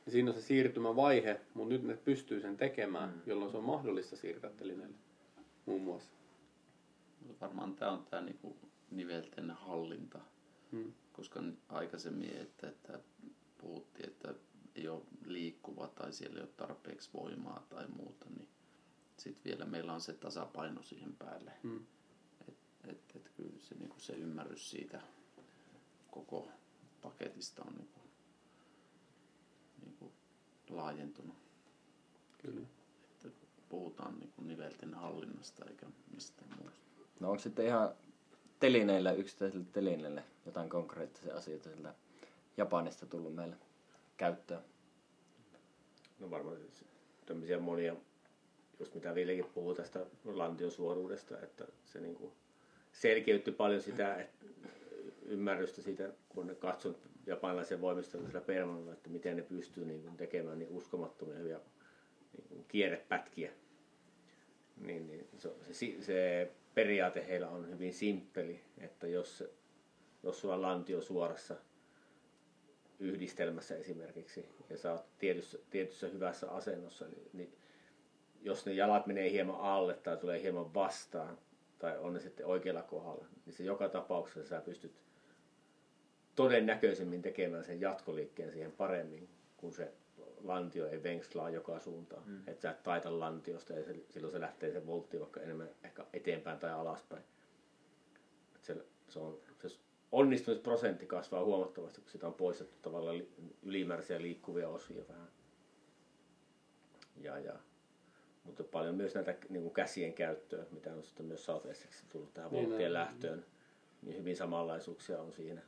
Siinä on se siirtymävaihe, mutta nyt ne pystyy sen tekemään, mm. jolloin se on mahdollista siirtää telineelle muun muassa. Varmaan tämä on tämä niinku nivelten hallinta. Hmm. Koska aikaisemmin, että, että puhuttiin, että ei ole liikkuva tai siellä ei ole tarpeeksi voimaa tai muuta, niin sitten vielä meillä on se tasapaino siihen päälle. Hmm. Että et, et kyllä se, niinku se ymmärrys siitä koko paketista on niinku, niinku laajentunut. Kyllä. Että puhutaan niinku nivelten hallinnasta eikä mistään muusta. No onko sitten ihan telineillä, yksittäisille telineille jotain konkreettisia asioita sieltä Japanista tullut meille käyttöön? No varmaan siis tämmöisiä monia, just mitä Villekin puhuu tästä lantiosuoruudesta, että se niinku selkeytti paljon sitä että ymmärrystä siitä, kun ne katsoi japanilaisen voimistelun sillä permanolla, että miten ne pystyy niin kuin tekemään niin uskomattomia hyviä niin kierrepätkiä. Niin, niin se, se, se periaate heillä on hyvin simppeli, että jos, jos sulla on lantio suorassa yhdistelmässä esimerkiksi ja sä oot tietyssä, tietyssä hyvässä asennossa, niin, niin jos ne jalat menee hieman alle tai tulee hieman vastaan tai on ne sitten oikealla kohdalla, niin se joka tapauksessa sä pystyt todennäköisemmin tekemään sen jatkoliikkeen siihen paremmin, kun se lantio ei venkslaa joka suuntaan. Mm. Että sä et taita lantiosta ja se, silloin se lähtee se voltti vaikka enemmän ehkä eteenpäin tai alaspäin. Et se, se, on, onnistumisprosentti kasvaa huomattavasti, kun sitä on poistettu tavallaan ylimääräisiä liikkuvia osia vähän. Ja, ja. Mutta paljon myös näitä niin kuin käsien käyttöä, mitä on sitten myös South Essexissa tullut tähän niin, volttien lähtöön. Niin hyvin samanlaisuuksia on siinä.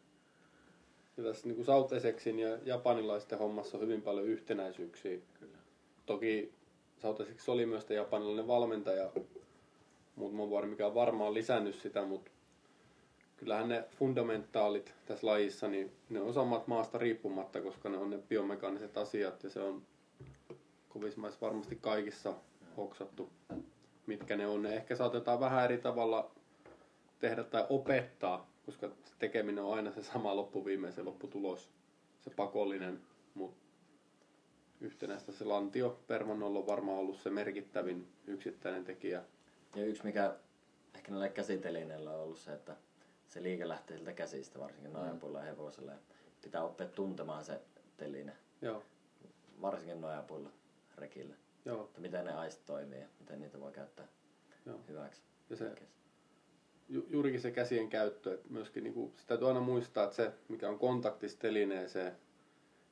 Ja tässä niin Sautesexin ja japanilaisten hommassa on hyvin paljon yhtenäisyyksiä. Kyllä. Toki Sauteseks oli myös japanilainen valmentaja, mutta varma, mikä on varmaan lisännyt sitä, mutta kyllähän ne fundamentaalit tässä lajissa, niin ne on samat maasta riippumatta, koska ne on ne biomekaaniset asiat ja se on kovismaissa varmasti kaikissa hoksattu, mitkä ne on. Ne ehkä saatetaan vähän eri tavalla tehdä tai opettaa, koska se tekeminen on aina se sama loppuviimeisen lopputulos, se pakollinen, mutta yhtenäistä se lantio Permannolla on varmaan ollut se merkittävin yksittäinen tekijä. Ja yksi mikä ehkä näillä käsitelineillä on ollut se, että se liike lähtee siltä käsistä, varsinkin mm. nojapuilla ja hevosella. Pitää oppia tuntemaan se teline. Joo. Varsinkin nojapuilla rekillä. Joo. Että miten ne aistit toimii ja miten niitä voi käyttää Joo. hyväksi. Ja se, ju, juurikin se käsien käyttö, että myöskin niin kuin, sitä täytyy aina muistaa, että se, mikä on kontaktis telineeseen,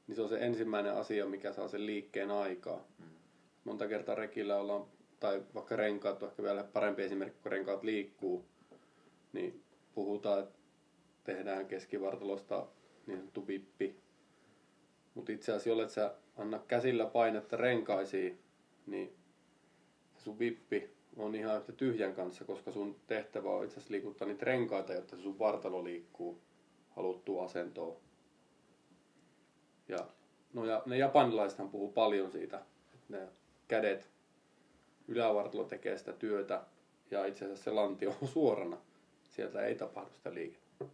niin se on se ensimmäinen asia, mikä saa sen liikkeen aikaa. Mm. Monta kertaa rekillä ollaan, tai vaikka renkaat on ehkä vielä parempi esimerkki, kun renkaat liikkuu, niin puhutaan, että tehdään keskivartalosta niin sanottu vippi. Mutta itse asiassa, jollet sä anna käsillä painetta renkaisiin, niin sun vippi on ihan yhtä tyhjän kanssa, koska sun tehtävä on itse asiassa liikuttaa niitä renkaita, jotta sun vartalo liikkuu haluttuun asentoon. Ja, no ja ne japanilaisethan puhuu paljon siitä, että ne kädet, ylävartalo tekee sitä työtä ja itse asiassa se lantio on suorana. Sieltä ei tapahdu sitä liikettä.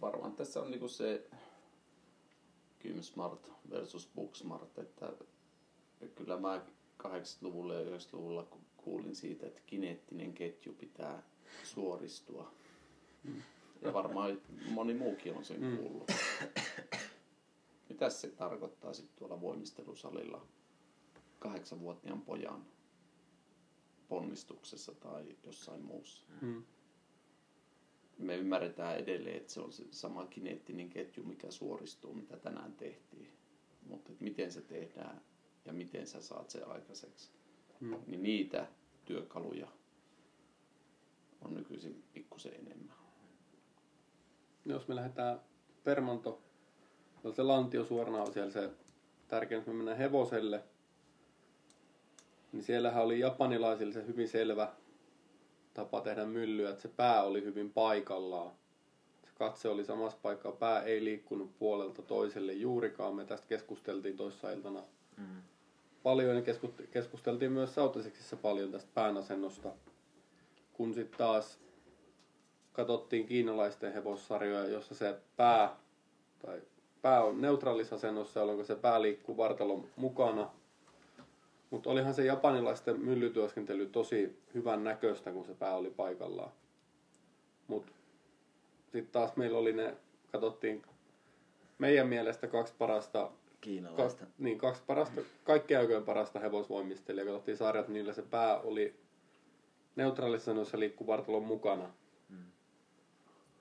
Varmaan tässä on niinku se Smart versus Booksmart, että kyllä mä 80-luvulla ja 90-luvulla kuulin siitä, että kineettinen ketju pitää suoristua. Mm. Ja varmaan moni muukin on sen mm. kuullut. Mitä se tarkoittaa sitten tuolla voimistelusalilla kahdeksanvuotiaan pojan ponnistuksessa tai jossain muussa? Mm. me ymmärretään edelleen, että se on se sama kineettinen ketju, mikä suoristuu, mitä tänään tehtiin. Mutta miten se tehdään ja miten sä saat se aikaiseksi, Mm. niin niitä työkaluja on nykyisin pikkusen enemmän. Jos me lähdetään Permanto, no se lantio suorana on siellä se tärkein, jos me mennään hevoselle, niin siellähän oli japanilaisilla se hyvin selvä tapa tehdä myllyä, että se pää oli hyvin paikallaan. Se katse oli samassa paikkaa, pää ei liikkunut puolelta toiselle juurikaan. Me tästä keskusteltiin toissa iltana Mm. paljon ja keskusteltiin myös Sautaseksissä paljon tästä päänasennosta. Kun sitten taas katsottiin kiinalaisten hevossarjoja, jossa se pää, tai pää on neutraalissa asennossa, jolloin se pää liikkuu vartalon mukana. Mutta olihan se japanilaisten myllytyöskentely tosi hyvän näköistä, kun se pää oli paikallaan. Mutta sitten taas meillä oli ne, katsottiin meidän mielestä kaksi parasta Kiinalaista. Ka- niin, kaksi parasta, kaikkien aikojen parasta hevosvoimistelijaa. Katsottiin sarjat, niillä se pää oli neutraalissa noissa liikkuu vartalon mukana. Mm.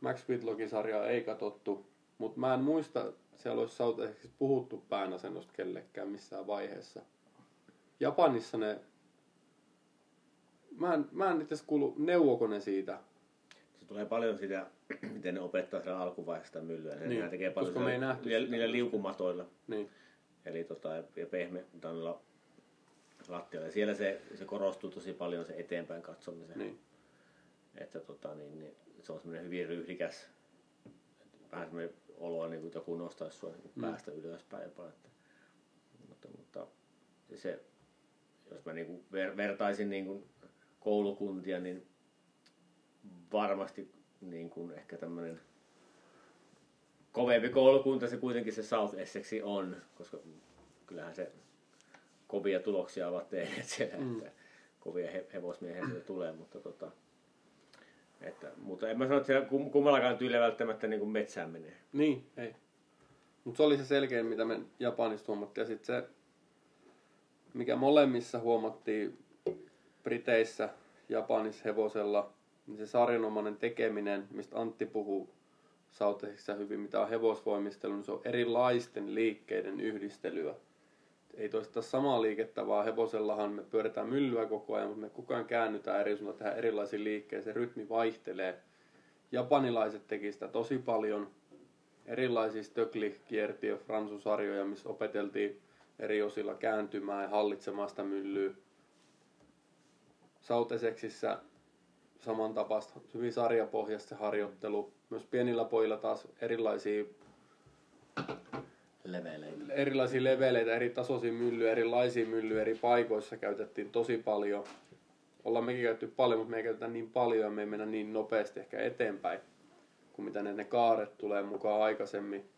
Max Whitlockin sarjaa ei katsottu, mutta mä en muista, siellä olisi sautaiseksi puhuttu päänasennosta kellekään missään vaiheessa. Japanissa ne, mä en, mä en itse asiassa kuulu, neuvoko ne siitä. Se tulee paljon sitä, *clears throat* miten ne opettaa siellä alkuvaiheessa sitä myllyä. Ne, Niin, tekee paljon koska me ei nähty niillä, niillä liukumatoilla. Niin, Eli tota, ja pehmeällä lattialla. Ja siellä se, se korostuu tosi paljon se eteenpäin katsomisen. niin. Että tota, niin, niin, se on semmoinen hyvin ryhdikäs, vähän semmoinen olo, niin kuin joku nostaisi sua niin Mm. päästä ylöspäin jopa. Että, mutta, mutta se, jos mä niin kuin ver, vertaisin niin kuin koulukuntia, niin varmasti niin kuin ehkä tämmöinen kovempi koulukunta se kuitenkin se South Essexi on, koska kyllähän se kovia tuloksia ovat tehneet siellä, Mm. että kovia he, hevosmiehiä tulee, mutta tota, että, mutta en mä sano, että siellä kum- kummallakaan tyylillä välttämättä niin kuin metsään menee. Niin, ei. Mutta se oli se selkein, mitä me Japanista huomattiin. Ja sitten se, mikä molemmissa huomattiin Briteissä, Japanissa hevosella, niin se sarjanomainen tekeminen, mistä Antti puhuu Sautesissa hyvin, mitä on hevosvoimistelu, niin se on erilaisten liikkeiden yhdistelyä. Ei toista samaa liikettä, vaan hevosellahan me pyöritään myllyä koko ajan, mutta me koko ajan käännytään eri suuntaan, tehdään erilaisia liikkeitä, se rytmi vaihtelee. Japanilaiset teki sitä tosi paljon, erilaisia kiertiö fransusarjoja, missä opeteltiin eri osilla kääntymään ja hallitsemaan sitä myllyä. Sauteseksissä samantapaista, hyvin sarjapohjaista se harjoittelu. Myös pienillä pojilla taas erilaisia, Leveleitä. erilaisia leveleitä, eri tasoisia myllyjä, erilaisia myllyjä eri paikoissa käytettiin tosi paljon. Ollaan mekin käytetty paljon, mutta me ei käytetä niin paljon ja me ei mennä niin nopeasti ehkä eteenpäin kuin mitä ne, ne kaaret tulee mukaan aikaisemmin,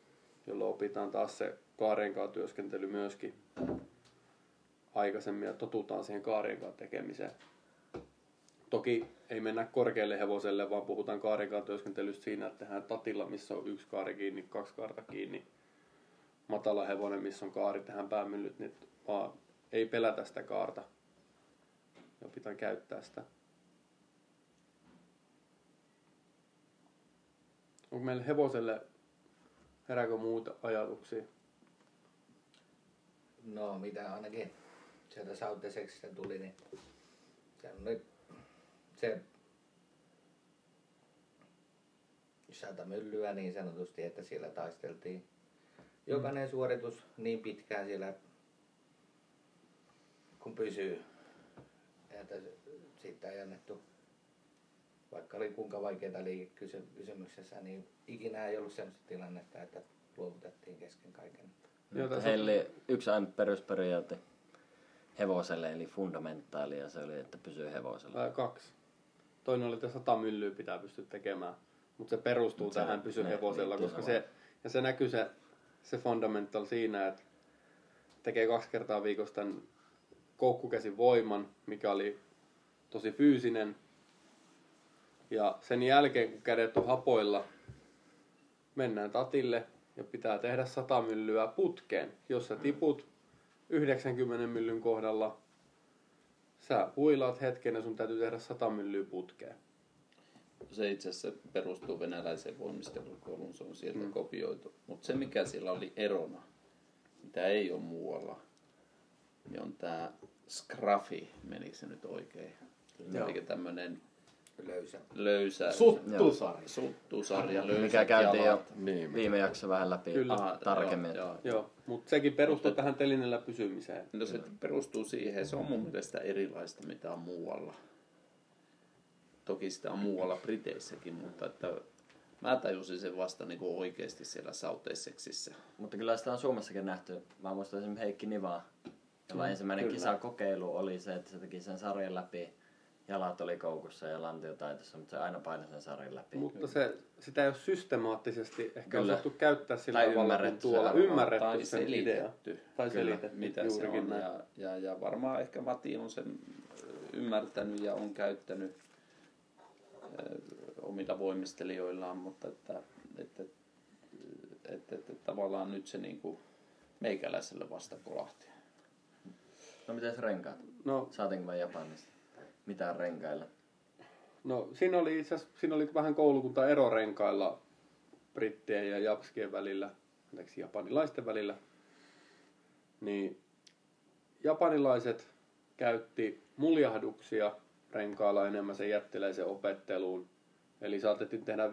jolloin opitaan taas se kaareen kanssa työskentely myöskin aikaisemmin ja totutaan siihen kaareen kanssa tekemiseen. Toki ei mennä korkealle hevoselle, vaan puhutaan kaaren kanssa työskentelystä siinä, että tehdään tatilla, missä on yksi kaari kiinni, kaksi kaarta kiinni. Matala hevonen, missä on kaari, tehdään päämyllyt, niin vaan ei pelätä sitä kaarta. Ja pitää käyttää sitä. Onko meillä hevoselle, herääkö muuta ajatuksia? No, mitä ainakin sieltä Sauteseksistä tuli, niin se on nyt se sata myllyä niin sanotusti, että siellä taisteltiin jokainen suoritus niin pitkään siellä kun pysyy. Että siitä ei annettu, vaikka oli kuinka vaikeita liikekysymyksessä, niin ikinä ei ollut sellaista tilannetta, että luovutettiin kesken kaiken. Joo, tässä- Heillä oli yksi aina perusperiaate hevoselle, eli fundamentaali, ja se oli, että pysyy hevosella. Tai kaksi. Toinen oli, että sata myllyä pitää pystyä tekemään. Mutta se perustuu Mut se- tähän pysy hevosella, koska samaan. se, ja se näkyy se, se fundamental siinä, että tekee kaksi kertaa viikossa tämän koukkukäsin voiman, mikä oli tosi fyysinen. Ja sen jälkeen, kun kädet on hapoilla, mennään tatille ja pitää tehdä sata myllyä putkeen. Jos sä tiput 90 myllyn kohdalla, sä huilaat hetken ja sun täytyy tehdä sata myllyä putkeen. se itse asiassa perustuu venäläiseen voimistelukouluun, se on sieltä Mm. kopioitu. Mutta se mikä siellä oli erona, mitä ei ole muualla, niin on tämä Scruffy, menikö se nyt oikein? Joo. Eli tämmöinen löysä. löysä Suttusarja. suttusarja, löysät Mikä käytiin jo. Niin, viime jaksossa vähän läpi Kyllä. Aha, tarkemmin. Joo, joo. Joo, mutta sekin perustuu tähän telineellä pysymiseen. No se perustuu siihen, se on mun mielestä erilaista mitä on muualla. Toki sitä on muualla Briteissäkin, mutta että mä tajusin sen vasta niin kuin oikeasti siellä South Mutta kyllä sitä on Suomessakin nähty. Mä muistan esimerkiksi Heikki Nivaa, jolla Mm, ensimmäinen kyllä. kisakokeilu oli se, että se teki sen sarjan läpi. Jalat oli koukussa ja lantio taitossa, mutta se aina painoi sen sarjan läpi. Mutta se, sitä ei ole systemaattisesti ehkä Kyllä. osattu käyttää sillä Tai tavalla kuin ymmärretty tuolla. se. Ymmärretty tai sen idea. Tai Kyllä. selitetty mitä se on. näin. Ja, ja, ja varmaan ehkä Mati on sen ymmärtänyt ja on käyttänyt ö, omilla voimistelijoillaan, mutta että, että, että, että, tavallaan nyt se niin kuin meikäläiselle vasta kolahti. No miten renkaat? No, Saatiinko me Japanista? Mitään renkailla? no siinä oli itse asiassa, siinä oli vähän koulukunta erorenkailla brittien ja japskien välillä, anteeksi japanilaisten välillä. Niin japanilaiset käytti muljahduksia renkailla enemmän sen jättiläisen opetteluun. Eli saatettiin tehdä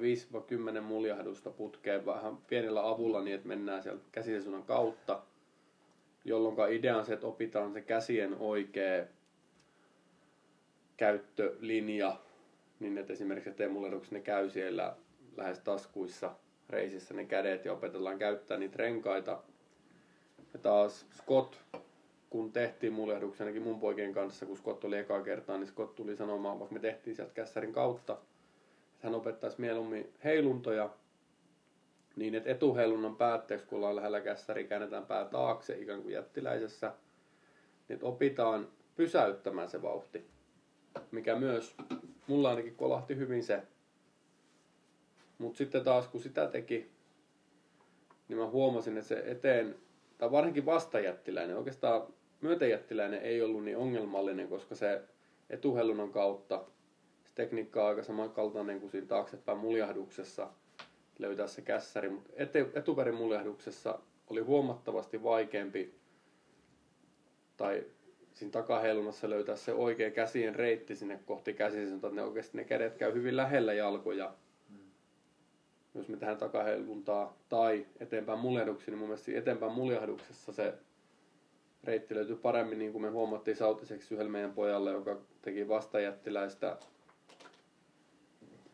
5-10 muljahdusta putkeen vähän pienellä avulla niin, että mennään siellä käsisesunan kautta. Jolloin idea on se, että opitaan se käsien oikea käyttölinja, niin että esimerkiksi teemulehduksessa ne käy siellä lähes taskuissa reisissä ne kädet ja opetellaan käyttää niitä renkaita. Ja taas Scott, kun tehtiin muljahduksia ainakin mun poikien kanssa, kun Scott oli eka kertaa, niin Scott tuli sanomaan, vaikka me tehtiin sieltä kässärin kautta, että hän opettaisi mieluummin heiluntoja niin, että etuheilunnan päätteeksi, kun ollaan lähellä kässäri, käännetään pää taakse ikään kuin jättiläisessä, niin että opitaan pysäyttämään se vauhti, mikä myös mulla ainakin kolahti hyvin se. Mutta sitten taas kun sitä teki, niin mä huomasin, että se eteen, tai varsinkin vastajättiläinen, oikeastaan myötäjättiläinen ei ollut niin ongelmallinen, koska se etuhellunnan kautta se tekniikka on aika samankaltainen kuin siinä taaksepäin muljahduksessa löytää se kässäri, mutta etuperin muljahduksessa oli huomattavasti vaikeampi tai siinä takaheilunnassa löytää se oikea käsien reitti sinne kohti käsisintä, että ne oikeasti ne kädet käy hyvin lähellä jalkoja. Jos me tehdään takaheiluntaa tai eteenpäin muljahduksiin, niin mun mielestä eteenpäin muljahduksessa se reitti löytyy paremmin, niin kuin me huomattiin sautiseksi yhdellä meidän pojalle, joka teki vastajättiläistä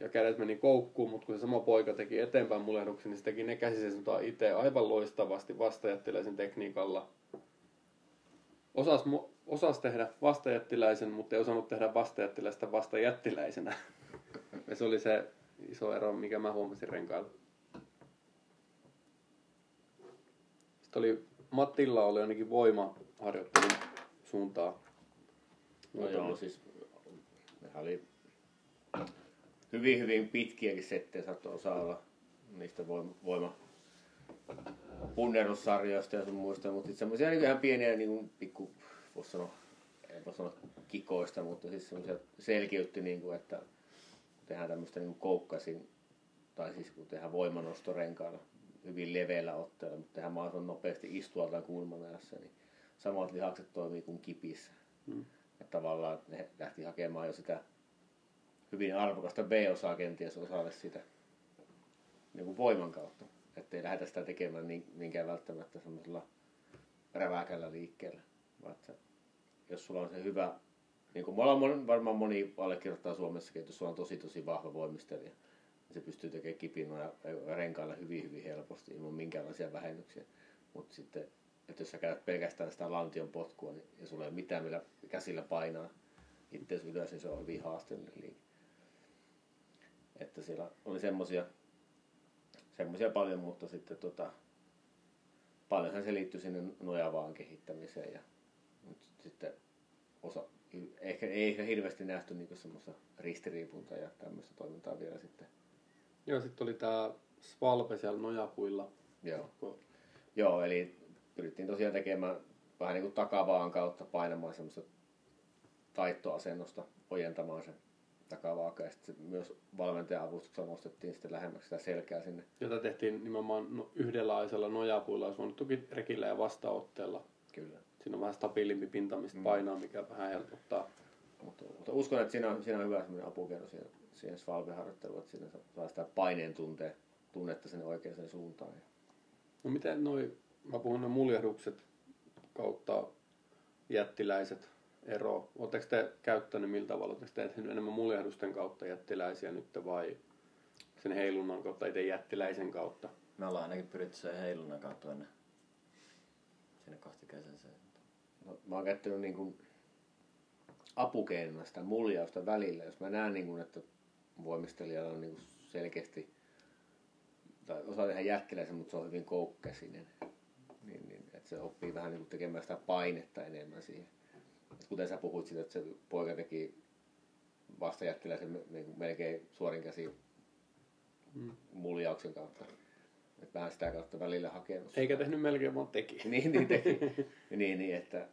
ja kädet meni koukkuun, mutta kun se sama poika teki eteenpäin muljahduksen, niin se teki ne käsisensuntaa itse aivan loistavasti vastajättiläisen tekniikalla. Osas, mu- osas tehdä vastajättiläisen, mutta ei osannut tehdä vastajättiläistä vastajättiläisenä. ja se oli se iso ero, mikä mä huomasin renkailla. Sitten oli, Mattilla oli ainakin voimaharjoittelun suuntaa. No joo, siis nehän oli hyvin, hyvin pitkiäkin settejä, saattoi osa olla niistä voima, voima punnerussarjoista ja sun muista, mutta sitten semmoisia niin ihan pieniä niin kuin pikku, voisi sanoa, en voi sanoa kikoista, mutta siis semmoisia selkeytti, niin kuin, että kun tehdään tämmöistä niin koukkasin, tai siis kun tehdään voimanostorenkailla hyvin leveällä otteella, mutta tehdään mahdollisimman nopeasti istualtaan kulmanajassa, niin samat lihakset toimii kuin kipissä. Mm. Että tavallaan ne lähti hakemaan jo sitä hyvin arvokasta B-osaa kenties osalle sitä niin kuin voiman kautta. Että ei lähdetä sitä tekemään niin, niinkään välttämättä semmoisella räväkällä liikkeellä. Vaan jos sulla on se hyvä, niin kuin moni, varmaan moni allekirjoittaa Suomessakin, että jos sulla on tosi tosi vahva voimistelija, niin se pystyy tekemään kipinoja renkailla hyvin hyvin helposti ilman minkäänlaisia vähennyksiä. Mutta sitten, että jos sä käyt pelkästään sitä lantion potkua niin, ja sulla ei ole mitään millä käsillä painaa itseäsi ylös, niin se on hyvin haasteellinen liike. Että siellä oli semmosia, semmosia paljon, mutta sitten tota, paljonhan se liittyy sinne nojavaan kehittämiseen ja sitten osa, ehkä ei ehkä hirveästi nähty niin semmoista ristiriipunta ja tämmöistä toimintaa vielä sitten. Joo, sitten oli tää Svalpe siellä nojapuilla. Joo. Joo, eli pyrittiin tosiaan tekemään vähän niin kuin takavaan kautta painamaan semmoista taittoasennosta, ojentamaan se takavaaka ja sitten myös valmentajan avustuksella nostettiin sitten lähemmäksi sitä selkää sinne. Jota tehtiin nimenomaan no, yhdenlaisella nojapuilla, olisi voinut tukirekillä ja vastaanotteella. Kyllä. Siinä on vähän stabiilimpi pinta, mistä painaa, mikä vähän helpottaa. Mutta, mutta uskon, että siinä on, siinä on hyvä semmoinen apukeino siihen, siihen svalveharjoitteluun, että siinä saa sitä paineen tunte, tunnetta sinne oikeaan suuntaan. No miten noi, mä puhun ne muljahdukset kautta jättiläiset ero. Oletteko te käyttänyt millä tavalla? Oletteko te tehnyt enemmän muljahdusten kautta jättiläisiä nyt vai sen heilunnan kautta, itse jättiläisen kautta? Me ollaan ainakin pyritty sen heilunnan kautta ennen sinne kohti kesän No, mä oon käyttänyt niin kuin apukeinona sitä muljausta välillä. Jos mä näen, niin kuin, että voimistelijalla on niin kuin selkeästi, tai osaa tehdä jättiläisen, mutta se on hyvin koukkäsinen, niin, niin että se oppii vähän niin kuin tekemään sitä painetta enemmän siihen. Et kuten sä puhuit siitä, että se poika teki vastajättiläisen niin melkein suorin käsi mm. muljauksen kautta. Että vähän sitä kautta välillä hakenut. Eikä tehnyt melkein, vaan teki. *laughs* niin, niin teki. niin, niin, että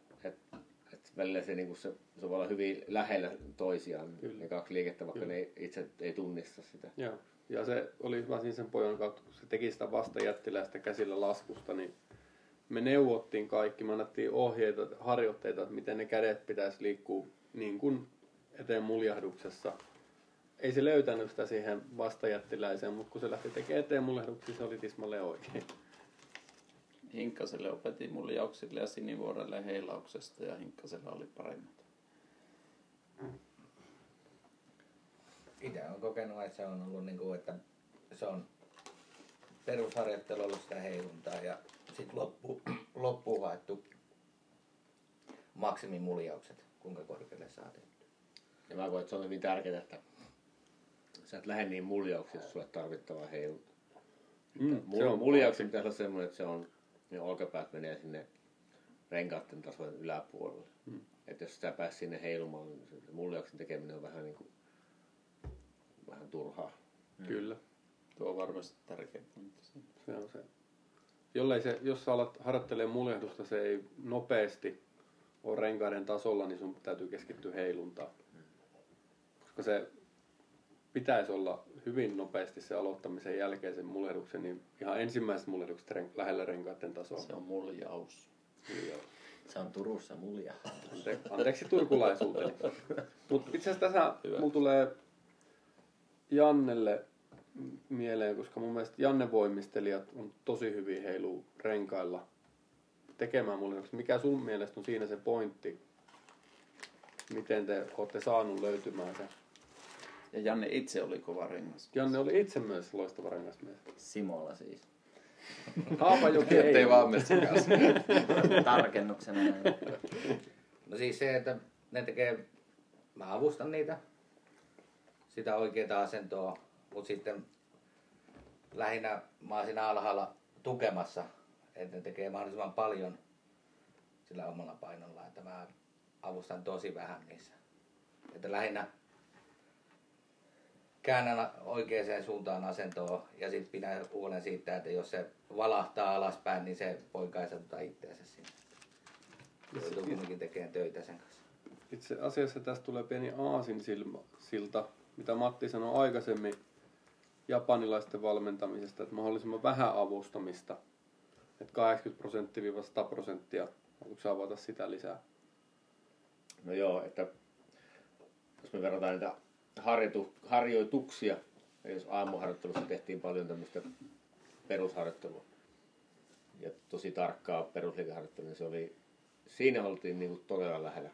välillä se, niin se, se voi olla hyvin lähellä toisiaan, Kyllä. ne kaksi liikettä, vaikka Kyllä. ne itse ei tunnista sitä. Joo. Ja se oli hyvä siinä sen pojan kautta, kun se teki sitä vastajättiläistä käsillä laskusta, niin me neuvottiin kaikki, me annettiin ohjeita, harjoitteita, että miten ne kädet pitäisi liikkua niin kuin eteen muljahduksessa. Ei se löytänyt sitä siihen vastajättiläiseen, mutta kun se lähti tekemään eteen muljahduksia, se oli tismalle oikein. Hinkkaselle opetin muljauksille ja sinivuorelle heilauksesta ja Hinkkasella oli paremmat. Itse olen kokenut, että se on ollut niin kuin, että se on perusharjoittelu ollut sitä heiluntaa ja sitten loppu, loppuun haettu maksimimuljaukset, kuinka korkealle saa tehty. Ja mä koen, että se on hyvin tärkeää, että sä et lähde niin muljauksiin, jos sulle tarvittavaa heilunta. Mm, se on muljauksen pitäisi olla semmoinen, että se on, ne olkapäät menee sinne renkaiden tasojen yläpuolelle. Mm. Että jos sitä pääsi sinne heilumaan, niin se muljauksen tekeminen on vähän niin kuin, vähän turhaa. Mm. Kyllä. Tuo on varmasti tärkeä pointti. Se on se jollei se, jos sä alat harjoittelee muljehdusta, se ei nopeasti ole renkaiden tasolla, niin sun täytyy keskittyä heiluntaan. Koska se pitäisi olla hyvin nopeasti se aloittamisen jälkeen sen muljehduksen, niin ihan ensimmäiset muljehdukset ren, lähellä renkaiden tasoa. Se on muljaus. muljaus. Se on Turussa mulja. Ante, anteeksi turkulaisuuteni. Mutta itse asiassa tässä mulla tulee Jannelle mieleen, koska mun mielestä Janne voimistelijat on tosi hyvin heilu renkailla tekemään mulle. Mikä sun mielestä on siinä se pointti? Miten te olette saanut löytymään se? Ja Janne itse oli kova rengas. Janne oli itse myös loistava rengasmies. Simolla siis. Haapajoki *laughs* ei. Ettei vaan kanssa. *laughs* Tarkennuksena. No siis se, että ne tekee, mä avustan niitä, sitä oikeaa asentoa, mutta sitten lähinnä mä oon siinä alhaalla tukemassa, että ne tekee mahdollisimman paljon sillä omalla painolla, että mä avustan tosi vähän niissä. Että lähinnä käännän oikeaan suuntaan asentoa ja sitten pidän huolen siitä, että jos se valahtaa alaspäin, niin se poika ei saata itseänsä sinne. Joutuu kuitenkin tekemään töitä sen kanssa. Itse asiassa tästä tulee pieni aasin silta, mitä Matti sanoi aikaisemmin japanilaisten valmentamisesta, että mahdollisimman vähän avustamista. Että 80 prosenttia 100 prosenttia. Haluatko avata sitä lisää? No joo, että jos me verrataan niitä harjoitu, harjoituksia, jos aamuharjoittelussa tehtiin paljon tämmöistä perusharjoittelua ja tosi tarkkaa perusliikeharjoittelua, niin se oli, siinä oltiin niin kuin todella lähellä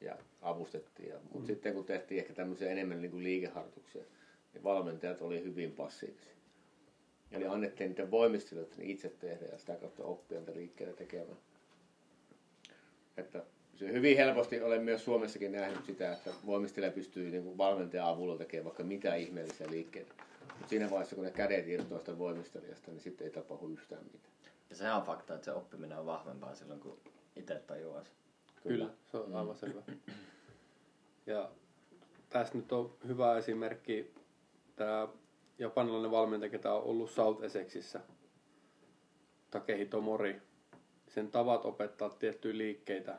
ja avustettiin. Mutta mm. sitten kun tehtiin ehkä tämmöisiä enemmän niin kuin liikeharjoituksia, niin valmentajat oli hyvin passiivisia. Eli annettiin niiden voimistelijoiden itse tehdä ja sitä kautta oppia niitä liikkeitä tekemään. Että se hyvin helposti olen myös Suomessakin nähnyt sitä, että voimistelija pystyy niin kuin valmentajan avulla tekemään vaikka mitä ihmeellisiä liikkeitä. Mutta siinä vaiheessa, kun ne kädet irtoaa sitä voimistelijasta, niin sitten ei tapahdu yhtään mitään. Ja sehän on fakta, että se oppiminen on vahvempaa silloin, kun itse tajuaa se. Kyllä, Kyllä se on aivan selvä. Ja tässä nyt on hyvä esimerkki tämä japanilainen valmentaja, ketä on ollut South Essexissa, Takehito Mori. Sen tavat opettaa tiettyjä liikkeitä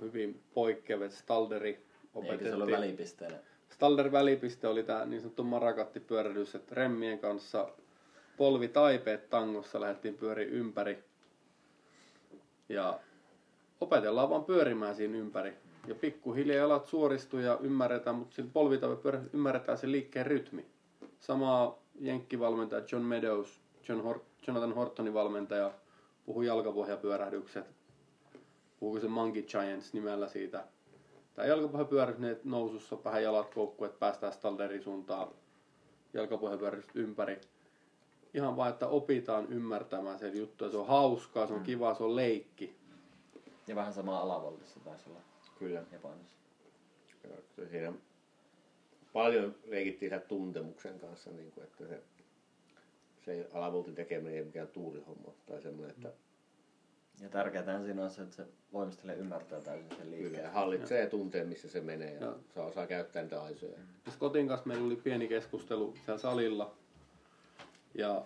hyvin poikkeavat. Stalderi Eikö se ollut välipisteenä? Stalder välipiste oli tämä niin sanottu marakattipyörähdys, että remmien kanssa polvi taipeet tangossa lähdettiin pyöri ympäri. Ja opetellaan vaan pyörimään siinä ympäri. Ja pikkuhiljaa jalat suoristuu ja ymmärretään, mutta sillä polvitaipepyörähdys ymmärretään se liikkeen rytmi. Sama jenkkivalmentaja John Meadows, John Hor- Jonathan Hortonin valmentaja, puhui jalkapohjapyörähdykset. Puhuuko se Monkey Giants nimellä siitä. Tämä ne nousussa vähän jalat koukku, että päästään Stalderin suuntaan jalkapohjapyörähdykset ympäri. Ihan vaan, että opitaan ymmärtämään se juttu. Ja se on hauskaa, se on kiva, se on leikki. Ja vähän samaa alavoltissa taisi olla Kyllä. Japanissa. Joo, Siinä paljon leikittiin sen tuntemuksen kanssa, niin kuin, että se, se alavoltin tekeminen ei ole mikään tuulihomma tai semmoinen, että Ja tärkeintä siinä on se, että se voimistelee ymmärtää täysin sen kyllä liikkeen. hallitsee ja tuntee, missä se menee ja Joo. saa osaa käyttää niitä aisoja. Ja Scottin kanssa meillä oli pieni keskustelu siellä salilla. Ja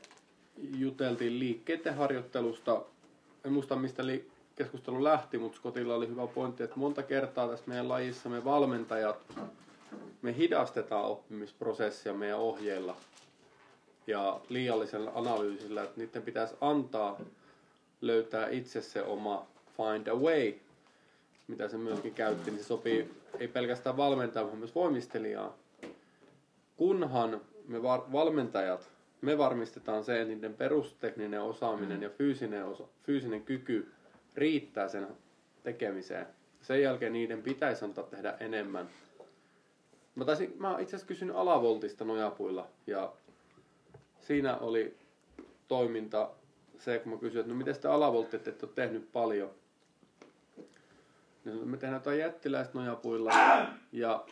juteltiin liikkeiden harjoittelusta. En muista mistä li- keskustelu lähti, mutta Scottilla oli hyvä pointti, että monta kertaa tässä meidän lajissa me valmentajat, me hidastetaan oppimisprosessia meidän ohjeilla ja liiallisella analyysillä, että niiden pitäisi antaa löytää itse se oma find a way, mitä se myöskin käytti, niin se sopii ei pelkästään valmentajaa, vaan myös voimistelijaa. Kunhan me var- valmentajat, me varmistetaan se, että niiden perustekninen osaaminen ja fyysinen, osa- fyysinen kyky riittää sen tekemiseen. Sen jälkeen niiden pitäisi antaa tehdä enemmän. Mä, taisin, mä itse asiassa kysyn alavoltista nojapuilla ja siinä oli toiminta se, kun mä kysyin, että no miten sitä alavolttia te ette ole tehnyt paljon. Niin me tehdään jotain jättiläistä nojapuilla ja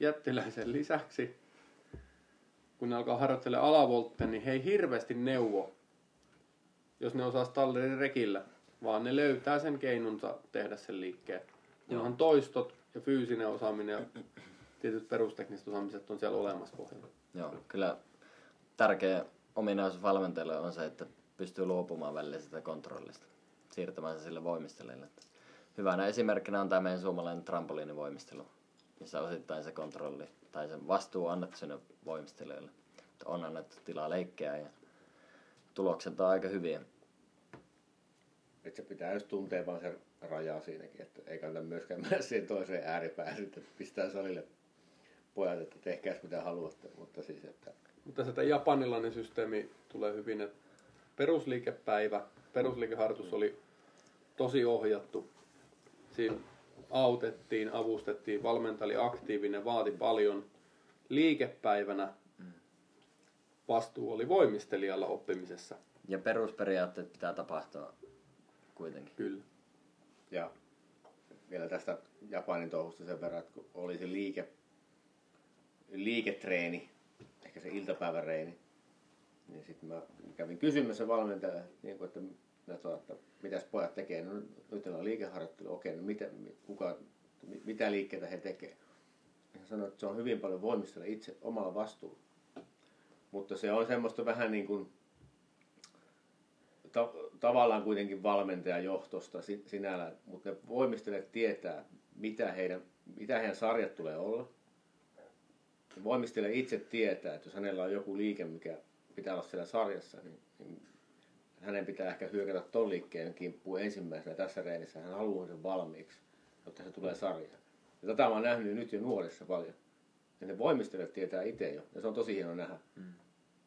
jättiläisen lisäksi, kun ne alkaa harjoittelemaan alavoltteja, niin he ei hirveästi neuvo, jos ne osaa stallerin rekillä, vaan ne löytää sen keinonsa tehdä sen liikkeen. Kunhan toistot ja fyysinen osaaminen ja tietyt perustekniset osaamiset on siellä olemassa pohjalla. Joo, kyllä tärkeä ominaisuus valmentajalle on se, että pystyy luopumaan välillä sitä kontrollista, siirtämään se sille voimistelijalle. Hyvänä esimerkkinä on tämä meidän suomalainen trampoliinivoimistelu, missä osittain se kontrolli tai se vastuu on annettu sinne voimistelijalle. On annettu tilaa leikkeä ja tulokset on aika hyviä. Että se pitää just tuntea vaan se raja siinäkin, että ei kannata myöskään mennä siihen toiseen ääripäähän, sitten että pistää salille pojat, että tehkääs mitä haluatte, mutta siis, että Mutta se tämä japanilainen systeemi tulee hyvin, että perusliikepäivä, perusliikeharjoitus oli tosi ohjattu. Siinä autettiin, avustettiin, valmentaja oli aktiivinen, vaati paljon. Liikepäivänä vastuu oli voimistelijalla oppimisessa. Ja perusperiaatteet pitää tapahtua kuitenkin. Kyllä. Ja vielä tästä Japanin touhusta sen verran, että kun oli se liike, liiketreeni, ehkä se iltapäiväreeni, niin sitten mä kävin kysymässä valmentajalle, niin kuin, että, että, että mitäs pojat tekee. No nyt on liikeharjoittelu, okei, no mitä, kuka, mitä liikkeitä he tekee. Hän sanoi, että se on hyvin paljon voimistella itse omalla vastuulla. Mutta se on semmoista vähän niin kuin, ta- tavallaan kuitenkin valmentajajohtosta si- sinällään, mutta ne voimistelijat tietää, mitä heidän, mitä heidän sarjat tulee olla. Voimistelija itse tietää, että jos hänellä on joku liike, mikä pitää olla siellä sarjassa, niin, niin hänen pitää ehkä hyökätä ton liikkeen kimppuun ensimmäisenä tässä reenissä. Hän haluaa sen valmiiksi, jotta se tulee sarjaan. Ja tätä mä oon nähnyt nyt jo nuorissa paljon. Ja ne voimistelijat tietää itse jo, ja se on tosi hieno nähdä. Mm.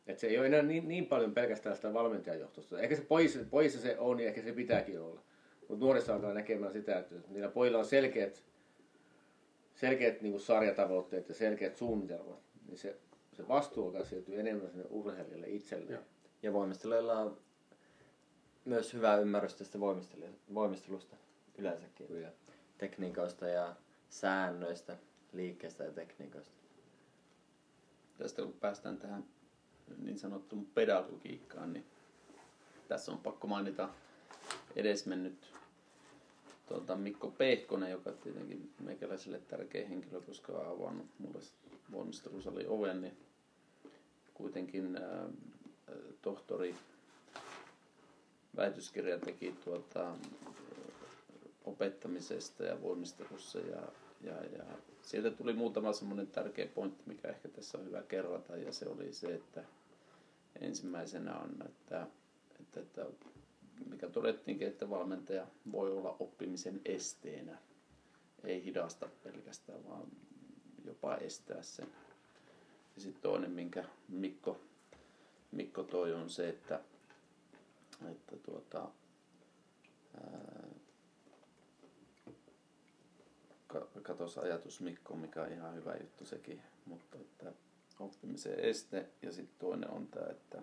Että se ei ole enää niin, niin paljon pelkästään sitä valmentajajohtosta. Ehkä se pojissa, pojissa se on, niin ehkä se pitääkin olla. Mutta nuorissa alkaa näkemään sitä, että niillä pojilla on selkeät, selkeät niin sarjatavoitteet ja selkeät suunnitelmat, niin se, se vastuu alkaa siirtyä enemmän sinne urheilijalle itselleen. Joo. Ja voimistelijoilla on myös hyvää ymmärrystä tästä voimistelu- voimistelusta yleensäkin. Kyllä. Tekniikoista ja säännöistä, liikkeestä ja tekniikoista. Tästä kun päästään tähän niin sanottuun pedagogiikkaan, niin tässä on pakko mainita edesmennyt tuota, Mikko Pehkonen, joka tietenkin meikäläiselle tärkeä henkilö, koska on avannut mulle valmistelusali oven, niin kuitenkin ää, tohtori väitöskirja teki tuota, opettamisesta ja voimistelussa ja, ja, ja sieltä tuli muutama semmoinen tärkeä pointti, mikä ehkä tässä on hyvä kerrata ja se oli se, että ensimmäisenä on, että, että, että mikä todettiinkin, että valmentaja voi olla oppimisen esteenä, ei hidasta pelkästään, vaan jopa estää sen. Ja sitten toinen, minkä Mikko, Mikko toi, on se, että, että tuota, ää, katos ajatus Mikko, mikä on ihan hyvä juttu sekin, mutta että oppimisen este ja sitten toinen on tämä, että,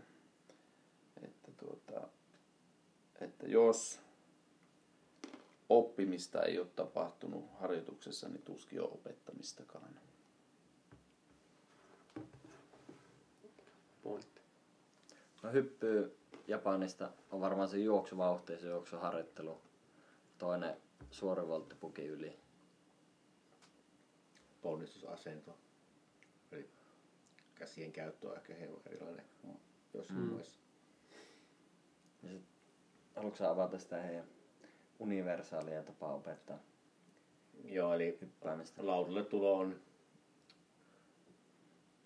että, tuota, että jos oppimista ei ole tapahtunut harjoituksessa, niin tuskin on opettamistakaan. Pointti. No hyppy Japanista on varmaan se juoksuvauhti ja se juoksuharjoittelu. Toinen suorivolttipuki yli. ponnistusasento. Eli käsien käyttö on ehkä hieman erilainen jossain Mm. mm. muissa. Ja sit, haluatko sä avata sitä heidän universaalia tapaa opettaa Joo, eli hyppäämistä? laudalle tulo on,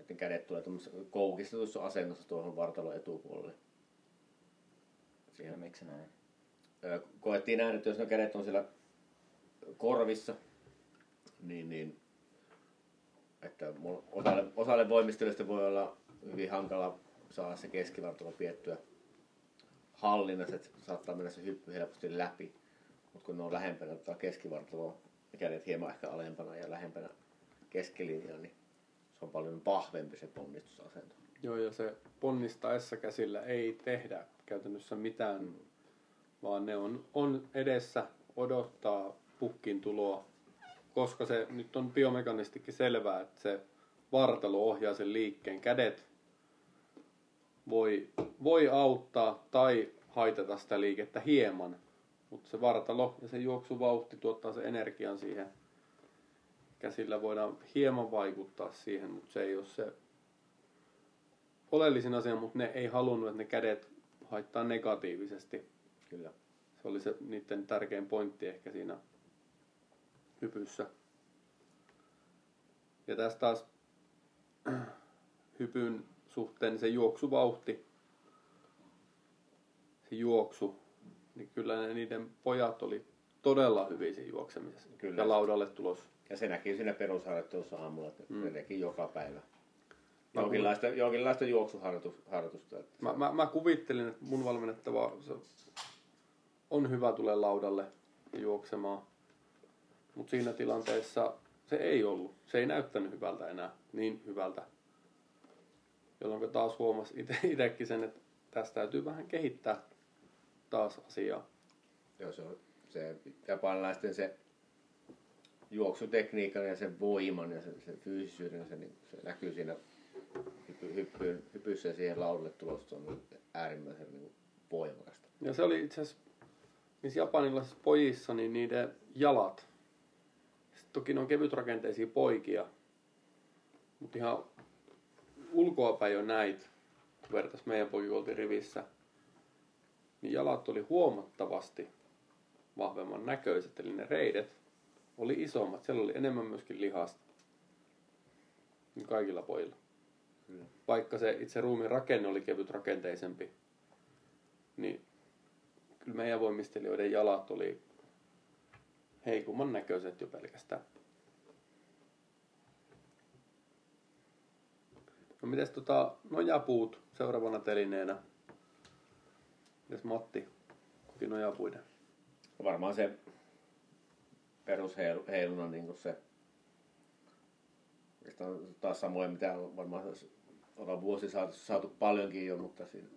että kädet tulee tuommoisessa koukistetussa asennossa tuohon vartalon etupuolelle. Siihen miksi näin? Koettiin näin, että jos ne kädet on siellä korvissa, niin, niin että osalle, osalle voimistelijoista voi olla hyvin hankala saada se keskivartalo piettyä hallinnassa, että saattaa mennä se hyppy helposti läpi. Mutta kun ne on lähempänä tota keskivartaloa, ja kädet hieman ehkä alempana ja lähempänä keskilinjaa, niin on paljon vahvempi se ponnistusasento. Joo, ja se ponnistaessa käsillä ei tehdä käytännössä mitään, mm. vaan ne on, on edessä, odottaa pukkin tuloa, koska se nyt on biomekanistikin selvää, että se vartalo ohjaa sen liikkeen. Kädet voi, voi auttaa tai haitata sitä liikettä hieman, mutta se vartalo ja se juoksuvauhti tuottaa sen energian siihen. Käsillä voidaan hieman vaikuttaa siihen, mutta se ei ole se oleellisin asia, mutta ne ei halunnut, että ne kädet haittaa negatiivisesti. Kyllä. Se oli se niiden tärkein pointti ehkä siinä hypyssä. Ja tässä taas *clears throat* hypyn suhteen se juoksuvauhti, se juoksu, niin kyllä ne, niiden pojat oli todella hyviä siinä juoksemisessa. Kyllä. Ja laudalle tulos. Ja se näkyy siinä perusharjoittelussa aamulla, että Mm. ne teki joka päivä. Mä Jonkinlaista, jonkinlaista juoksuharjoitusta. Että Mä, mä, mä kuvittelin, että mun valmennettava se on hyvä tulee laudalle ja juoksemaan. Mutta siinä tilanteessa se ei ollut. Se ei näyttänyt hyvältä enää, niin hyvältä. Jolloin taas huomasi itsekin *laughs* sen, että tästä täytyy vähän kehittää taas asiaa. Joo, se on se japanilaisten se juoksutekniikan ja sen voiman ja sen, sen fyysisyyden, se, niin, se näkyy siinä hyppy, hyppyyn, hypyssä ja siihen laudalle tulosta on äärimmäisen niin voimakasta. Ja se oli itse asiassa niissä japanilaisissa pojissa, niin niiden jalat. Sitten toki ne on kevytrakenteisia poikia. Mutta ihan ulkoapäin jo näit, kun vertais meidän oltiin rivissä, niin jalat oli huomattavasti vahvemman näköiset, eli ne reidet oli isommat. Siellä oli enemmän myöskin lihasta. Niin kaikilla pojilla. Kyllä. Vaikka se itse ruumiin rakenne oli kevyt rakenteisempi, niin kyllä meidän voimistelijoiden jalat oli heikomman näköiset jo pelkästään. No mites tota nojapuut seuraavana telineenä? Mites Matti koki nojapuiden? Varmaan se perusheiluna niin se oikeastaan taas samoin mitä on varmaan ollaan vuosi saatu, saatu paljonkin jo, mutta siinä,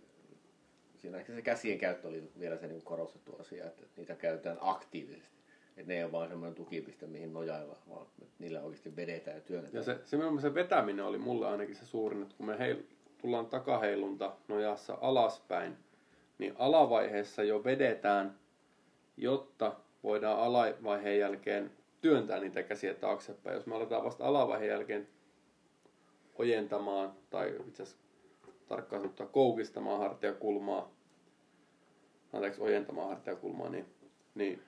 siinä ehkä se käsien käyttö oli vielä se niin korostettu asia, että niitä käytetään aktiivisesti. Että ne ei ole vaan semmoinen tukipiste, mihin nojaillaan, vaan niillä oikeasti vedetään ja työnnetään. Ja se, se, se vetäminen oli mulle ainakin se suurin, että kun me heil, tullaan takaheilunta nojassa alaspäin, niin alavaiheessa jo vedetään, jotta voidaan alavaiheen jälkeen työntää niitä käsiä taaksepäin. Jos me aletaan vasta alavaiheen jälkeen ojentamaan tai itse asiassa tarkkaan sanottuna koukistamaan hartiakulmaa, anteeksi, ojentamaan hartiakulmaa, niin, niin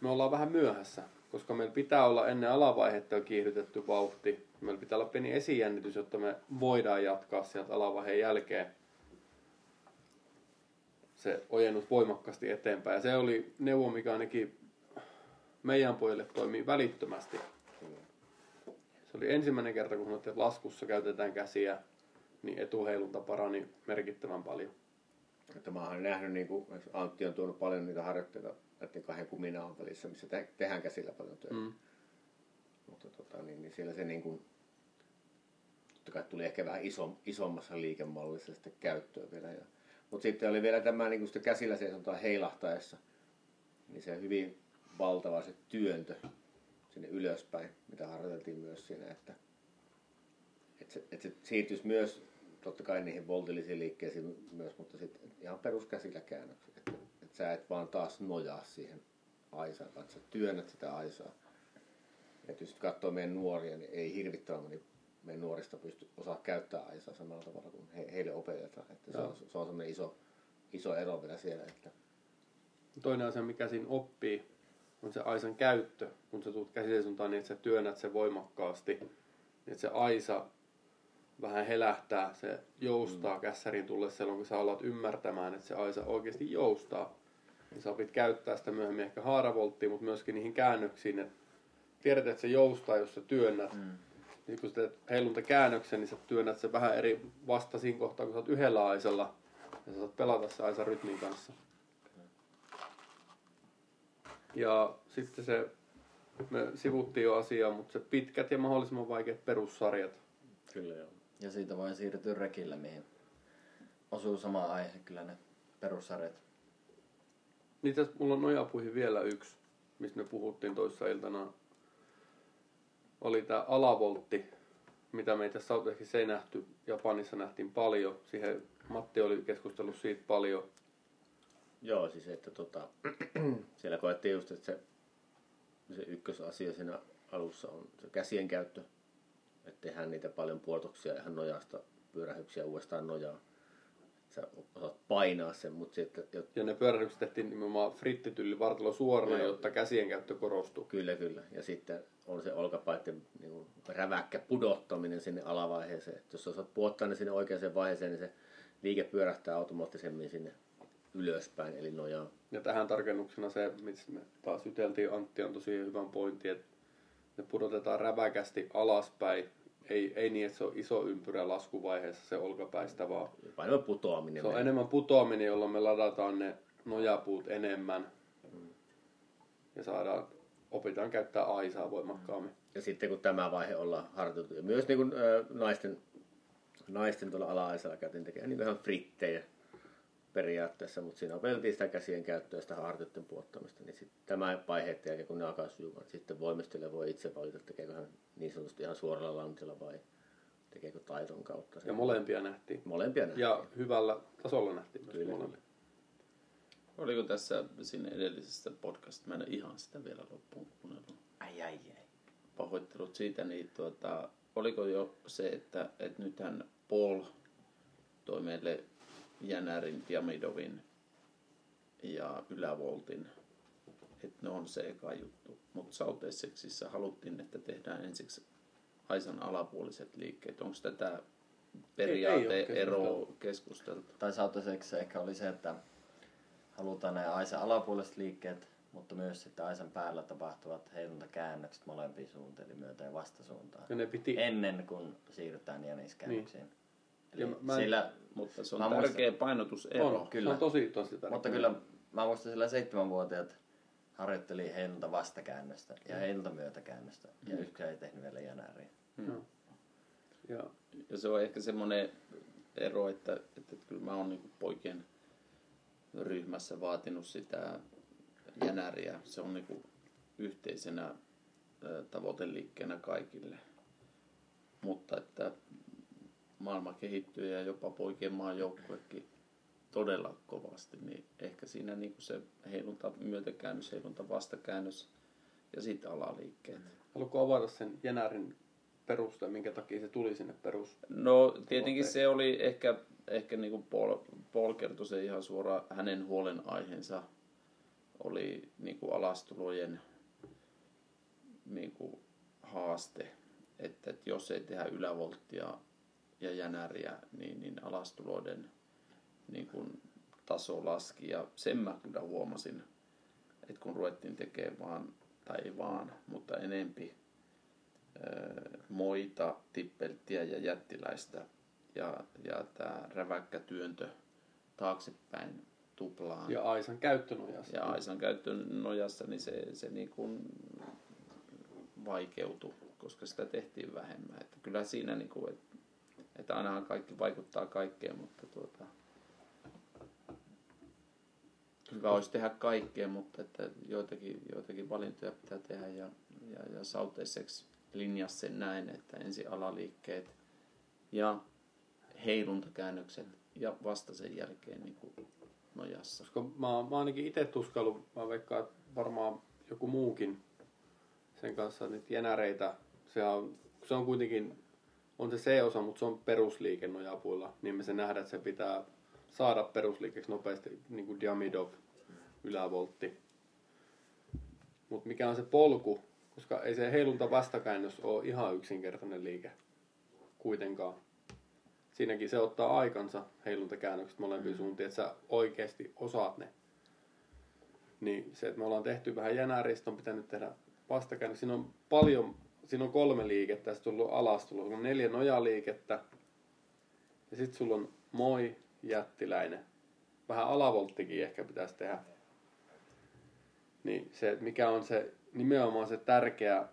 me ollaan vähän myöhässä, koska meillä pitää olla ennen alavaihetta jo kiihdytetty vauhti. Meillä pitää olla pieni esijännitys, jotta me voidaan jatkaa sieltä alavaiheen jälkeen se ojennus voimakkaasti eteenpäin. Ja se oli neuvo, mikä ainakin meidän pojille toimii välittömästi. Se oli ensimmäinen kerta, kun sanottiin, että laskussa käytetään käsiä, niin etuheilunta parani merkittävän paljon. Että mä oon nähnyt, niin kuin Antti on tuonut paljon niitä harjoitteita näiden kahden kuminaan välissä, missä te- tehdään käsillä paljon töitä. Mm. Mutta tota, niin, niin siellä se niin kuin, totta kai tuli ehkä vähän iso, isommassa liikemallissa sitten käyttöön vielä. Ja, mutta sitten oli vielä tämä niin sitten käsillä seisontaa heilahtaessa, niin se hyvin valtava se työntö sinne ylöspäin, mitä harjoiteltiin myös siinä, että, että, se, että se siirtyisi myös totta kai niihin voltillisiin liikkeisiin myös, mutta sitten ihan peruskäsillä käännökset. Että, että sä et vaan taas nojaa siihen aisaan, vaan sä työnnät sitä aisaa. Että jos katsoo meidän nuoria, niin ei hirvittävän moni meidän nuorista pysty osaa käyttää aisaa samalla tavalla kuin he, heille opetetaan. Että se, on, se on semmoinen iso, iso ero vielä siellä. Että, Toinen asia, mikä siinä oppii, on se aisan käyttö. Kun sä tulet käsiseisontaan, niin että sä työnnät sen voimakkaasti. Niin että se aisa vähän helähtää, se joustaa mm. kässärin tulle silloin, kun sä alat ymmärtämään, että se aisa oikeasti joustaa. Niin sä opit käyttää sitä myöhemmin ehkä haaravolttiin, mutta myöskin niihin käännöksiin. Et tiedät, että se joustaa, jos sä työnnät. Mm. Niin kun sä teet heiluntakäännöksen, niin sä työnnät se vähän eri vasta siinä kohtaa, kun sä oot yhdellä aisella. Ja sä saat pelata se aisan rytmin kanssa. Ja sitten se, me sivuttiin jo asiaa, mutta se pitkät ja mahdollisimman vaikeat perussarjat. kyllä joo. Ja siitä voi siirtyä rekille, mihin osuu sama aihe, kyllä ne perussarjat. Niin tässä mulla on nojapuihin vielä yksi, mistä me puhuttiin toissa iltana. Oli tämä alavoltti, mitä me tässä Southwestissa ei nähty. Japanissa nähtiin paljon. Siihen Matti oli keskustellut siitä paljon. Joo, siis että tota, *clears throat* siellä koettiin just, että se, se ykkösasia siinä alussa on se käsien käyttö. Että tehdään niitä paljon puoltoksia ihan nojasta, pyörähyksiä uudestaan nojaa. Että sä osaat painaa sen, mutta sitten jo- Ja ne pyörähdykset tehtiin nimenomaan frittitylli vartalo suorana, Joo. jotta käsien käyttö korostuu. kyllä kyllä. Ja sitten on se olkapäitten niin kuin räväkkä pudottaminen sinne alavaiheeseen. Että jos osaat puottaa ne sinne oikeaan vaiheeseen, niin se liike pyörähtää automaattisemmin sinne ylöspäin, eli nojaa. Ja tähän tarkennuksena se, mistä me taas juteltiin, Antti on tosi hyvän pointti, että ne pudotetaan räväkästi alaspäin. Ei, ei niin, että se on iso ympyrä laskuvaiheessa se olkapäistä, vaan Jopa enemmän putoaminen. se on menee. enemmän putoaminen, jolloin me ladataan ne nojapuut enemmän. Ja saadaan, opitaan käyttää aisaa voimakkaammin. Ja sitten kun tämä vaihe ollaan harjoiteltu, ja myös niin kuin, ö, naisten, naisten tuolla ala-aisella käytiin tekemään niin vähän frittejä periaatteessa, mutta siinä opeteltiin sitä käsien käyttöä ja sitä hartioiden puottamista, niin sitten tämä vaihe jälkeen, kun ne alkaa sujumaan, sitten voimistelija voi itse valita, tekeekö hän niin sanotusti ihan suoralla lantilla vai tekeekö taiton kautta. sen. Ja molempia nähtiin. Molempia nähtiin. Ja hyvällä tasolla nähtiin myös Kyllä. molempia. Oliko tässä siinä edellisessä podcast, mä en ihan sitä vielä loppuun kuunnellut. Ai ai ai. Pahoittelut siitä, niin tuota, oliko jo se, että, että nythän Paul toi meille Jänärin, Diamidovin ja Ylävoltin, että ne on se eka juttu. Mutta South Essexissä haluttiin, että tehdään ensiksi Aisan alapuoliset liikkeet. Onko tätä periaateeroa keskusteltu. Tai sautaiseksi ehkä oli se, että halutaan ne Aisan alapuoliset liikkeet, mutta myös sitten Aisan päällä tapahtuvat heiluntakäännökset molempiin suuntiin, eli myötä- ja vastasuuntaan. Ja ne piti, Ennen kuin siirrytään jäniskäännöksiin. Ja Eli mä sillä, Mutta se on tärkeä muistan- painotusero. on, kyllä. se on tosi, tosi tärkeä. mutta kyllä mä muistan sillä seitsemänvuotiaat harjoitteli heilunta vastakäännöstä ja heilunta myötäkäännöstä. Ja yksi ei tehnyt vielä jänäriä. Ja Ja se on ehkä semmoinen ero, että, että, että kyllä mä oon niin poikien ryhmässä vaatinut sitä jänäriä. Se on niin yhteisenä tavoiteliikkeenä kaikille. Mutta että maailma kehittyy ja jopa poikien maajoukkuekin todella kovasti, niin ehkä siinä niin se heilunta myötäkäännös, heilunta vastakäännös ja sitten alaliikkeet. haluatko avata sen Jänärin perusteen, minkä takia se tuli sinne perus? No tietenkin se oli ehkä, ehkä niin kuin Paul, Paul kertoi se ihan suoraan hänen huolenaiheensa oli niin kuin alastulojen niin kuin haaste, että, että jos ei tehdä ylävolttia ja jänäriä, niin, niin alastuloiden niin kuin taso laski. Ja sen mä kyllä huomasin, että kun ruvettiin tekemään vaan, tai ei vaan, mutta enempi moita, tippeltiä ja jättiläistä. Ja, ja tämä räväkkä työntö taaksepäin tuplaan. Ja Aisan käyttönojassa. Ja Aisan käyttönojassa, niin se, se niin kuin vaikeutui, koska sitä tehtiin vähemmän. Että kyllä siinä, niin kuin, että, että ainahan kaikki vaikuttaa kaikkeen, mutta tuota, hyvä olisi tehdä kaikkea, mutta että joitakin, joitakin valintoja pitää tehdä ja, ja, ja sauteiseksi linjasi sen näin, että ensin alaliikkeet ja heiluntakäännökset ja vasta sen jälkeen niin kuin nojassa. Koska mä, mä ainakin itse tuskallut, mä veikkaan, että varmaan joku muukin sen kanssa niitä jenäreitä, se on, se on kuitenkin, on se C-osa, mutta se on perusliike nojapuilla, niin me se nähdään, että se pitää saada perusliikeksi nopeasti, niin kuin Diamidov, ylävoltti. Mutta mikä on se polku, koska ei se heilunta vastakäännös ole ihan yksinkertainen liike kuitenkaan. Siinäkin se ottaa aikansa heiluntakäännökset molempiin mm. suuntiin, että sä oikeasti osaat ne. Niin se, että me ollaan tehty vähän jänäristä, on pitänyt tehdä vastakäännös. Siinä on paljon, siinä on kolme liikettä ja sitten tullut alas tullut. on neljä nojaliikettä. Ja sitten sulla on moi, jättiläinen. Vähän alavolttikin ehkä pitäisi tehdä. Niin se, mikä on se nimenomaan se tärkeä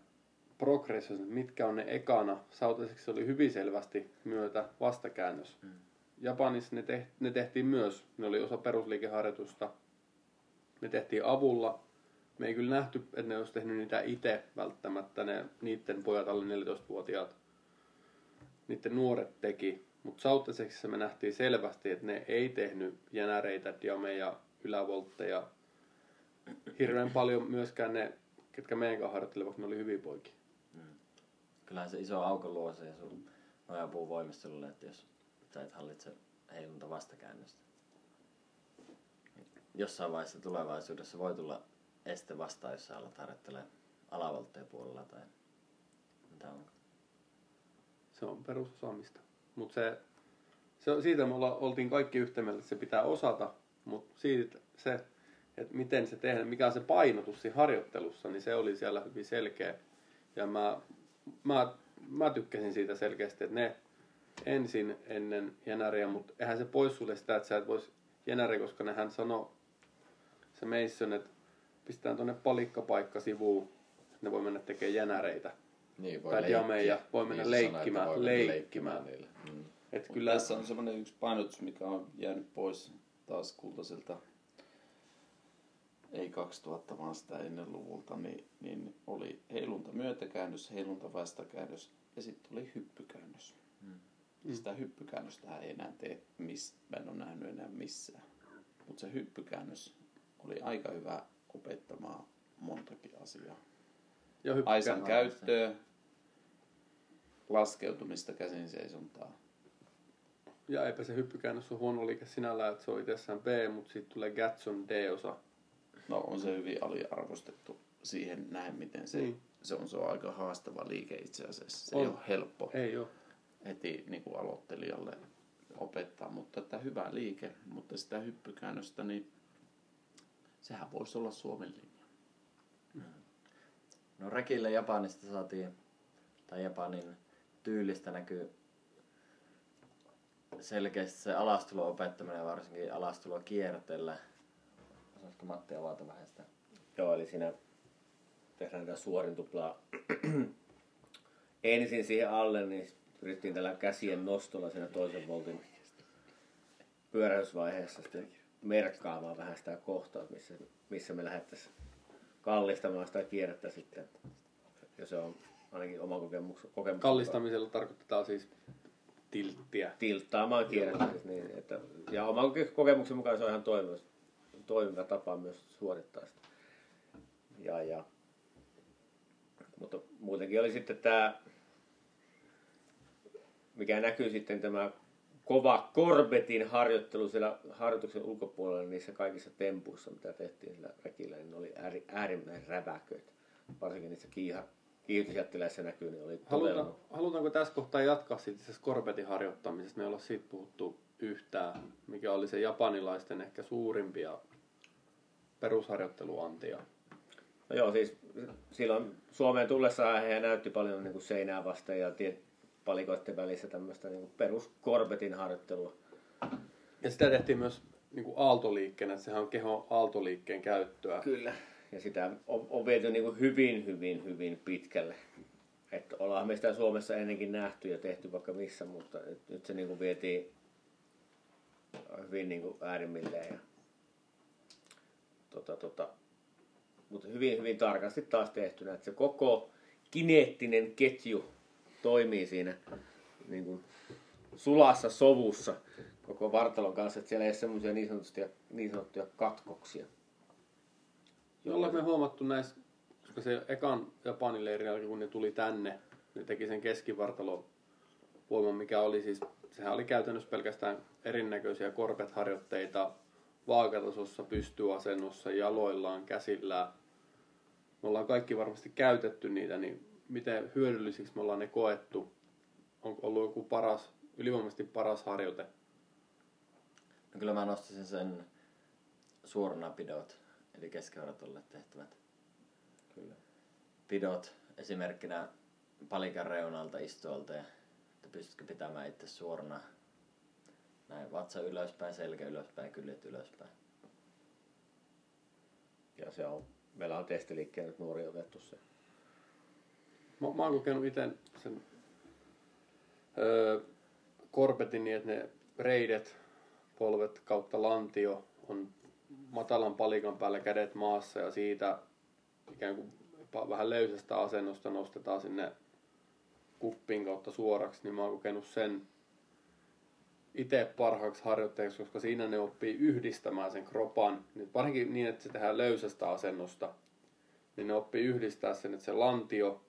progressio, mitkä on ne ekana. Sautaiseksi oli hyvin selvästi myötä vastakäännös. Mm. Japanissa ne, te, ne tehtiin myös, ne oli osa perusliikeharjoitusta. Ne tehtiin avulla. Me ei kyllä nähty, että ne olisi tehnyt niitä itse välttämättä, ne, niiden pojat alle 14-vuotiaat. Niiden nuoret teki. Mutta sautaiseksi me nähtiin selvästi, että ne ei tehnyt jänäreitä, diameja, ylävoltteja. Hirveän paljon myöskään ne ketkä meidän kanssa harjoittelevat, ne oli hyviä poikia. Mm. Kyllähän se iso auko luo se sun nojapuu voimistelulle, että jos sä et hallitse heilunta vastakäännöstä. Jossain vaiheessa tulevaisuudessa voi tulla este vastaan, jos sä alat harjoittelemaan alavoltteen puolella tai mitä on. Se on perusosaamista. Mutta se, se, siitä me olla, oltiin kaikki yhtä mieltä, että se pitää osata, mutta siitä se että miten se tehdään, mikä on se painotus siinä harjoittelussa, niin se oli siellä hyvin selkeä. Ja mä, mä, mä tykkäsin siitä selkeästi, että ne ensin ennen jenäriä, mutta eihän se pois sulle sitä, että sä et vois jenäriä, koska nehän sanoi se Mason, että pistetään tuonne palikkapaikka sivuun, ne voi mennä tekemään jenäreitä. Niin, voi tai leikkiä. voi mennä niin leikkimään, sanoo, leikkimään. leikkimään. Mm. Et kyllä... Tässä on semmoinen yksi painotus, mikä on jäänyt pois taas kultaiselta ei 2000 vaan sitä ennen luvulta, niin, niin oli heilunta myötäkäännös, heilunta vastakäännös ja sitten oli hyppykäännös. Mm. Sitä hyppykäännöstä ei enää tee, miss, mä en ole nähnyt enää missään. Mutta se hyppykäännös oli aika hyvä opettamaan montakin asiaa. Ja Aisan käyttöä, laskeutumista käsin seisontaa. Ja eipä se hyppykäännös ole huono liike sinällään, että se on itsessään B, mutta sitten tulee Gatson D-osa, No on se hyvin aliarvostettu siihen näin, miten se, niin. se, on, se on aika haastava liike itse asiassa. Se on. ei ole helppo ei ole. heti niin kuin aloittelijalle opettaa, mutta että hyvä liike, mutta sitä hyppykäännöstä, niin sehän voisi olla Suomen linja. No Rekille Japanista saatiin, tai Japanin tyylistä näkyy selkeästi se alastulo opettaminen, varsinkin alastulo kiertellä Osaatko Matti avata vähän sitä? Joo, eli siinä tehdään tätä suorin tuplaa ensin siihen alle, niin pyrittiin tällä käsien nostolla siinä toisen voltin pyörähdysvaiheessa sitten merkkaamaan vähän sitä kohtaa, missä, missä me lähdettäisiin kallistamaan sitä kierrettä sitten. Ja se on ainakin oma kokemus. kokemus Kallistamisella tarkoittaa siis tilttiä. Tilttaamaan kierrettä. Siis niin, että, ja oman kokemuksen mukaan se on ihan toimiva toimiva tapa myös suorittaa sitä. Ja, ja, mutta muutenkin oli sitten tämä, mikä näkyy sitten tämä kova korbetin harjoittelu siellä harjoituksen ulkopuolella niissä kaikissa tempuissa, mitä tehtiin sillä rekillä, niin ne oli ääri, äärimmäisen räväköitä. Varsinkin niissä kiiha, kiihdytysjättiläissä näkyy, niin oli todella... Haluta, halutaanko tässä kohtaa jatkaa siitä se skorbetin harjoittamisesta? Me ei olla siitä puhuttu yhtään, mikä oli se japanilaisten ehkä suurimpia perusharjoitteluantia. No joo, siis silloin Suomeen tullessa he näytti paljon niin kuin seinää vasten ja palikoiden välissä tämmöistä niin kuin peruskorbetin harjoittelua. Ja sitä tehtiin myös niin kuin aaltoliikkeenä, että sehän on kehon aaltoliikkeen käyttöä. Kyllä. Ja sitä on, on viety niin kuin hyvin, hyvin, hyvin pitkälle. Että ollaan me sitä Suomessa ennenkin nähty ja tehty vaikka missä, mutta nyt, nyt se niin kuin vietiin hyvin niin kuin äärimmilleen. Ja, tota, tota, mutta hyvin, hyvin tarkasti taas tehtynä, että se koko kineettinen ketju toimii siinä niin kuin sulassa sovussa koko vartalon kanssa, että siellä ei ole semmoisia niin sanottuja, niin sanottuja katkoksia. Jolla me huomattu näissä, koska se ekan Japanin leirillä, kun ne tuli tänne, ne teki sen keskivartalon voiman, mikä oli siis, sehän oli käytännössä pelkästään erinäköisiä korpet-harjoitteita vaakatasossa, pystyasennossa, jaloillaan, käsillään. Me ollaan kaikki varmasti käytetty niitä, niin miten hyödyllisiksi me ollaan ne koettu? Onko ollut joku paras, ylivoimaisesti paras harjoite? No kyllä mä nostaisin sen suoranapidot, eli keskivartalolle tehtävät Kyllä. pidot esimerkkinä palikan reunalta istualta ja että pystytkö pitämään itse suorana näin vatsa ylöspäin, selkä ylöspäin, kyljet ylöspäin. Ja se on, meillä on testiliikkeen nuori otettu se. Mä, mä oon kokenut itse sen öö, korpetin niin, että ne reidet, polvet kautta lantio on matalan palikan päällä kädet maassa ja siitä ikään kuin vähän löysästä asennosta nostetaan sinne kuppin kautta suoraksi, niin mä oon kokenut sen itse parhaaksi harjoitteeksi, koska siinä ne oppii yhdistämään sen kropan, niin varsinkin niin, että se tehdään löysästä asennosta, niin ne oppii yhdistää sen, että se lantio,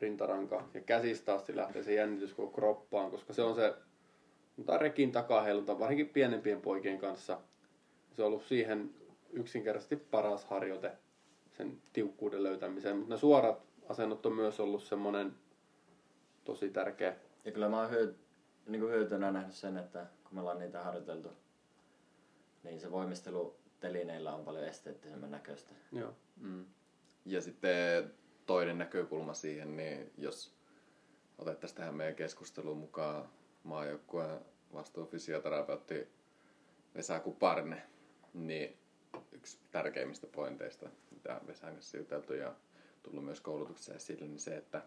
rintaranka ja käsistä asti lähtee se jännitys koko kroppaan, koska se on se mutta rekin takaheilunta, varsinkin pienempien poikien kanssa. Se on ollut siihen yksinkertaisesti paras harjoite sen tiukkuuden löytämiseen, mutta ne suorat asennot on myös ollut semmoinen tosi tärkeä. Ja kyllä mä oon hyö, niin kuin hyötynä nähnyt sen, että kun me ollaan niitä harjoiteltu, niin se voimistelu telineillä on paljon esteettisemmän näköistä. Joo. Mm. Ja sitten toinen näkökulma siihen, niin jos otettaisiin tähän meidän keskusteluun mukaan maajoukkueen vastuufysioterapeutti Vesa Kuparne, niin yksi tärkeimmistä pointeista, mitä Vesan kanssa juteltu ja tullut myös koulutuksessa esille, niin se, että,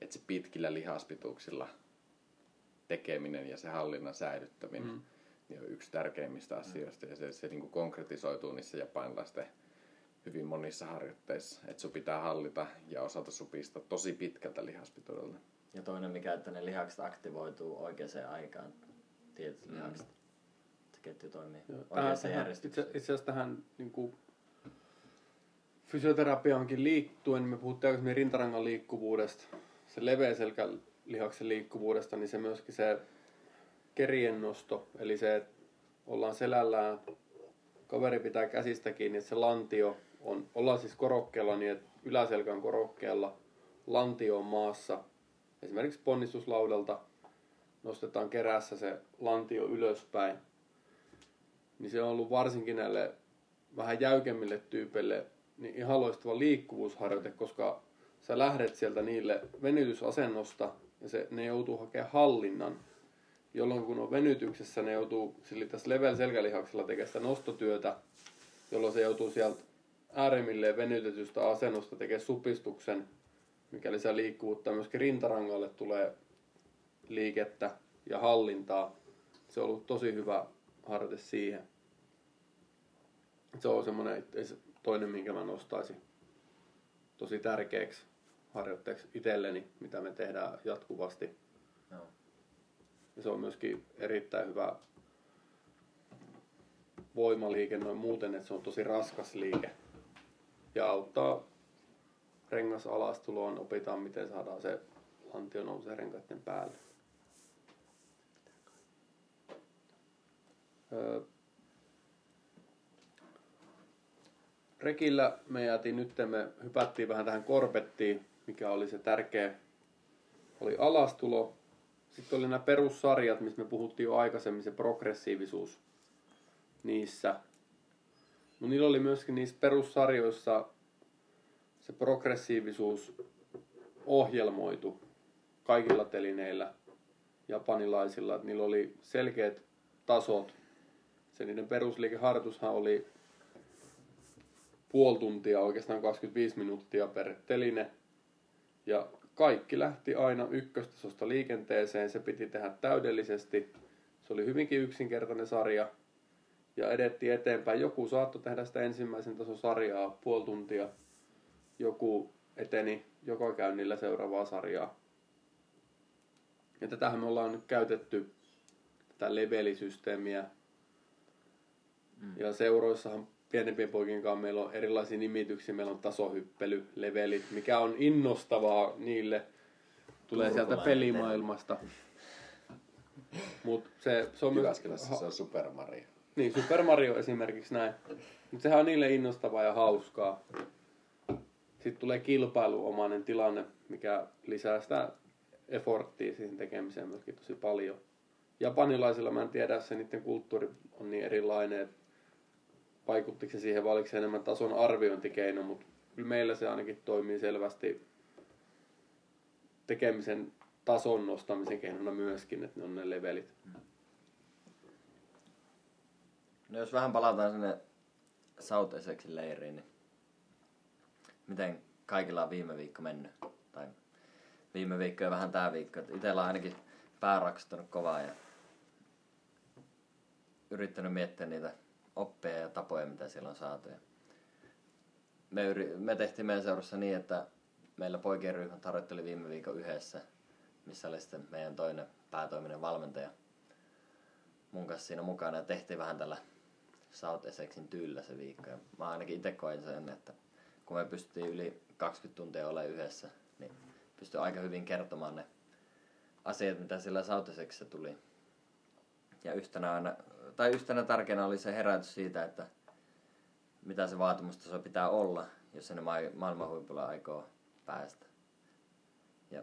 että se pitkillä lihaspituuksilla tekeminen ja se hallinnan säilyttäminen mm. niin on yksi tärkeimmistä asioista ja se, se niin kuin konkretisoituu niissä japanilaisten hyvin monissa harjoitteissa, että sun pitää hallita ja osata supistaa tosi pitkältä lihaspituudelta. Ja toinen mikä, että ne lihakset aktivoituu oikeaan aikaan, tietyt mm. lihakset. Se ketju toimii Joo, tähän, järjestyksessä. itse asiassa tähän niin kuin, fysioterapiaankin liittyen, niin me puhuttiin aikaisemmin rintarangan liikkuvuudesta, se leveä selkälihaksen liikkuvuudesta, niin se myöskin se kerien nosto, eli se, että ollaan selällään, kaveri pitää käsistä kiinni, että se lantio on, ollaan siis korokkeella niin, että yläselkä on korokkeella, lantio on maassa, esimerkiksi ponnistuslaudalta nostetaan kerässä se lantio ylöspäin, niin se on ollut varsinkin näille vähän jäykemmille tyypeille niin ihan loistava liikkuvuusharjoite, koska sä lähdet sieltä niille venytysasennosta ja se, ne joutuu hakemaan hallinnan, jolloin kun on venytyksessä, ne joutuu sillä tässä level selkälihaksella tekemään sitä nostotyötä, jolloin se joutuu sieltä äärimmilleen venytetystä asennosta tekemään supistuksen, mikä lisää liikkuvuutta. Myöskin rintarangalle tulee liikettä ja hallintaa. Se on ollut tosi hyvä harjoite siihen. Se on semmoinen toinen, minkä mä nostaisin tosi tärkeäksi harjoitteeksi itselleni, mitä me tehdään jatkuvasti. Joo. Ja se on myöskin erittäin hyvä voimaliike noin muuten, että se on tosi raskas liike. Ja auttaa rengas alastuloon, opitaan miten saadaan se lantio nousee renkaiden päälle. Öö, rekillä me jäätiin nyt, me hypättiin vähän tähän korpettiin, mikä oli se tärkeä, oli alastulo. Sitten oli nämä perussarjat, missä me puhuttiin jo aikaisemmin, se progressiivisuus niissä. No niillä oli myöskin niissä perussarjoissa se progressiivisuus ohjelmoitu kaikilla telineillä japanilaisilla. Että niillä oli selkeät tasot. Se niiden perusliikeharjoitushan oli puoli tuntia, oikeastaan 25 minuuttia per teline. Ja kaikki lähti aina ykköstasosta liikenteeseen. Se piti tehdä täydellisesti. Se oli hyvinkin yksinkertainen sarja. Ja edettiin eteenpäin. Joku saattoi tehdä sitä ensimmäisen tason sarjaa puoli tuntia. Joku eteni joka käynnillä seuraavaa sarjaa. Ja tätähän me ollaan nyt käytetty, tätä levelisysteemiä. Mm. Ja seuroissahan pienempien poikien kanssa meillä on erilaisia nimityksiä. Meillä on tasohyppely, levelit, mikä on innostavaa niille. Tulee sieltä pelimaailmasta. Mut se, se on Jyväskylässä myös... se on Super Mario. Niin, Super Mario esimerkiksi näin. Mutta sehän on niille innostavaa ja hauskaa. Sitten tulee kilpailuomainen tilanne, mikä lisää sitä efforttia siihen tekemiseen myöskin tosi paljon. Japanilaisilla mä en tiedä, se niiden kulttuuri on niin erilainen, että vaikuttiko se siihen vai oliko se enemmän tason arviointikeino, mutta kyllä meillä se ainakin toimii selvästi tekemisen tason nostamisen keinona myöskin, että ne on ne levelit. No jos vähän palataan sinne South Essexin leiriin, niin miten kaikilla on viime viikko mennyt? Tai viime viikko ja vähän tää viikko. Itellä on ainakin pää kovaa ja yrittänyt miettiä niitä oppeja ja tapoja, mitä siellä on saatu. Ja me, yri, me tehtiin meidän seurassa niin, että meillä poikien ryhmä harjoitteli viime viikon yhdessä, missä oli sitten meidän toinen päätoiminen valmentaja mun kanssa siinä mukana ja tehtiin vähän tällä South Essexin tyylillä se viikko. Ja mä ainakin itse koin sen, että kun me pystyttiin yli 20 tuntia olemaan yhdessä, niin pystyi aika hyvin kertomaan ne asiat, mitä sillä South Essexissa tuli. Ja yhtenä aina tai yhtenä tärkeänä oli se herätys siitä, että mitä se vaatimustaso pitää olla, jos ma- maailman huipulla aikoo päästä. Ja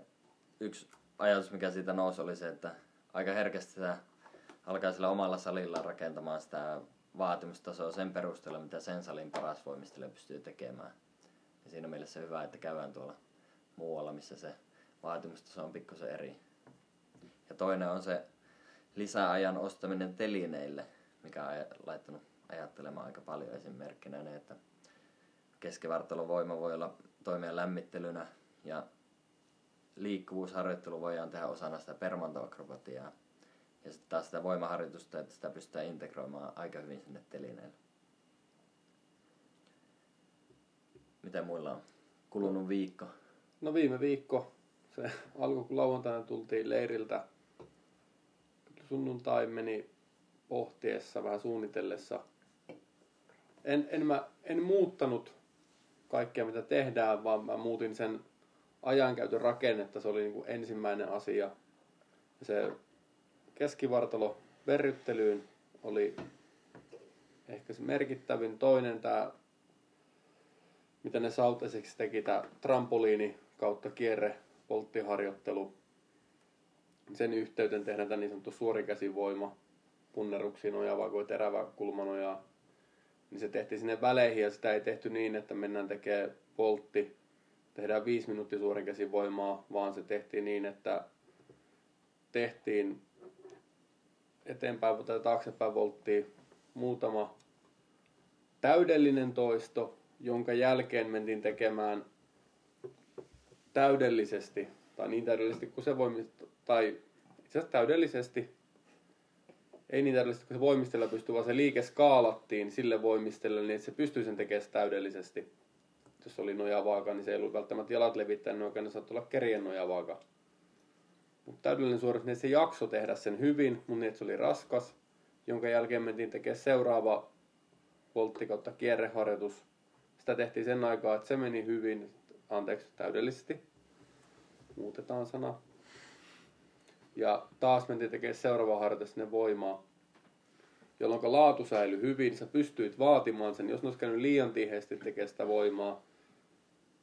yksi ajatus, mikä siitä nousi, oli se, että aika herkästi sitä alkaa sillä omalla salilla rakentamaan sitä vaatimustasoa sen perusteella, mitä sen salin paras voimistelija pystyy tekemään. Ja siinä mielessä hyvä, että käydään tuolla muualla, missä se vaatimustaso on pikkusen eri. Ja toinen on se lisäajan ostaminen telineille, mikä on laittanut ajattelemaan aika paljon esimerkkinä ne, että keskivartalon voima voi olla toimia lämmittelynä ja liikkuvuusharjoittelu voidaan tehdä osana sitä permantoakrobatiaa. Ja sitten taas sitä voimaharjoitusta, että sitä pystytään integroimaan aika hyvin sinne telineelle. Miten muilla on kulunut viikko? No viime viikko, se alkoi kun lauantaina tultiin leiriltä sunnuntai meni pohtiessa, vähän suunnitellessa. En, en, mä, en muuttanut kaikkea mitä tehdään, vaan mä muutin sen ajankäytön rakennetta. Se oli niin kuin ensimmäinen asia. Se keskivartalo verryttelyyn oli ehkä se merkittävin. Toinen tämä, mitä ne sautaiseksi teki, tämä trampoliini kautta kierre polttiharjoittelu sen yhteyteen tehdään tämä niin sanottu suorikäsivoima, punneruksiin nojava kuin terävä kulmanojaa. Niin se tehtiin sinne väleihin ja sitä ei tehty niin, että mennään tekemään poltti, tehdään viisi minuuttia suorikäsivoimaa, vaan se tehtiin niin, että tehtiin eteenpäin tai taaksepäin volttiin muutama täydellinen toisto, jonka jälkeen mentiin tekemään täydellisesti, tai niin täydellisesti kuin se voimista, tai itse asiassa täydellisesti, ei niin täydellisesti kun se voimistella pystyy, vaan se liike skaalattiin sille voimistelle niin, että se pystyy sen tekemään täydellisesti. Jos oli nojavaaka, niin se ei ollut välttämättä jalat levittänyt oikein, ne saattoi olla kerien nojavaaka. Mutta täydellinen suoritus, niin se jakso tehdä sen hyvin, mutta niin, se oli raskas, jonka jälkeen mentiin tekemään seuraava voltti kautta kierreharjoitus. Sitä tehtiin sen aikaa, että se meni hyvin, anteeksi, täydellisesti. Muutetaan sana. Ja taas mentiin tekemään seuraava harjoitus sinne voimaa. jolloin laatu säilyi hyvin, sä pystyit vaatimaan sen, jos ne olisi käynyt liian tiheästi tekemään sitä voimaa,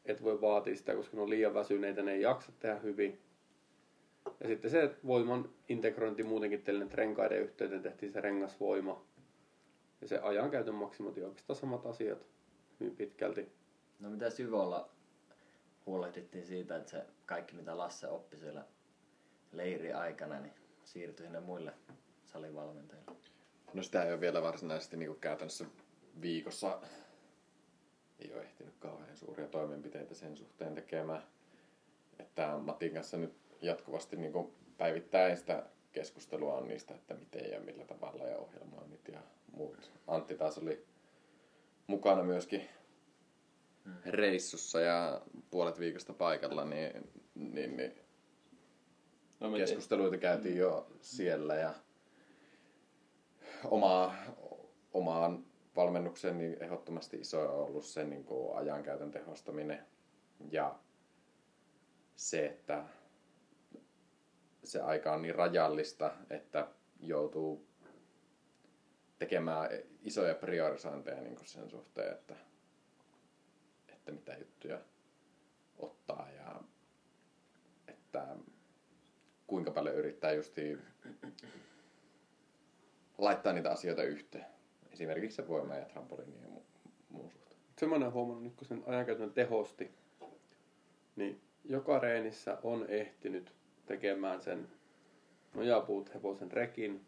et voi vaatia sitä, koska ne on liian väsyneitä, ne ei jaksa tehdä hyvin. Ja sitten se voiman integrointi muutenkin teille renkaiden yhteyteen tehtiin se rengasvoima. Ja se ajankäytön maksimointi oikeastaan samat asiat hyvin pitkälti. No mitä Syvolla huolehdittiin siitä, että se kaikki mitä Lasse oppi siellä leiri aikana, niin siirtyi sinne muille salivalmentajille. No sitä ei ole vielä varsinaisesti niin käytännössä viikossa ei ole ehtinyt kauhean suuria toimenpiteitä sen suhteen tekemään. Että Matin kanssa nyt jatkuvasti niin päivittäin sitä keskustelua on niistä, että miten ja millä tavalla ja ohjelmoinnit ja muut. Antti taas oli mukana myöskin reissussa ja puolet viikosta paikalla, niin, niin, niin no, keskusteluita käytiin jo siellä ja omaa, omaan valmennukseen niin ehdottomasti iso on ollut se niin kuin ajankäytön tehostaminen ja se, että se aika on niin rajallista, että joutuu tekemään isoja priorisointeja niin kuin sen suhteen, että, että mitä juttuja ottaa ja että kuinka paljon yrittää justi laittaa niitä asioita yhteen. Esimerkiksi se voima ja trampoliini ja muun suhteen. Semmoinen huomannut nyt, kun sen ajankäytön tehosti, niin joka reenissä on ehtinyt tekemään sen nojapuut hevosen rekin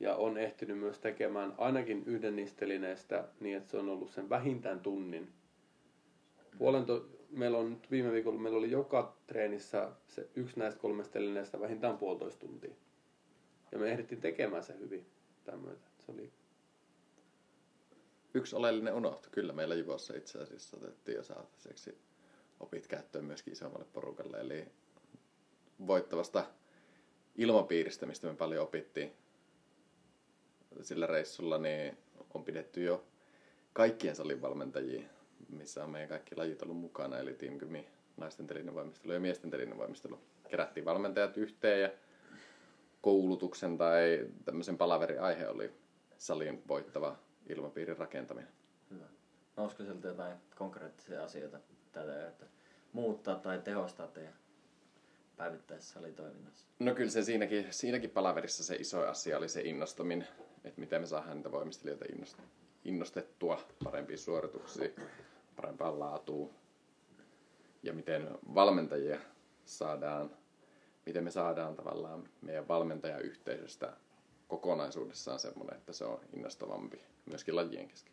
ja on ehtinyt myös tekemään ainakin yhden niistä telineistä niin, että se on ollut sen vähintään tunnin. Puolento, meillä on nyt viime viikolla, meillä oli joka treenissä se yksi näistä kolmesta telineistä vähintään puolitoista tuntia. Ja me ehdittiin tekemään se hyvin. Tämmöitä. Se oli Yksi oleellinen unohtu. Kyllä meillä Juvossa itse asiassa otettiin jo saataiseksi opit käyttöön myöskin isommalle porukalle. Eli voittavasta ilmapiiristä, mistä me paljon opittiin sillä reissulla, niin on pidetty jo kaikkien salinvalmentajia, missä on meidän kaikki lajit ollut mukana, eli Team Gymi, naisten telinevoimistelu ja miesten telinevoimistelu. Kerättiin valmentajat yhteen ja koulutuksen tai tämmöisen palaverin aihe oli salin voittava ilmapiirin rakentaminen. Hyvä. Nousiko sieltä jotain konkreettisia asioita tätä, että muuttaa tai tehostaa teidän päivittäisessä salitoiminnassa? No kyllä se siinäkin, siinäkin palaverissa se iso asia oli se innostuminen, että miten me saadaan niitä voimistelijoita innostettua parempiin suorituksiin, parempaan laatuun ja miten valmentajia saadaan, miten me saadaan tavallaan meidän valmentajayhteisöstä kokonaisuudessaan semmoinen, että se on innostavampi myöskin lajien kesken.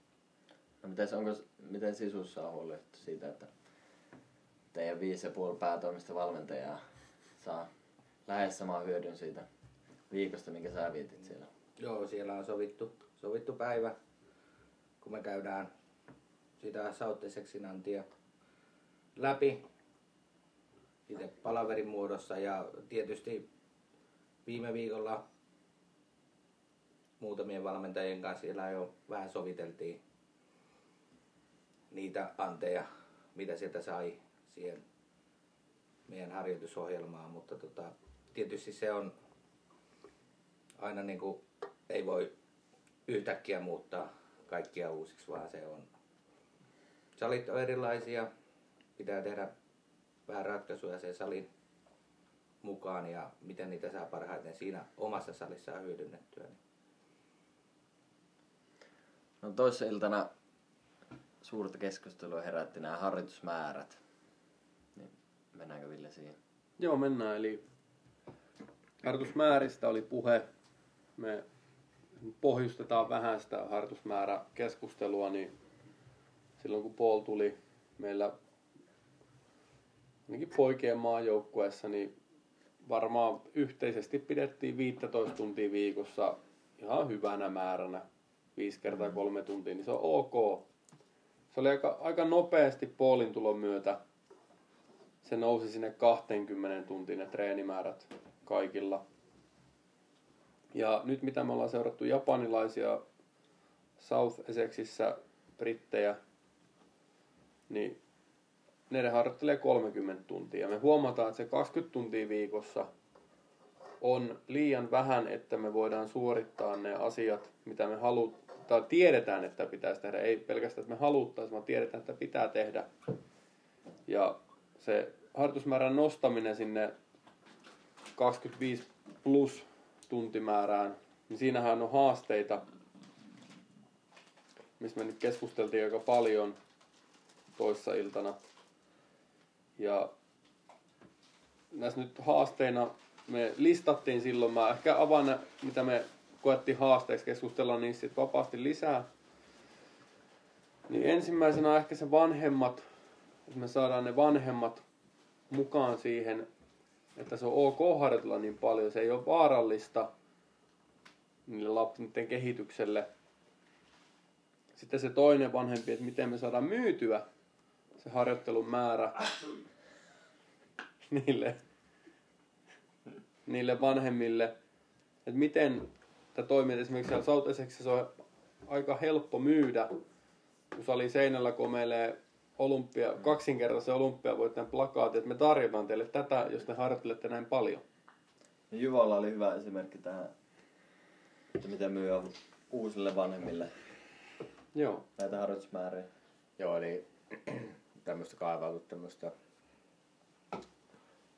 No miten, onko, miten sisussa on huolehdittu siitä, että teidän viisi ja puoli päätoimista valmentajaa saa lähes samaa hyödyn siitä viikosta, minkä sä vietit siellä? Joo, siellä on sovittu, sovittu päivä, kun me käydään sitä sautteseksinantia läpi itse palaverin muodossa ja tietysti viime viikolla muutamien valmentajien kanssa siellä jo vähän soviteltiin niitä anteja, mitä sieltä sai siihen meidän harjoitusohjelmaan, mutta tota, tietysti se on aina niin kuin, ei voi yhtäkkiä muuttaa kaikkia uusiksi, vaan se on, salit on erilaisia, pitää tehdä vähän ratkaisuja sen salin mukaan ja miten niitä saa parhaiten siinä omassa salissaan hyödynnettyä. Niin No toissa iltana suurta keskustelua herätti nämä harjoitusmäärät. Mennäänkö Ville siihen? Joo, mennään. Eli harjoitusmääristä oli puhe. Me pohjustetaan vähän sitä harjoitusmääräkeskustelua, niin silloin kun Paul tuli meillä ainakin poikien maajoukkueessa, niin varmaan yhteisesti pidettiin 15 tuntia viikossa ihan hyvänä määränä 5 kertaa kolme tuntia, niin se on ok. Se oli aika, aika nopeasti Paulin tulon myötä. Se nousi sinne 20 tuntiin ne treenimäärät kaikilla. Ja nyt mitä me ollaan seurattu japanilaisia South Essexissa brittejä, niin ne harjoittelee 30 tuntia. Me huomataan, että se 20 tuntia viikossa on liian vähän, että me voidaan suorittaa ne asiat, mitä me halutaan, tiedetään, että pitäisi tehdä. Ei pelkästään, että me haluttaisiin, vaan tiedetään, että pitää tehdä. Ja se harjoitusmäärän nostaminen sinne 25 plus tuntimäärään, niin siinähän on haasteita, mistä me nyt keskusteltiin aika paljon toissa iltana. Ja näissä nyt haasteina me listattiin silloin, mä ehkä avaan ne, mitä me koettiin haasteeksi, keskustella niistä sit vapaasti lisää. Niin ensimmäisenä ehkä se vanhemmat, että me saadaan ne vanhemmat mukaan siihen, että se on ok harjoitella niin paljon, se ei ole vaarallista niille lapsien kehitykselle. Sitten se toinen vanhempi, että miten me saadaan myytyä se harjoittelun määrä niille, niille vanhemmille. Että miten tämä toimii. Esimerkiksi siellä se on aika helppo myydä, kun sali seinällä komelee olympia, kaksinkertaisen olympiavoittajan plakaati, että me tarjotaan teille tätä, jos te harjoittelette näin paljon. Jyvolla oli hyvä esimerkki tähän, että miten myy uusille vanhemmille Joo. näitä harjoitusmääriä. Joo, eli *clears throat* tämmöistä kaivautu tämmöistä,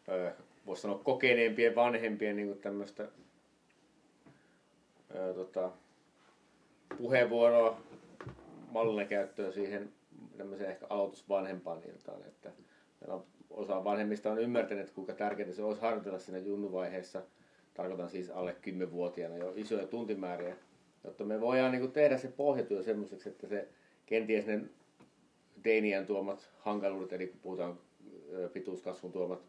öö, voisi sanoa kokeneempien vanhempien niin tämmöistä öö, tota, puheenvuoroa mallina käyttöön siihen tämmöiseen ehkä aloitusvanhempaan iltaan, että meillä on, osa vanhemmista on ymmärtänyt, kuinka tärkeää se olisi harjoitella siinä junnuvaiheessa, tarkoitan siis alle 10-vuotiaana jo isoja tuntimääriä, jotta me voidaan niin kuin tehdä se pohjatyö semmoiseksi, että se kenties ne teiniän tuomat hankaluudet, eli kun puhutaan pituuskasvun tuomat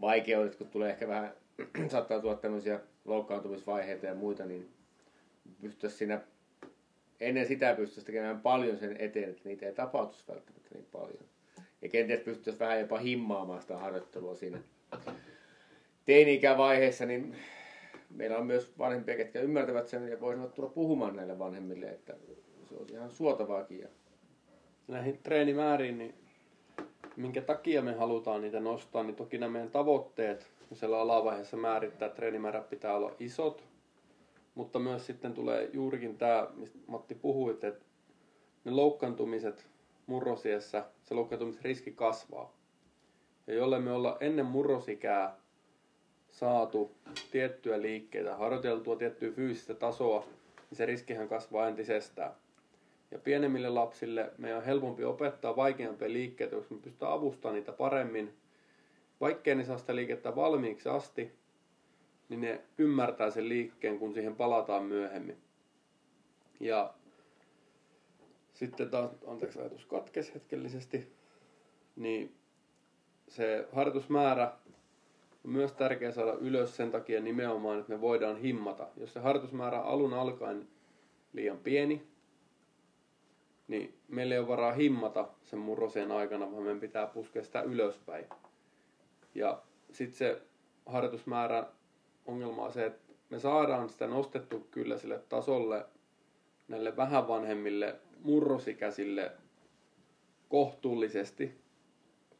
vaikeudet, kun tulee ehkä vähän, *clears throat* saattaa tulla tämmöisiä loukkaantumisvaiheita ja muita, niin pystyttäisiin siinä, ennen sitä pystyttäisiin tekemään paljon sen eteen, että niitä ei tapahtuisi välttämättä niin paljon. Ja kenties pystyttäisiin vähän jopa himmaamaan sitä harjoittelua siinä teini-ikävaiheessa, niin meillä on myös vanhempia, ketkä ymmärtävät sen ja voisivat tulla puhumaan näille vanhemmille, että se on ihan suotavaakin. Näihin treenimääriin, niin minkä takia me halutaan niitä nostaa, niin toki nämä meidän tavoitteet siellä alavaiheessa määrittää, että treenimäärät pitää olla isot, mutta myös sitten tulee juurikin tämä, mistä Matti puhui, että ne loukkaantumiset murrosiessä, se loukkaantumisriski kasvaa. Ja jolle me olla ennen murrosikää saatu tiettyä liikkeitä, harjoiteltua tiettyä fyysistä tasoa, niin se riskihän kasvaa entisestään. Ja pienemmille lapsille meidän on helpompi opettaa vaikeampia liikkeitä, koska me pystytään avustamaan niitä paremmin. Vaikkei ne saa sitä liikettä valmiiksi asti, niin ne ymmärtää sen liikkeen, kun siihen palataan myöhemmin. Ja sitten taas, anteeksi ajatus katkesi hetkellisesti, niin se harjoitusmäärä on myös tärkeää saada ylös sen takia nimenomaan, että me voidaan himmata. Jos se harjoitusmäärä alun alkaen liian pieni, niin meillä ei ole varaa himmata sen murrosien aikana, vaan meidän pitää puskea sitä ylöspäin. Ja sitten se harjoitusmäärä ongelma on se, että me saadaan sitä nostettu kyllä sille tasolle näille vähän vanhemmille murrosikäisille kohtuullisesti.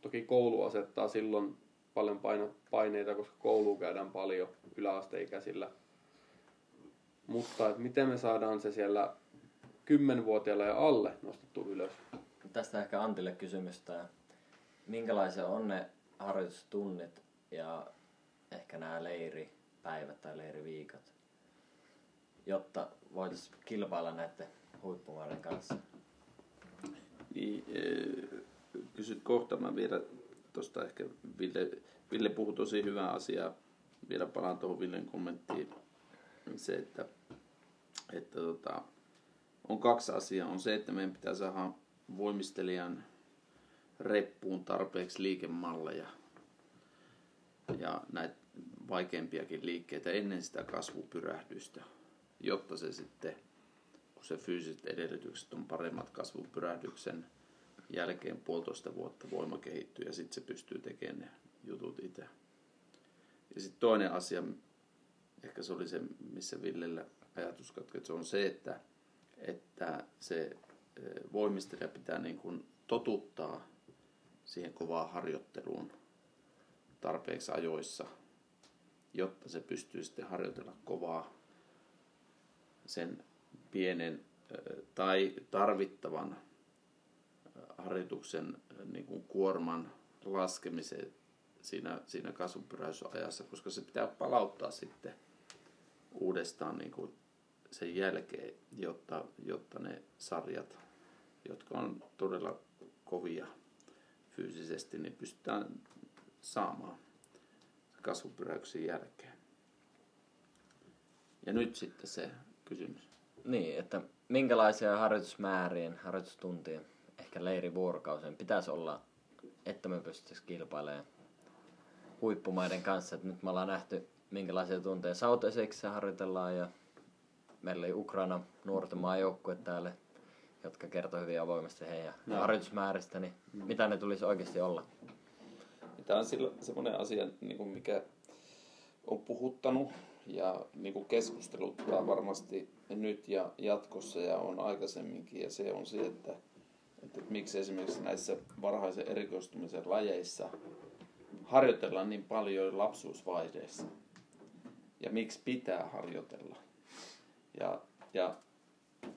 Toki koulu asettaa silloin paljon paineita, koska koulu käydään paljon yläasteikäisillä. Mutta että miten me saadaan se siellä 10-vuotiailla ja alle nostettu ylös? Tästä ehkä Antille kysymystä. Minkälaisia on ne harjoitustunnit ja ehkä nämä leiripäivät tai leiriviikot, jotta voitaisiin kilpailla näiden huippumaiden kanssa? Niin, kysyt kohta, mä vielä tuosta ehkä Ville, Ville puhui tosi hyvää asiaa. Vielä palaan tuohon Villen kommenttiin. Se, että, että tota, on kaksi asiaa. On se, että meidän pitää saada voimistelijan reppuun tarpeeksi liikemalleja ja näitä vaikeampiakin liikkeitä ennen sitä kasvupyrähdystä, jotta se sitten, kun se fyysiset edellytykset on paremmat kasvupyrähdyksen jälkeen puolitoista vuotta voima kehittyy ja sitten se pystyy tekemään ne jutut itse. Ja sitten toinen asia, ehkä se oli se, missä Villellä ajatus katkoi, se on se, että, että se voimistelija pitää niin kuin totuttaa siihen kovaan harjoitteluun tarpeeksi ajoissa, jotta se pystyy sitten harjoitella kovaa sen pienen tai tarvittavan harjoituksen niin kuin kuorman laskemiseen siinä, siinä kasvupyräysajassa, koska se pitää palauttaa sitten uudestaan niin kuin sen jälkeen, jotta, jotta ne sarjat, jotka on todella kovia fyysisesti, niin pystytään saamaan kasvupyräyksen jälkeen. Ja nyt sitten se kysymys. Niin, että minkälaisia harjoitusmäärien, harjoitustuntien, ehkä leirivuorokausien pitäisi olla, että me pystyttäisiin kilpailemaan huippumaiden kanssa. Että nyt me ollaan nähty, minkälaisia tunteja Sautesiksissä harjoitellaan ja meillä oli Ukraina nuorten maajoukkue täällä, jotka kertoi hyvin avoimesti heidän Joo. harjoitusmääristä, niin mitä ne tulisi oikeasti olla? Tämä on sillä- semmoinen asia, niin kuin mikä on puhuttanut ja niin kuin keskusteluttaa varmasti nyt ja jatkossa ja on aikaisemminkin. Ja se on se, että, että miksi esimerkiksi näissä varhaisen erikoistumisen lajeissa harjoitellaan niin paljon jo lapsuusvaiheessa. Ja miksi pitää harjoitella. Ja, ja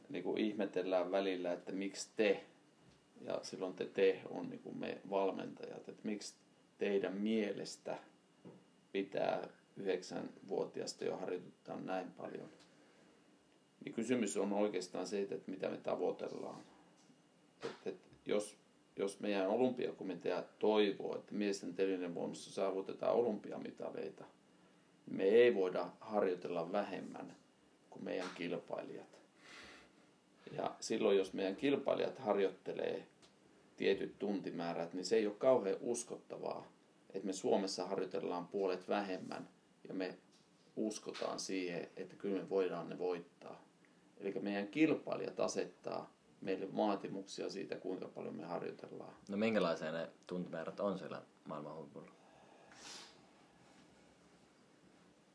niin kuin ihmetellään välillä, että miksi te, ja silloin te te on niin kuin me valmentajat, että miksi teidän mielestä pitää yhdeksänvuotiaasta jo harjoittaa näin paljon. Niin kysymys on oikeastaan se, että mitä me tavoitellaan. Että, että jos, jos meidän olympiakomitea toivoo, että miesten telinen voimassa saavutetaan olympiamitaleita, niin me ei voida harjoitella vähemmän kuin meidän kilpailijat. Ja silloin, jos meidän kilpailijat harjoittelee tietyt tuntimäärät, niin se ei ole kauhean uskottavaa, että me Suomessa harjoitellaan puolet vähemmän ja me uskotaan siihen, että kyllä me voidaan ne voittaa. Eli meidän kilpailijat asettaa meille vaatimuksia siitä, kuinka paljon me harjoitellaan. No minkälaisia ne tuntimäärät on siellä maailman huipulla?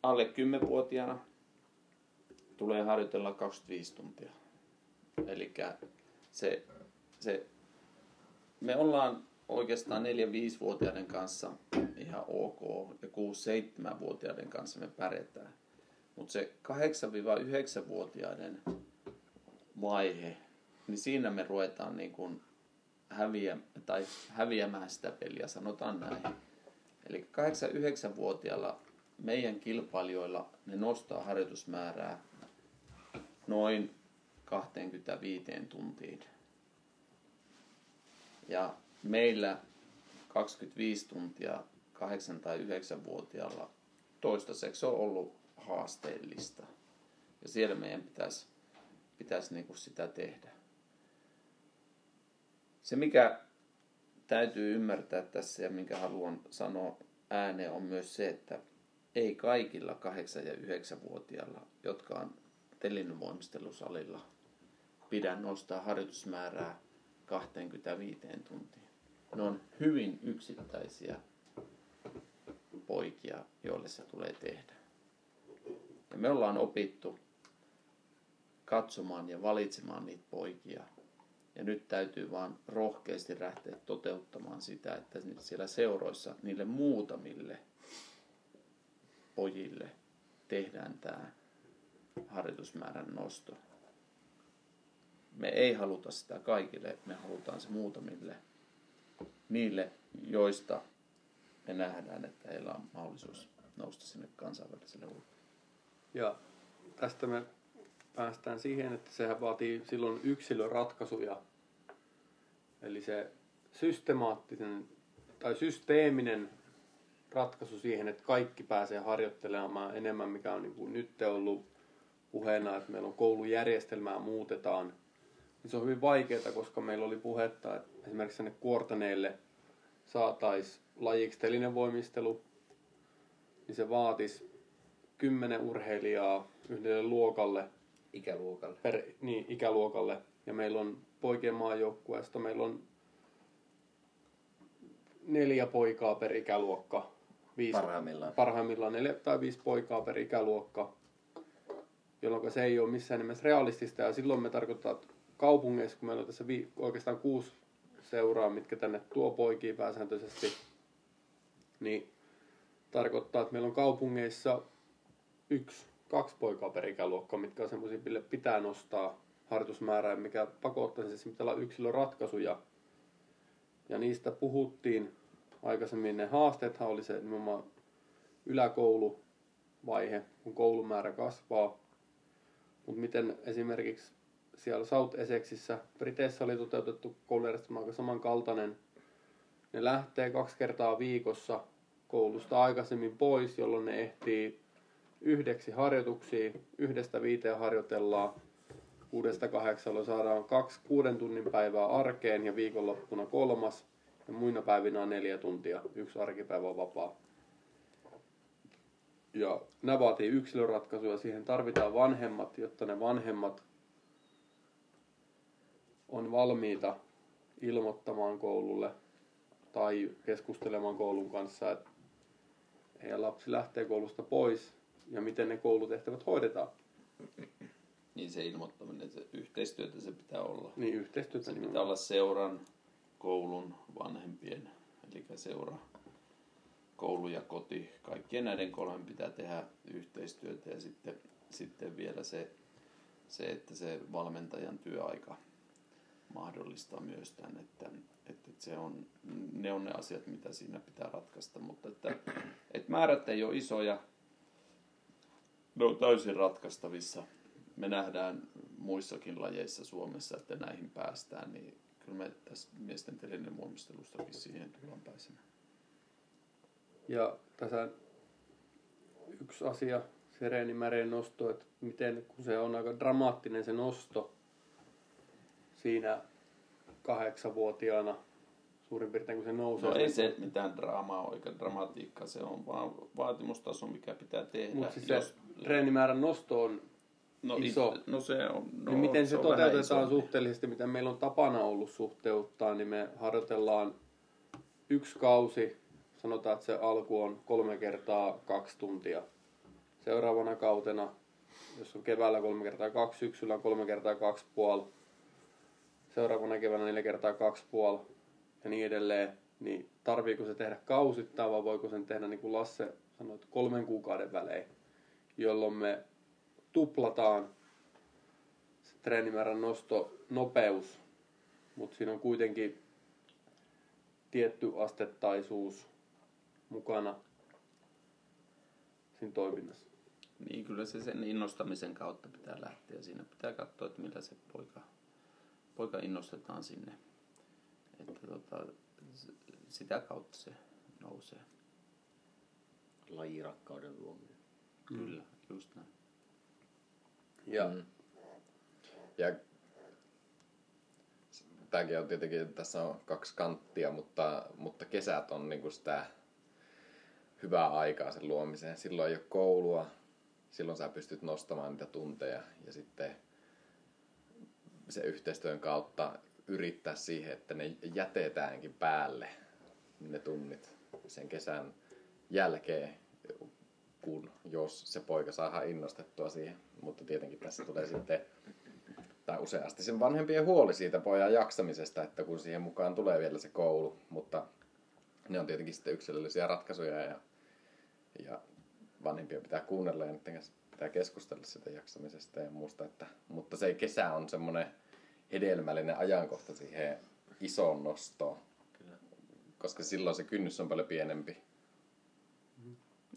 Alle 10-vuotiaana tulee harjoitella 25 tuntia. Eli se, se, me ollaan oikeastaan 4-5-vuotiaiden kanssa ihan ok ja 6-7-vuotiaiden kanssa me pärjätään. Mutta se 8-9-vuotiaiden vaihe, niin siinä me ruvetaan niin kuin häviä, tai häviämään sitä peliä, sanotaan näin. Eli 8-9-vuotiailla meidän kilpailijoilla ne nostaa harjoitusmäärää noin 25 tuntiin. Ja meillä 25 tuntia 8 tai 9-vuotiaalla toistaiseksi on ollut haasteellista. Ja siellä meidän pitäisi, pitäisi niin kuin sitä tehdä. Se, mikä täytyy ymmärtää tässä ja minkä haluan sanoa ääneen, on myös se, että ei kaikilla 8- ja 9-vuotiailla, jotka on telinevoimistelusalilla, pidä nostaa harjoitusmäärää 25 tuntiin. Ne on hyvin yksittäisiä poikia, joille se tulee tehdä. Ja me ollaan opittu katsomaan ja valitsemaan niitä poikia. Ja nyt täytyy vaan rohkeasti lähteä toteuttamaan sitä, että siellä seuroissa niille muutamille pojille tehdään tämä harjoitusmäärän nosto. Me ei haluta sitä kaikille, me halutaan se muutamille niille, joista me nähdään, että heillä on mahdollisuus nousta sinne kansainväliselle huipulle. Ja tästä me päästään siihen, että sehän vaatii silloin yksilöratkaisuja. Eli se systemaattinen tai systeeminen ratkaisu siihen, että kaikki pääsee harjoittelemaan enemmän, mikä on niin kuin nyt ollut puheena, että meillä on koulujärjestelmää muutetaan. Niin se on hyvin vaikeaa, koska meillä oli puhetta, että esimerkiksi sinne kuortaneille saataisiin lajiksi voimistelu, niin se vaatisi kymmenen urheilijaa yhdelle luokalle, ikäluokalle. per, niin, ikäluokalle. Ja meillä on poikien maajoukkueesta, meillä on neljä poikaa per ikäluokka. Viisi, Parhaimmillaan. Parhaimmillaan neljä tai viisi poikaa per ikäluokka, jolloin se ei ole missään nimessä realistista. Ja silloin me tarkoittaa, että kaupungeissa, kun meillä on tässä vi- oikeastaan kuusi seuraa, mitkä tänne tuo poikia pääsääntöisesti, niin tarkoittaa, että meillä on kaupungeissa yksi, kaksi poikaa per ikäluokka, mitkä on semmoisia, mille pitää nostaa harjoitusmäärää, mikä pakottaa siis pitää olla yksilöratkaisuja. Ja niistä puhuttiin aikaisemmin. Ne haasteethan oli se nimenomaan yläkouluvaihe, kun koulumäärä kasvaa. Mutta miten esimerkiksi siellä South Essexissa, Briteissä oli toteutettu koulujärjestelmä aika samankaltainen. Ne lähtee kaksi kertaa viikossa koulusta aikaisemmin pois, jolloin ne ehtii yhdeksi harjoituksiin. Yhdestä viiteen harjoitellaan. Kuudesta kahdeksalla saadaan kaksi kuuden tunnin päivää arkeen ja viikonloppuna kolmas. Ja muina päivinä on neljä tuntia. Yksi arkipäivä on vapaa. Ja nämä vaatii yksilöratkaisuja. Siihen tarvitaan vanhemmat, jotta ne vanhemmat on valmiita ilmoittamaan koululle tai keskustelemaan koulun kanssa, että heidän lapsi lähtee koulusta pois ja miten ne koulutehtävät hoidetaan. Niin se ilmoittaminen, se yhteistyötä se pitää olla. Niin yhteistyötä Se nimenomaan. pitää olla seuran, koulun, vanhempien, eli seura, koulu ja koti. Kaikkien näiden kolmen pitää tehdä yhteistyötä ja sitten, sitten vielä se, se, että se valmentajan työaika mahdollistaa myös tämän, että, että se on, ne on ne asiat, mitä siinä pitää ratkaista, mutta että, että määrät ei ole isoja, ne on täysin ratkaistavissa. Me nähdään muissakin lajeissa Suomessa, että näihin päästään, niin kyllä me tässä miesten telinen voimistelustakin siihen tullaan pääsemään. Ja tässä yksi asia, se reenimäreen nosto, että miten, kun se on aika dramaattinen se nosto siinä kahdeksanvuotiaana suurin piirtein, kun se nousee. No ei se mitään draamaa eikä dramatiikkaa, se on vaan vaatimustaso, mikä pitää tehdä. Mutta siis se treenimäärän nosto on, no, iso. it- No se on, no, niin miten se, on vähän toteutetaan suhteellisesti, mitä meillä on tapana ollut suhteuttaa, niin me harjoitellaan yksi kausi, sanotaan, että se alku on kolme kertaa kaksi tuntia. Seuraavana kautena, jos on keväällä kolme kertaa kaksi, syksyllä on kolme kertaa kaksi puoli, seuraavana keväänä neljä kertaa kaksi puoli ja niin edelleen, niin tarviiko se tehdä kausittain vai voiko sen tehdä niin kuin Lasse sanoi, kolmen kuukauden välein, jolloin me tuplataan se treenimäärän nosto nopeus, mutta siinä on kuitenkin tietty astettaisuus mukana siinä toiminnassa. Niin kyllä se sen innostamisen kautta pitää lähteä. Siinä pitää katsoa, että millä se poika, poika innostetaan sinne. Että tota, sitä kautta se nousee. Lajirakkauden luominen. Kyllä, just näin. Ja Mm. Ja tämäkin on tietenkin, tässä on kaksi kanttia, mutta, mutta kesät on niinku sitä hyvää aikaa sen luomiseen. Silloin ei ole koulua, silloin sä pystyt nostamaan niitä tunteja ja sitten se yhteistyön kautta yrittää siihen, että ne jätetäänkin päälle ne tunnit sen kesän jälkeen, kun jos se poika saadaan innostettua siihen. Mutta tietenkin tässä tulee sitten tai useasti sen vanhempien huoli siitä pojan jaksamisesta, että kun siihen mukaan tulee vielä se koulu, mutta ne on tietenkin sitten yksilöllisiä ratkaisuja ja, ja vanhempia pitää kuunnella ja niiden kanssa pitää keskustella sitä jaksamisesta ja muusta, että, mutta se kesä on semmoinen hedelmällinen ajankohta siihen isoon nostoon, Kyllä. koska silloin se kynnys on paljon pienempi.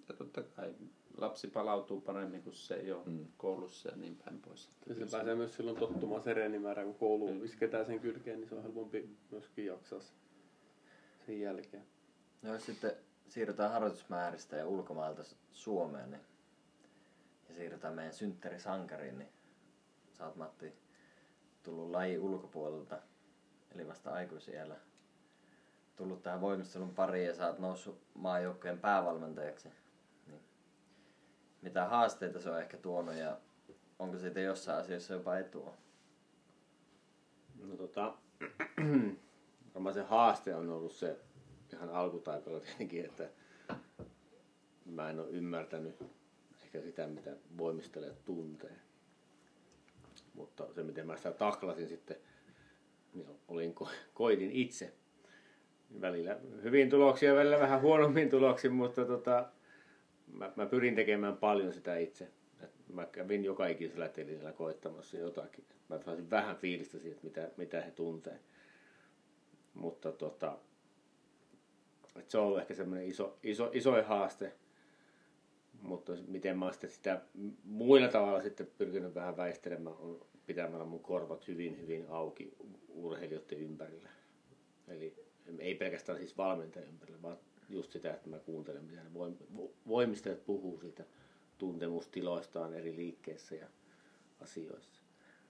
Ja totta kai lapsi palautuu paremmin, kun se ei ole Mm. koulussa ja niin päin pois. Ja se pääsee myös silloin tottumaan se reenimäärään, kun koulu isketään sen kylkeen, niin se on helpompi myöskin jaksaa se- sen jälkeen. No jos sitten siirrytään harjoitusmääristä ja ulkomailta Su- Suomeen, niin, ja siirrytään meidän synttärisankariin, niin sä oot Matti tullut laji ulkopuolelta, eli vasta aikuisiellä. Tullut tähän voimistelun pariin ja sä oot noussut maajoukkojen päävalmentajaksi. Niin. Mitä haasteita se on ehkä tuonut ja onko siitä jossain asiassa jopa etua? No tota, *clears throat* varmaan se haaste on ollut se ihan alkutaipaleella tietenkin, että mä en ole ymmärtänyt ehkä sitä, mitä voimistelijat tuntee. Mutta se, miten mä sitä taklasin sitten, niin olin, ko- koitin itse. Välillä hyvin tuloksia, välillä vähän huonommin tuloksin, mutta tota, mä, mä pyrin tekemään paljon sitä itse. Et mä kävin joka ikisellä tilillä koittamassa jotakin. Mä saisin vähän fiilistä siitä, mitä, mitä he tuntee. Mutta tota, et se on ollut ehkä semmoinen iso, iso, iso haaste. Mutta miten mä oon sitten sitä muilla tavalla sitten pyrkinyt vähän väistelemään, on pitämällä mun korvat hyvin, hyvin auki urheilijoiden ympärillä. Eli ei pelkästään siis valmentajan ympärillä, vaan just sitä, että mä kuuntelen, mitä ne voimistajat puhuu siitä tuntemustiloistaan eri liikkeissä ja asioissa.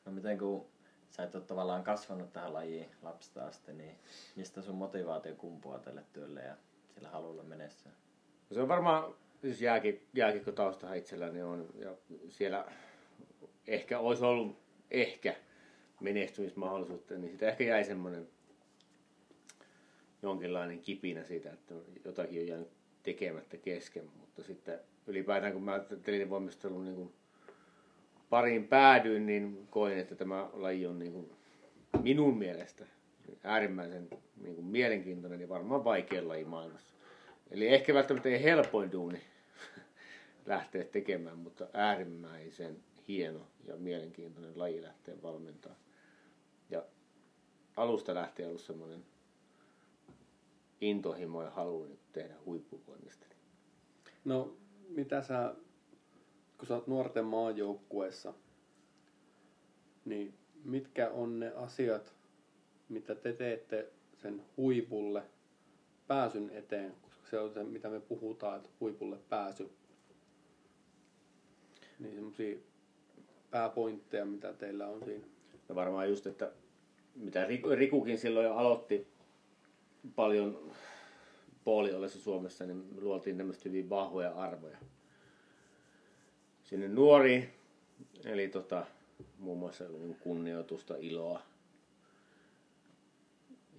No miten kun sä et ole tavallaan kasvanut tähän lajiin lapsesta asti, niin mistä sun motivaatio kumpuaa tälle työlle ja sillä halulla menestyä? No se on varmaan, siis jääkik, jääkikkotaustahan itselläni on, ja siellä ehkä olisi ollut ehkä menestymismahdollisuutta, niin sitä ehkä jäi semmoinen jonkinlainen kipinä siitä, että jotakin on jäänyt tekemättä kesken, mutta sitten ylipäätään kun mä telinevoimistelun niin kuin pariin päädyin, niin koin, että tämä laji on niin kuin minun mielestä äärimmäisen niin kuin mielenkiintoinen ja varmaan vaikea laji maailmassa. Eli ehkä välttämättä ei helpoin duuni lähteä tekemään, mutta äärimmäisen hieno ja mielenkiintoinen laji lähteä valmentaa. Ja alusta lähtien ollut semmoinen intohimo ja halu tehdä huippuvoimista. No, mitä sä, kun sä oot nuorten maajoukkueessa, niin mitkä on ne asiat, mitä te teette sen huipulle pääsyn eteen, koska se on se, mitä me puhutaan, että huipulle pääsy. Niin semmoisia pääpointteja, mitä teillä on siinä. No varmaan just, että mitä Rikukin silloin jo aloitti paljon puoliollessa Suomessa, niin luotiin tämmöistä hyvin vahvoja arvoja. Sinne nuori, eli tota, muun muassa niin kunnioitusta, iloa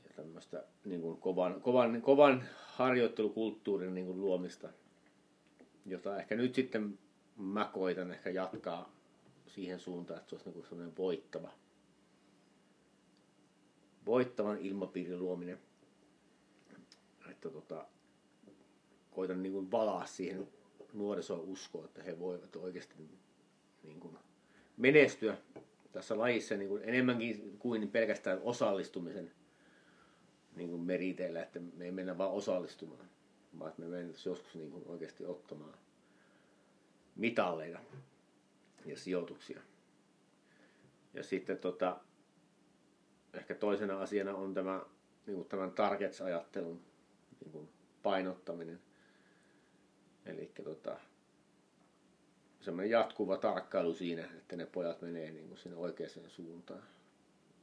ja tämmöistä niin kuin kovan, kovan, kovan harjoittelukulttuurin niin kuin luomista, jota ehkä nyt sitten mä koitan ehkä jatkaa siihen suuntaan, että se olisi niin semmoinen voittava, voittavan ilmapiirin luominen. Että tota, koitan niin kuin valaa siihen nuorisoon uskoa, että he voivat oikeasti niin kuin menestyä tässä lajissa niin kuin enemmänkin kuin pelkästään osallistumisen niin kuin meriteillä, että me ei mennä vaan osallistumaan, vaan että me mennään joskus niin kuin oikeasti ottamaan mitalleja ja sijoituksia. Ja sitten tota, ehkä toisena asiana on tämä niin kuin tämän targets-ajattelun niin kuin painottaminen. Eli tota, semmoinen jatkuva tarkkailu siinä, että ne pojat menee niin kuin sinne oikeaan suuntaan.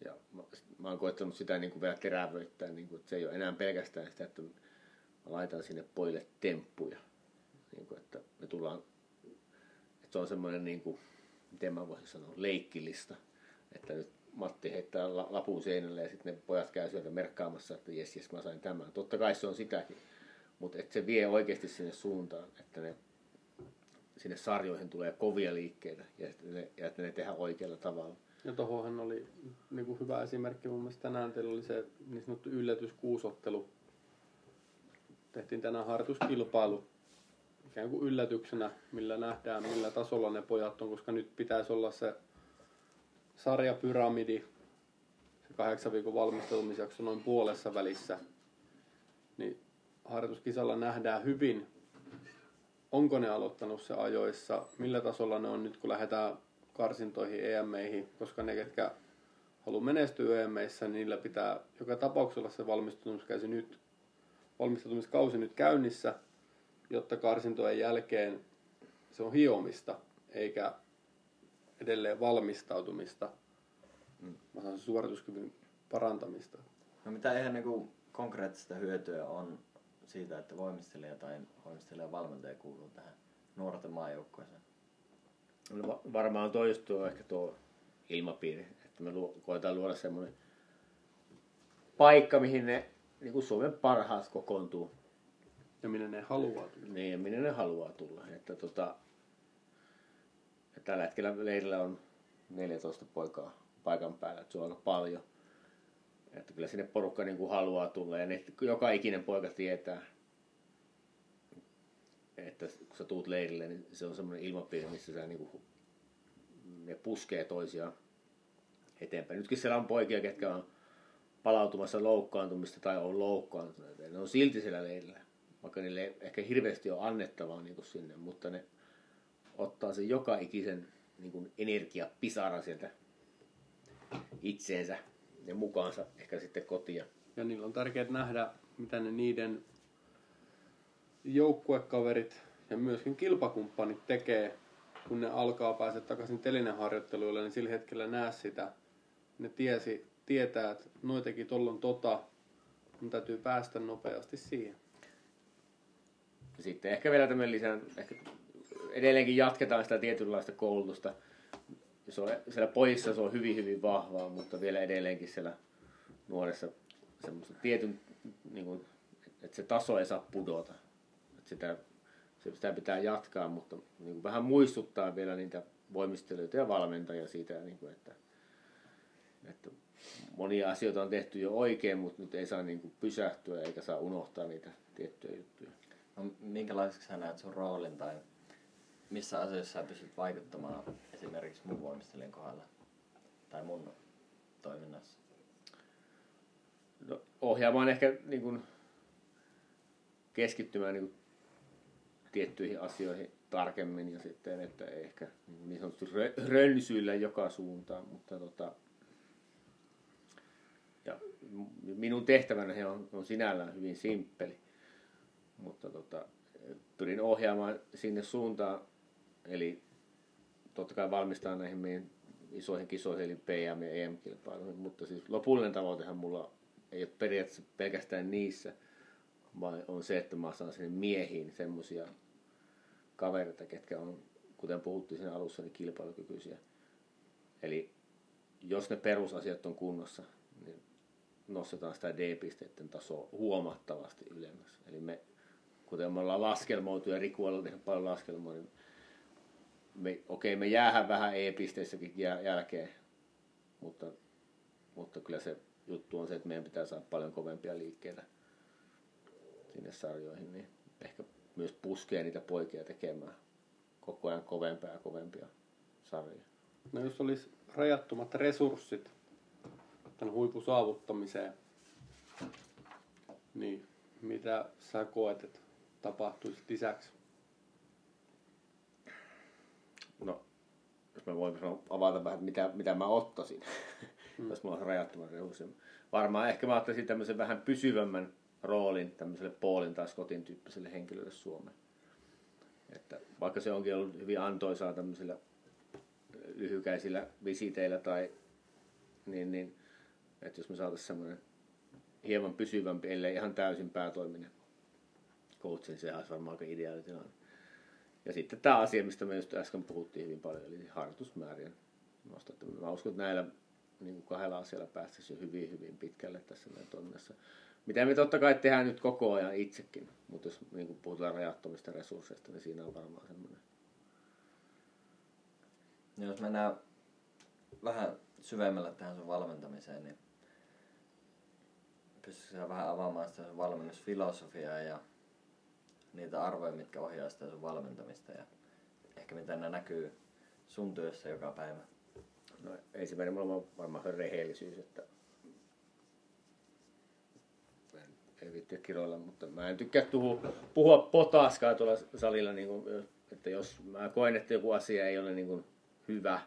Ja mä, mä oon koettanut sitä niin kuin vielä terävöittää, niin kuin, että se ei ole enää pelkästään sitä, että mä laitan sinne pojille temppuja. Niin kuin, että me tullaan, se on semmoinen, niin kuin, miten mä voisin sanoa, leikkilista. Että nyt Matti heittää lapun seinälle ja sitten ne pojat käy sieltä merkkaamassa, että jes, jes, mä sain tämän. Totta kai se on sitäkin, mutta että se vie oikeasti sinne suuntaan, että ne sinne sarjoihin tulee kovia liikkeitä ja että ne, ja että ne tehdään oikealla tavalla. Ja tuohonhan oli niin kuin hyvä esimerkki mun mielestä tänään teillä oli se niin sanottu yllätyskuusottelu. Tehtiin tänään harjoituskilpailu ikään kuin yllätyksenä, millä nähdään, millä tasolla ne pojat on, koska nyt pitäisi olla se sarjapyramidi, se kahdeksan viikon valmistautumisjakso noin puolessa välissä. Niin harjoituskisalla nähdään hyvin, onko ne aloittanut se ajoissa, millä tasolla ne on nyt, kun lähdetään karsintoihin, EM-meihin, koska ne, ketkä haluaa menestyä EM-meissä, niin niillä pitää joka tapauksessa se valmistautumiskausi nyt, valmistautumiskausi nyt käynnissä, jotta karsintojen jälkeen se on hiomista, eikä edelleen valmistautumista. Mm. Mä saan suorituskyvyn parantamista. No mitä ihan niin konkreettista hyötyä on siitä, että voimistelija tai voimistelija valmentaja kuuluu tähän nuorten maajoukkueeseen? No varmaan toi just tuo ehkä tuo ilmapiiri, että me koetaan luoda semmoinen paikka, mihin ne niin kuin Suomen parhaat kokoontuu. Ja minne ne haluaa tulla. Niin, ja minne ne haluaa tulla. Että tota, tällä hetkellä leirillä on 14 poikaa paikan päällä, että se on aika paljon. Että kyllä sinne porukka niin kuin haluaa tulla ja ne, joka ikinen poika tietää, että kun sä tuut leirille, niin se on semmoinen ilmapiiri, missä sä niinku, ne puskee toisiaan eteenpäin. Nytkin siellä on poikia, ketkä on palautumassa loukkaantumista tai on loukkaantuneita. Ne on silti siellä leirillä, vaikka niille ei ehkä hirveästi on annettavaa niin sinne, mutta ne ottaa sen joka ikisen niin kuin energiapisara sieltä itseensä ja mukaansa ehkä sitten kotia. Ja niillä on tärkeää nähdä, mitä ne niiden joukkuekaverit ja myöskin kilpakumppanit tekee, kun ne alkaa päästä takaisin telineharjoitteluille, niin sillä hetkellä näe sitä. Ne tiesi, tietää, että noi teki tollon tota, mun täytyy päästä nopeasti siihen. Sitten ehkä vielä tämmöinen lisää, ehkä edelleenkin jatketaan sitä tietynlaista koulutusta. Se on, siellä pojissa se on hyvin, hyvin vahvaa, mutta vielä edelleenkin siellä nuoressa semmoista tietyn, niin kuin, että se taso ei saa pudota. Että sitä, sitä pitää jatkaa, mutta niin kuin vähän muistuttaa vielä niitä voimistelijoita ja valmentajia siitä, niin kuin, että, että monia asioita on tehty jo oikein, mutta nyt ei saa niin kuin pysähtyä eikä saa unohtaa niitä tiettyjä juttuja. No, minkälaiseksi sä näet sun roolin tai missä asioissa sä pystyt vaikuttamaan esimerkiksi mun voimistelijan kohdalla tai mun toiminnassa? No, ohjaamaan ehkä niin kuin, keskittymään niin kuin, tiettyihin asioihin tarkemmin ja sitten, että ei ehkä niin sanotusti rönsyillä joka suuntaan, mutta tota, ja minun tehtäväni on, on sinällään hyvin simppeli, mutta tota, pyrin ohjaamaan sinne suuntaan, eli totta kai valmistaa näihin meidän isoihin kisoihin, eli PM- ja EM-kilpailuihin, mutta siis lopullinen tavoitehan mulla ei ole periaatteessa pelkästään niissä, vaan on se, että mä saan sinne miehiin semmoisia kavereita, ketkä on, kuten puhuttiin siinä alussa, niin kilpailukykyisiä. Eli jos ne perusasiat on kunnossa, niin nostetaan sitä D-pisteiden tasoa huomattavasti ylemmäs. Eli me, kuten me ollaan laskelmoitu ja Riku on tehnyt paljon laskelmoa, niin me, okei, me jäähän vähän E-pisteissäkin jälkeen, mutta, mutta kyllä se juttu on se, että meidän pitää saada paljon kovempia liikkeitä sinne sarjoihin, niin ehkä myös puskee niitä poikia tekemään koko ajan kovempia ja kovempia sarjoja. No jos olisi rajattomat resurssit tämän huipun saavuttamiseen, niin mitä sä koet, että tapahtuisi lisäksi? No, jos mä voin avata vähän, mitä, mitä mä ottaisin, mm. jos mulla olisi rajattomat resurssit. Varmaan ehkä mä ottaisin tämmöisen vähän pysyvämmän roolin tämmöiselle Paulin tai Scottin tyyppiselle henkilölle Suomeen. Että vaikka se onkin ollut hyvin antoisaa tämmöisillä lyhykäisillä visiteillä tai niin, niin että jos me saataisiin semmoinen hieman pysyvämpi, ellei ihan täysin päätoiminen coach, niin se olisi varmaan aika ideaali. Ja sitten tämä asia, mistä me just äsken puhuttiin hyvin paljon, eli harjoitusmäärien nostattaminen. Mä uskon, että näillä niin kuin kahdella asialla päästäisiin jo hyvin, hyvin pitkälle tässä meidän toiminnassa. Mitä me totta kai tehdään nyt koko ajan itsekin, mutta jos niin kuin puhutaan rajattomista resursseista, niin siinä on varmaan semmoinen. No jos mennään vähän syvemmälle tähän sun valmentamiseen, niin pystyisikö vähän avaamaan sitä sun valmennusfilosofiaa ja niitä arvoja, mitkä ohjaa sitä sun valmentamista ja ehkä miten ne näkyy sun työssä joka päivä? No ensimmäinen mulla on varmaan se rehellisyys, että ei viittiä kiroilla, mutta mä en tykkää tuhu, puhua potaskaa tuolla salilla, niin kuin, että jos mä koen, että joku asia ei ole niin kuin hyvä,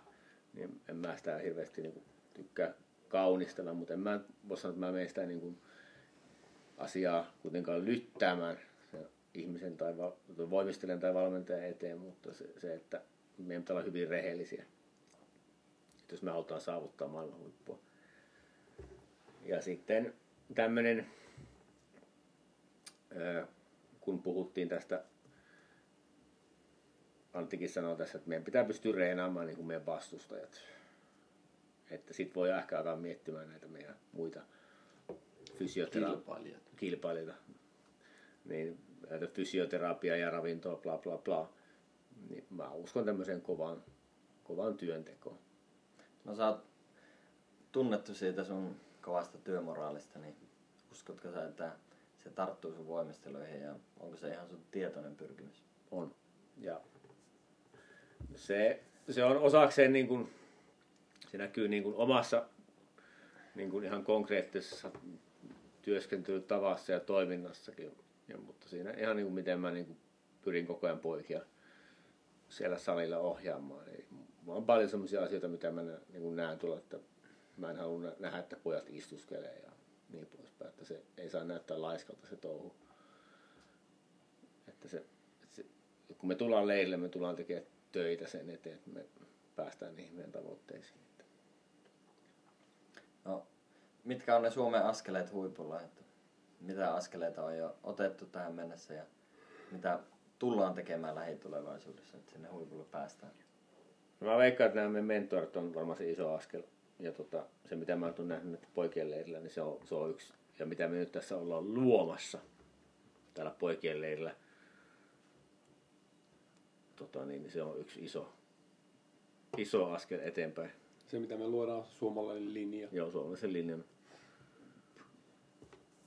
niin en mä sitä hirveästi niin kuin, tykkää kaunistella, mutta en mä voi sanoa, että mä menen sitä niin kuin, asiaa kuitenkaan lyttäämään ihmisen tai voimistelijan tai valmentajan eteen, mutta se, se että meidän pitää olla hyvin rehellisiä, että jos me halutaan saavuttaa maailman huippua. Ja sitten tämmöinen kun puhuttiin tästä, Anttikin sanoi tässä, että meidän pitää pystyä reenaamaan niin kuin meidän vastustajat. Että sit voi ehkä alkaa miettimään näitä meidän muita fysioterapiaa. Kilpailijoita. Niin, näitä fysioterapiaa ja ravintoa, bla bla bla. Niin mä uskon tämmöiseen kovaan, kovaan työntekoon. No sä oot tunnettu siitä sun kovasta työmoraalista, niin uskotko sä, että se tarttuu sun voimisteluihin ja onko se ihan sun tietoinen pyrkimys? On. Ja se, se on osakseen niin kuin, se näkyy niin kuin omassa niin kuin ihan konkreettisessa työskentelytavassa ja toiminnassakin. Ja, mutta siinä ihan niin kuin miten mä niin kuin pyrin koko ajan poikia siellä salilla ohjaamaan. Eli mulla on paljon sellaisia asioita, mitä mä niin kuin näen tuolla, että mä en halua nä- nähdä, että pojat istuskelee ja niin poispäin. Että se ei saa näyttää laiskalta se touhu. Että se, että se, kun me tullaan leirille, me tullaan tekemään töitä sen eteen, että me päästään niihin meidän tavoitteisiin. No, mitkä on ne Suomen askeleet huipulla? Että mitä askeleita on jo otettu tähän mennessä ja mitä tullaan tekemään lähitulevaisuudessa, että sinne huipulle päästään? No mä veikkaan, että nämä meidän mentorit on varmaan se iso askel. Ja tota, se, mitä mä oon nähnyt nyt poikien leirillä, niin se on, se on yksi. Ja mitä me nyt tässä ollaan luomassa täällä poikien leirillä, tota, niin se on yksi iso, iso askel eteenpäin. Se, mitä me luodaan, suomalainen linja. Joo, suomalaisen linjan.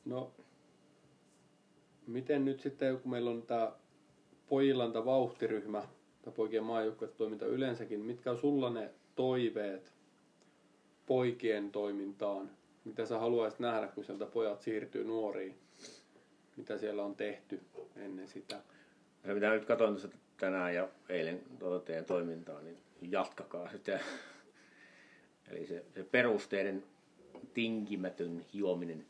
No, miten nyt sitten, kun meillä on tämä pojillanta vauhtiryhmä tai poikien maajoukkuetoiminta yleensäkin, mitkä on sulla ne toiveet poikien toimintaan? Mitä sä haluaisit nähdä, kun sieltä pojat siirtyy nuoriin? Mitä siellä on tehty ennen sitä? Ja mitä nyt katsoin tuossa tänään ja eilen tuota teidän toimintaa, niin jatkakaa sitä. Eli se, se perusteiden tinkimätön hiominen,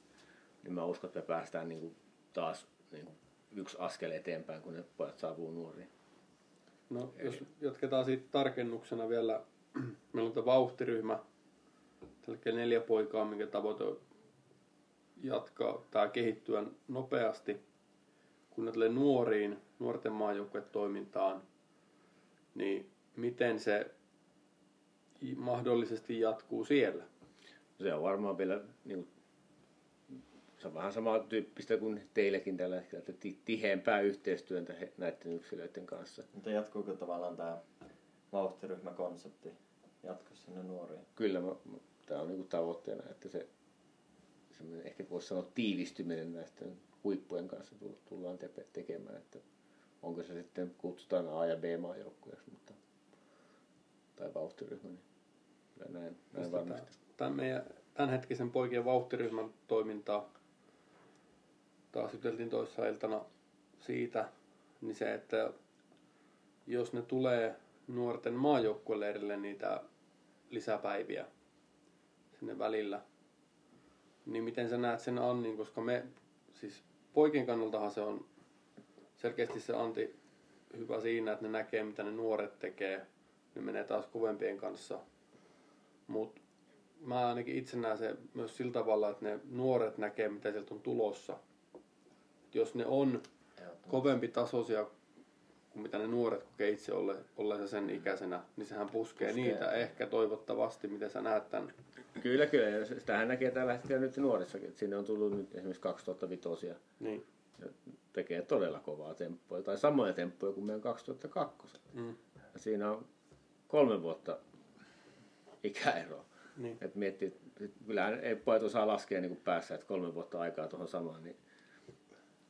niin mä uskon, että me päästään niin kuin taas niin yksi askel eteenpäin, kun ne pojat saapuu nuoriin. No, jos jatketaan siitä tarkennuksena vielä. *clears throat* Meillä on tämä vauhtiryhmä, tällä neljä poikaa, minkä tavoite on jatkaa tai kehittyä nopeasti. Kun ne tulee nuoriin, nuorten maajoukkuetoimintaan, niin miten se mahdollisesti jatkuu siellä? Se on varmaan vielä niin se on vähän samantyyppistä kuin teillekin tällä hetkellä, että ti- tiheämpää yhteistyötä näiden yksilöiden kanssa. Mutta jatkuuko tavallaan tämä vauhtiryhmäkonsepti jatkossa sinne nuoriin? Kyllä, mä, mä, tämä on niin kuin tavoitteena, että se semmoinen, ehkä voisi sanoa tiivistyminen näistä huippujen kanssa tull- tullaan te- tekemään, että onko se sitten kutsutaan A- ja B-maajoukkueeksi, mutta tai vauhtiryhmä, niin kyllä näin, näin varmasti. Tämän meidän tämänhetkisen poikien vauhtiryhmän toimintaa taas juteltiin toissa iltana siitä, niin se, että jos ne tulee nuorten maajoukkueleirille niitä lisäpäiviä sinne välillä, niin miten sä näet sen Annin, koska me, siis poikien kannaltahan se on selkeästi se Anti hyvä siinä, että ne näkee mitä ne nuoret tekee, ne menee taas kovempien kanssa, mutta mä ainakin itse näen se myös sillä tavalla, että ne nuoret näkee, mitä sieltä on tulossa. Jos ne on kovempi tasoisia kuin mitä ne nuoret kokee itse olle, olleensa sen ikäisenä, niin sehän puskee, Puskee. niitä ehkä toivottavasti, miten sä näet tämän. Kyllä, kyllä. Ja sitähän näkee tällä hetkellä nyt nuorissakin. Sinne on tullut nyt esimerkiksi 2005 Niin. ja tekee todella kovaa temppoja, tai samoja temppoja kuin meidän 2002. Mm. Ja siinä on kolme vuotta ikäeroa. Niin. Et miettii, että kyllähän ei pojat osaa laskea niin kuin päässä, että kolme vuotta aikaa tuohon samaan, niin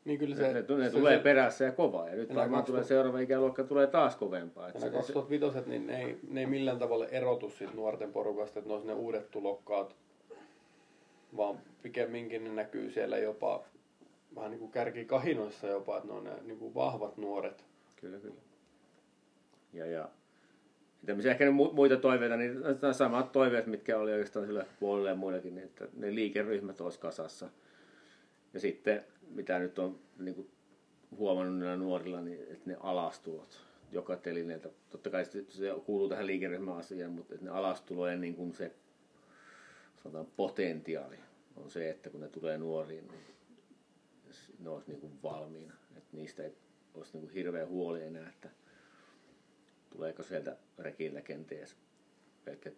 Niin kyllä se, se, ne, ne se, tulee se, perässä ja kovaa. Ja nyt varmaan 2000 tulee seuraava ikäluokka tulee taas kovempaa. Et Ja se, nämä se, 2005 niin ne ei, ne ei millään tavalla erotu siitä nuorten porukasta, että ne olisi ne uudet tulokkaat, vaan pikemminkin ne näkyy siellä jopa vähän niin kuin kärkikahinoissa jopa, että ne on ne niin kuin vahvat nuoret. Kyllä, kyllä. Ja, ja tämmöisiä ehkä ne mu- muita toiveita, niin nämä samat toiveet, mitkä oli oikeastaan sillä puolella ja muillakin, niin että ne liikeryhmät olisi kasassa. Ja sitten, mitä nyt on niin kuin huomannut näillä nuorilla, niin että ne alastulot joka telineeltä, totta kai se, kuuluu tähän liikeryhmäasiaan, mutta että ne alastulojen niin kuin se sanotaan potentiaali on se, että kun ne tulee nuoriin, niin ne olisi niin kuin valmiina. Että niistä ei olisi niin kuin hirveä huoli enää, että tuleeko sieltä rekillä kenties pelkkä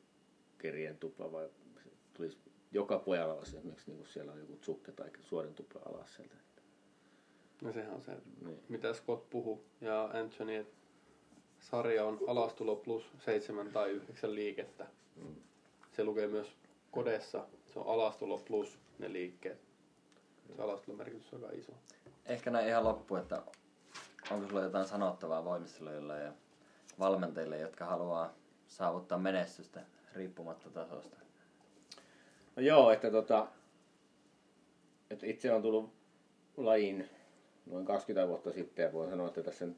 kerien tupla vai tulisi joka pojalla olisi esimerkiksi niin kuin siellä on joku tsukke tai suorin tupla alas sieltä. No sehän on se, Niin. mitä Scott puhuu ja Anthony, että sarja on alastulo plus seitsemän tai yhdeksän liikettä. Mm. Se lukee myös kodessa, se on alastulo plus ne liikkeet. Se alastulon merkitys on aika iso. Ehkä näin ihan loppu, että onko sulla jotain sanottavaa voimistelijoille ja valmentajille, jotka haluaa saavuttaa menestystä riippumatta tasosta? No joo, että tota, että itse on tullut lajiin noin 20 vuotta sitten ja voin sanoa, että tässä nyt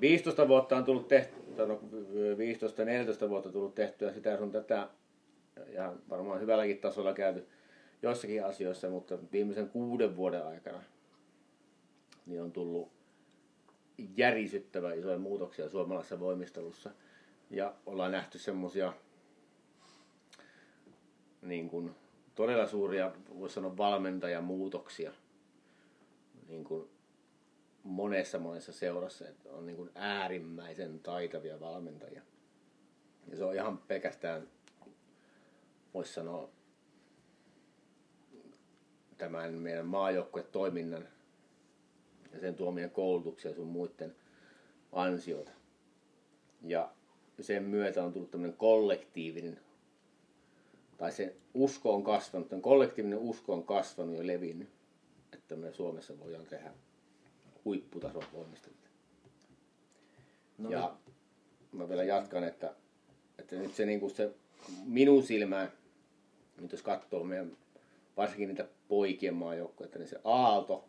15 vuotta on tullut tehtyä, no 15-14 vuotta tullut tehtyä sitä sun tätä ja varmaan hyvälläkin tasolla käyty joissakin asioissa, mutta viimeisen kuuden vuoden aikana niin on tullut järisyttävän isoja muutoksia suomalaisessa voimistelussa. Ja ollaan nähty semmoisia niin kuin, todella suuria, voisi sanoa valmentajamuutoksia niin kuin monessa monessa seurassa, että on niin kuin äärimmäisen taitavia valmentajia. Ja se on ihan pelkästään, voisi sanoa, tämän meidän maajoukkuetoiminnan ja sen tuomien koulutuksia sun muiden ansiota. Ja sen myötä on tullut tämmöinen kollektiivinen, tai se usko on kasvanut, tämän kollektiivinen usko on kasvanut ja levinnyt, että me Suomessa voidaan tehdä huipputason voimisteluita. No, ja niin. mä vielä jatkan, että, että nyt se, niin kuin se minun silmään, nyt jos katsoo meidän, varsinkin niitä poikien maajoukkoja, niin se aalto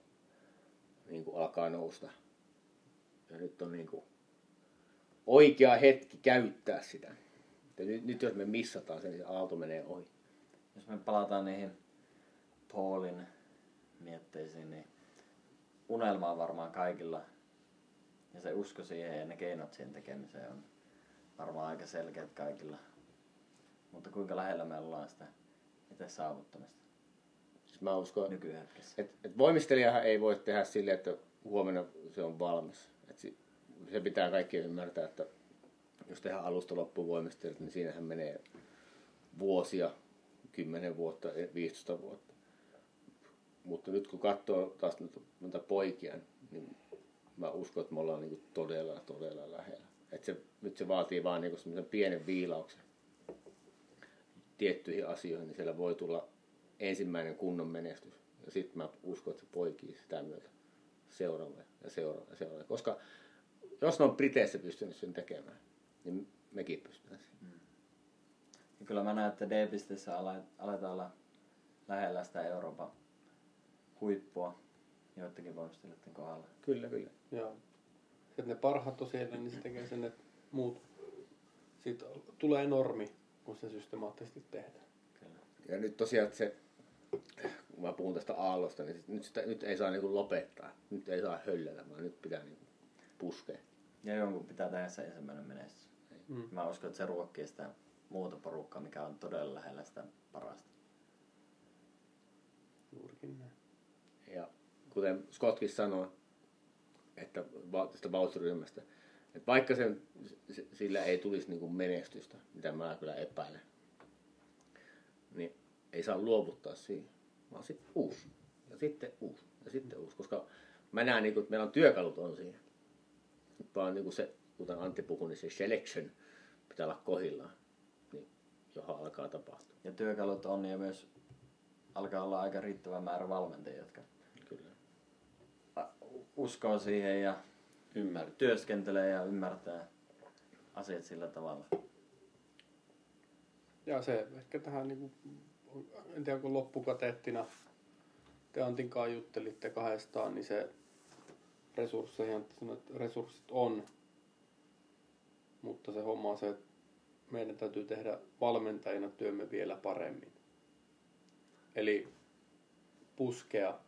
niin kuin alkaa nousta. Ja nyt on niin kuin oikea hetki käyttää sitä. Nyt, nyt jos me missataan sen, niin se aalto menee ohi. Jos me palataan niihin Paulin mietteisiin, niin unelma on varmaan kaikilla. Ja se usko siihen ja ne keinot siihen tekemiseen on varmaan aika selkeät kaikilla. Mutta kuinka lähellä me ollaan sitä itse saavuttamista? Siis mä uskon, nykyhetkessä. Et, et voimistelijahan ei voi tehdä sille, että huomenna se on valmis. Et si, se pitää kaikki ymmärtää, että jos tehdään alusta loppuun voimistelijat, niin siinähän menee vuosia, 10 vuotta, 15 vuotta. Mutta nyt kun katsoo taas noita poikia, niin mä uskon, että me ollaan niin todella, todella lähellä. Et se, nyt se vaatii vaan niin pienen viilauksen tiettyihin asioihin, niin siellä voi tulla ensimmäinen kunnon menestys. Ja sitten mä uskon, että se poikii sitä myötä seuraavalle ja seuraavalle ja. Koska jos ne on Briteissä pystynyt sen tekemään, niin mekin pystytään Mm. Ja kyllä mä näen, että D-pisteessä aletaan olla lähellä sitä Euroopan huippua joidenkin voimistelijoiden kohdalla. Kyllä, kyllä. Joo. Että ne parhaat on siellä, niin se tekee sen, että muut siitä tulee normi, kun se systemaattisesti tehdään. Kyllä. Ja nyt tosiaan se kun mä puhun tästä aallosta, niin nyt, sitä, nyt ei saa niinku lopettaa. Nyt ei saa höllätä, vaan nyt pitää niinku puskea. Ja jonkun pitää tehdä se ensimmäinen menestys. Mm. Mä uskon, että se ruokkii sitä muuta porukkaa, mikä on todella lähellä sitä parasta. Juurikin näin. Ja kuten Scottkin sanoi, että tästä vauhtiryhmästä, että vaikka sen, sillä ei tulisi niin kuin menestystä, mitä mä kyllä epäilen, niin ei saa luovuttaa siihen vaan sitten uusi. Ja sitten uusi. Ja sitten uusi. Koska mä näen, niin kuin, että meillä on työkalut on siinä. Nyt vaan niin kuin se, kuten Antti puhui, niin se selection pitää olla kohillaan. Niin johon alkaa tapahtua. Ja työkalut on ja myös alkaa olla aika riittävä määrä valmentajia, jotka Kyllä. uskoo siihen ja Ymmär. työskentelee ja ymmärtää asiat sillä tavalla. Ja se ehkä tähän niin kuin en tiedä kun loppukateettina te Antin kanssa juttelitte kahdestaan, niin se resursseihin, että resurssit on, mutta se homma on se, että meidän täytyy tehdä valmentajina työmme vielä paremmin. Eli puskea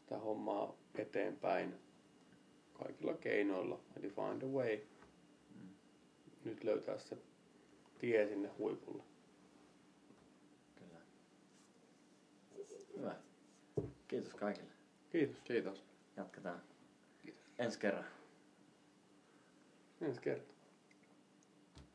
sitä hommaa eteenpäin kaikilla keinoilla, eli find a way. Nyt löytää se tie sinne huipulle. Hyvä. Kiitos kaikille. Kiitos. Kiitos. Jatketaan Kiitos. ensi kerran. Ensi kertaa.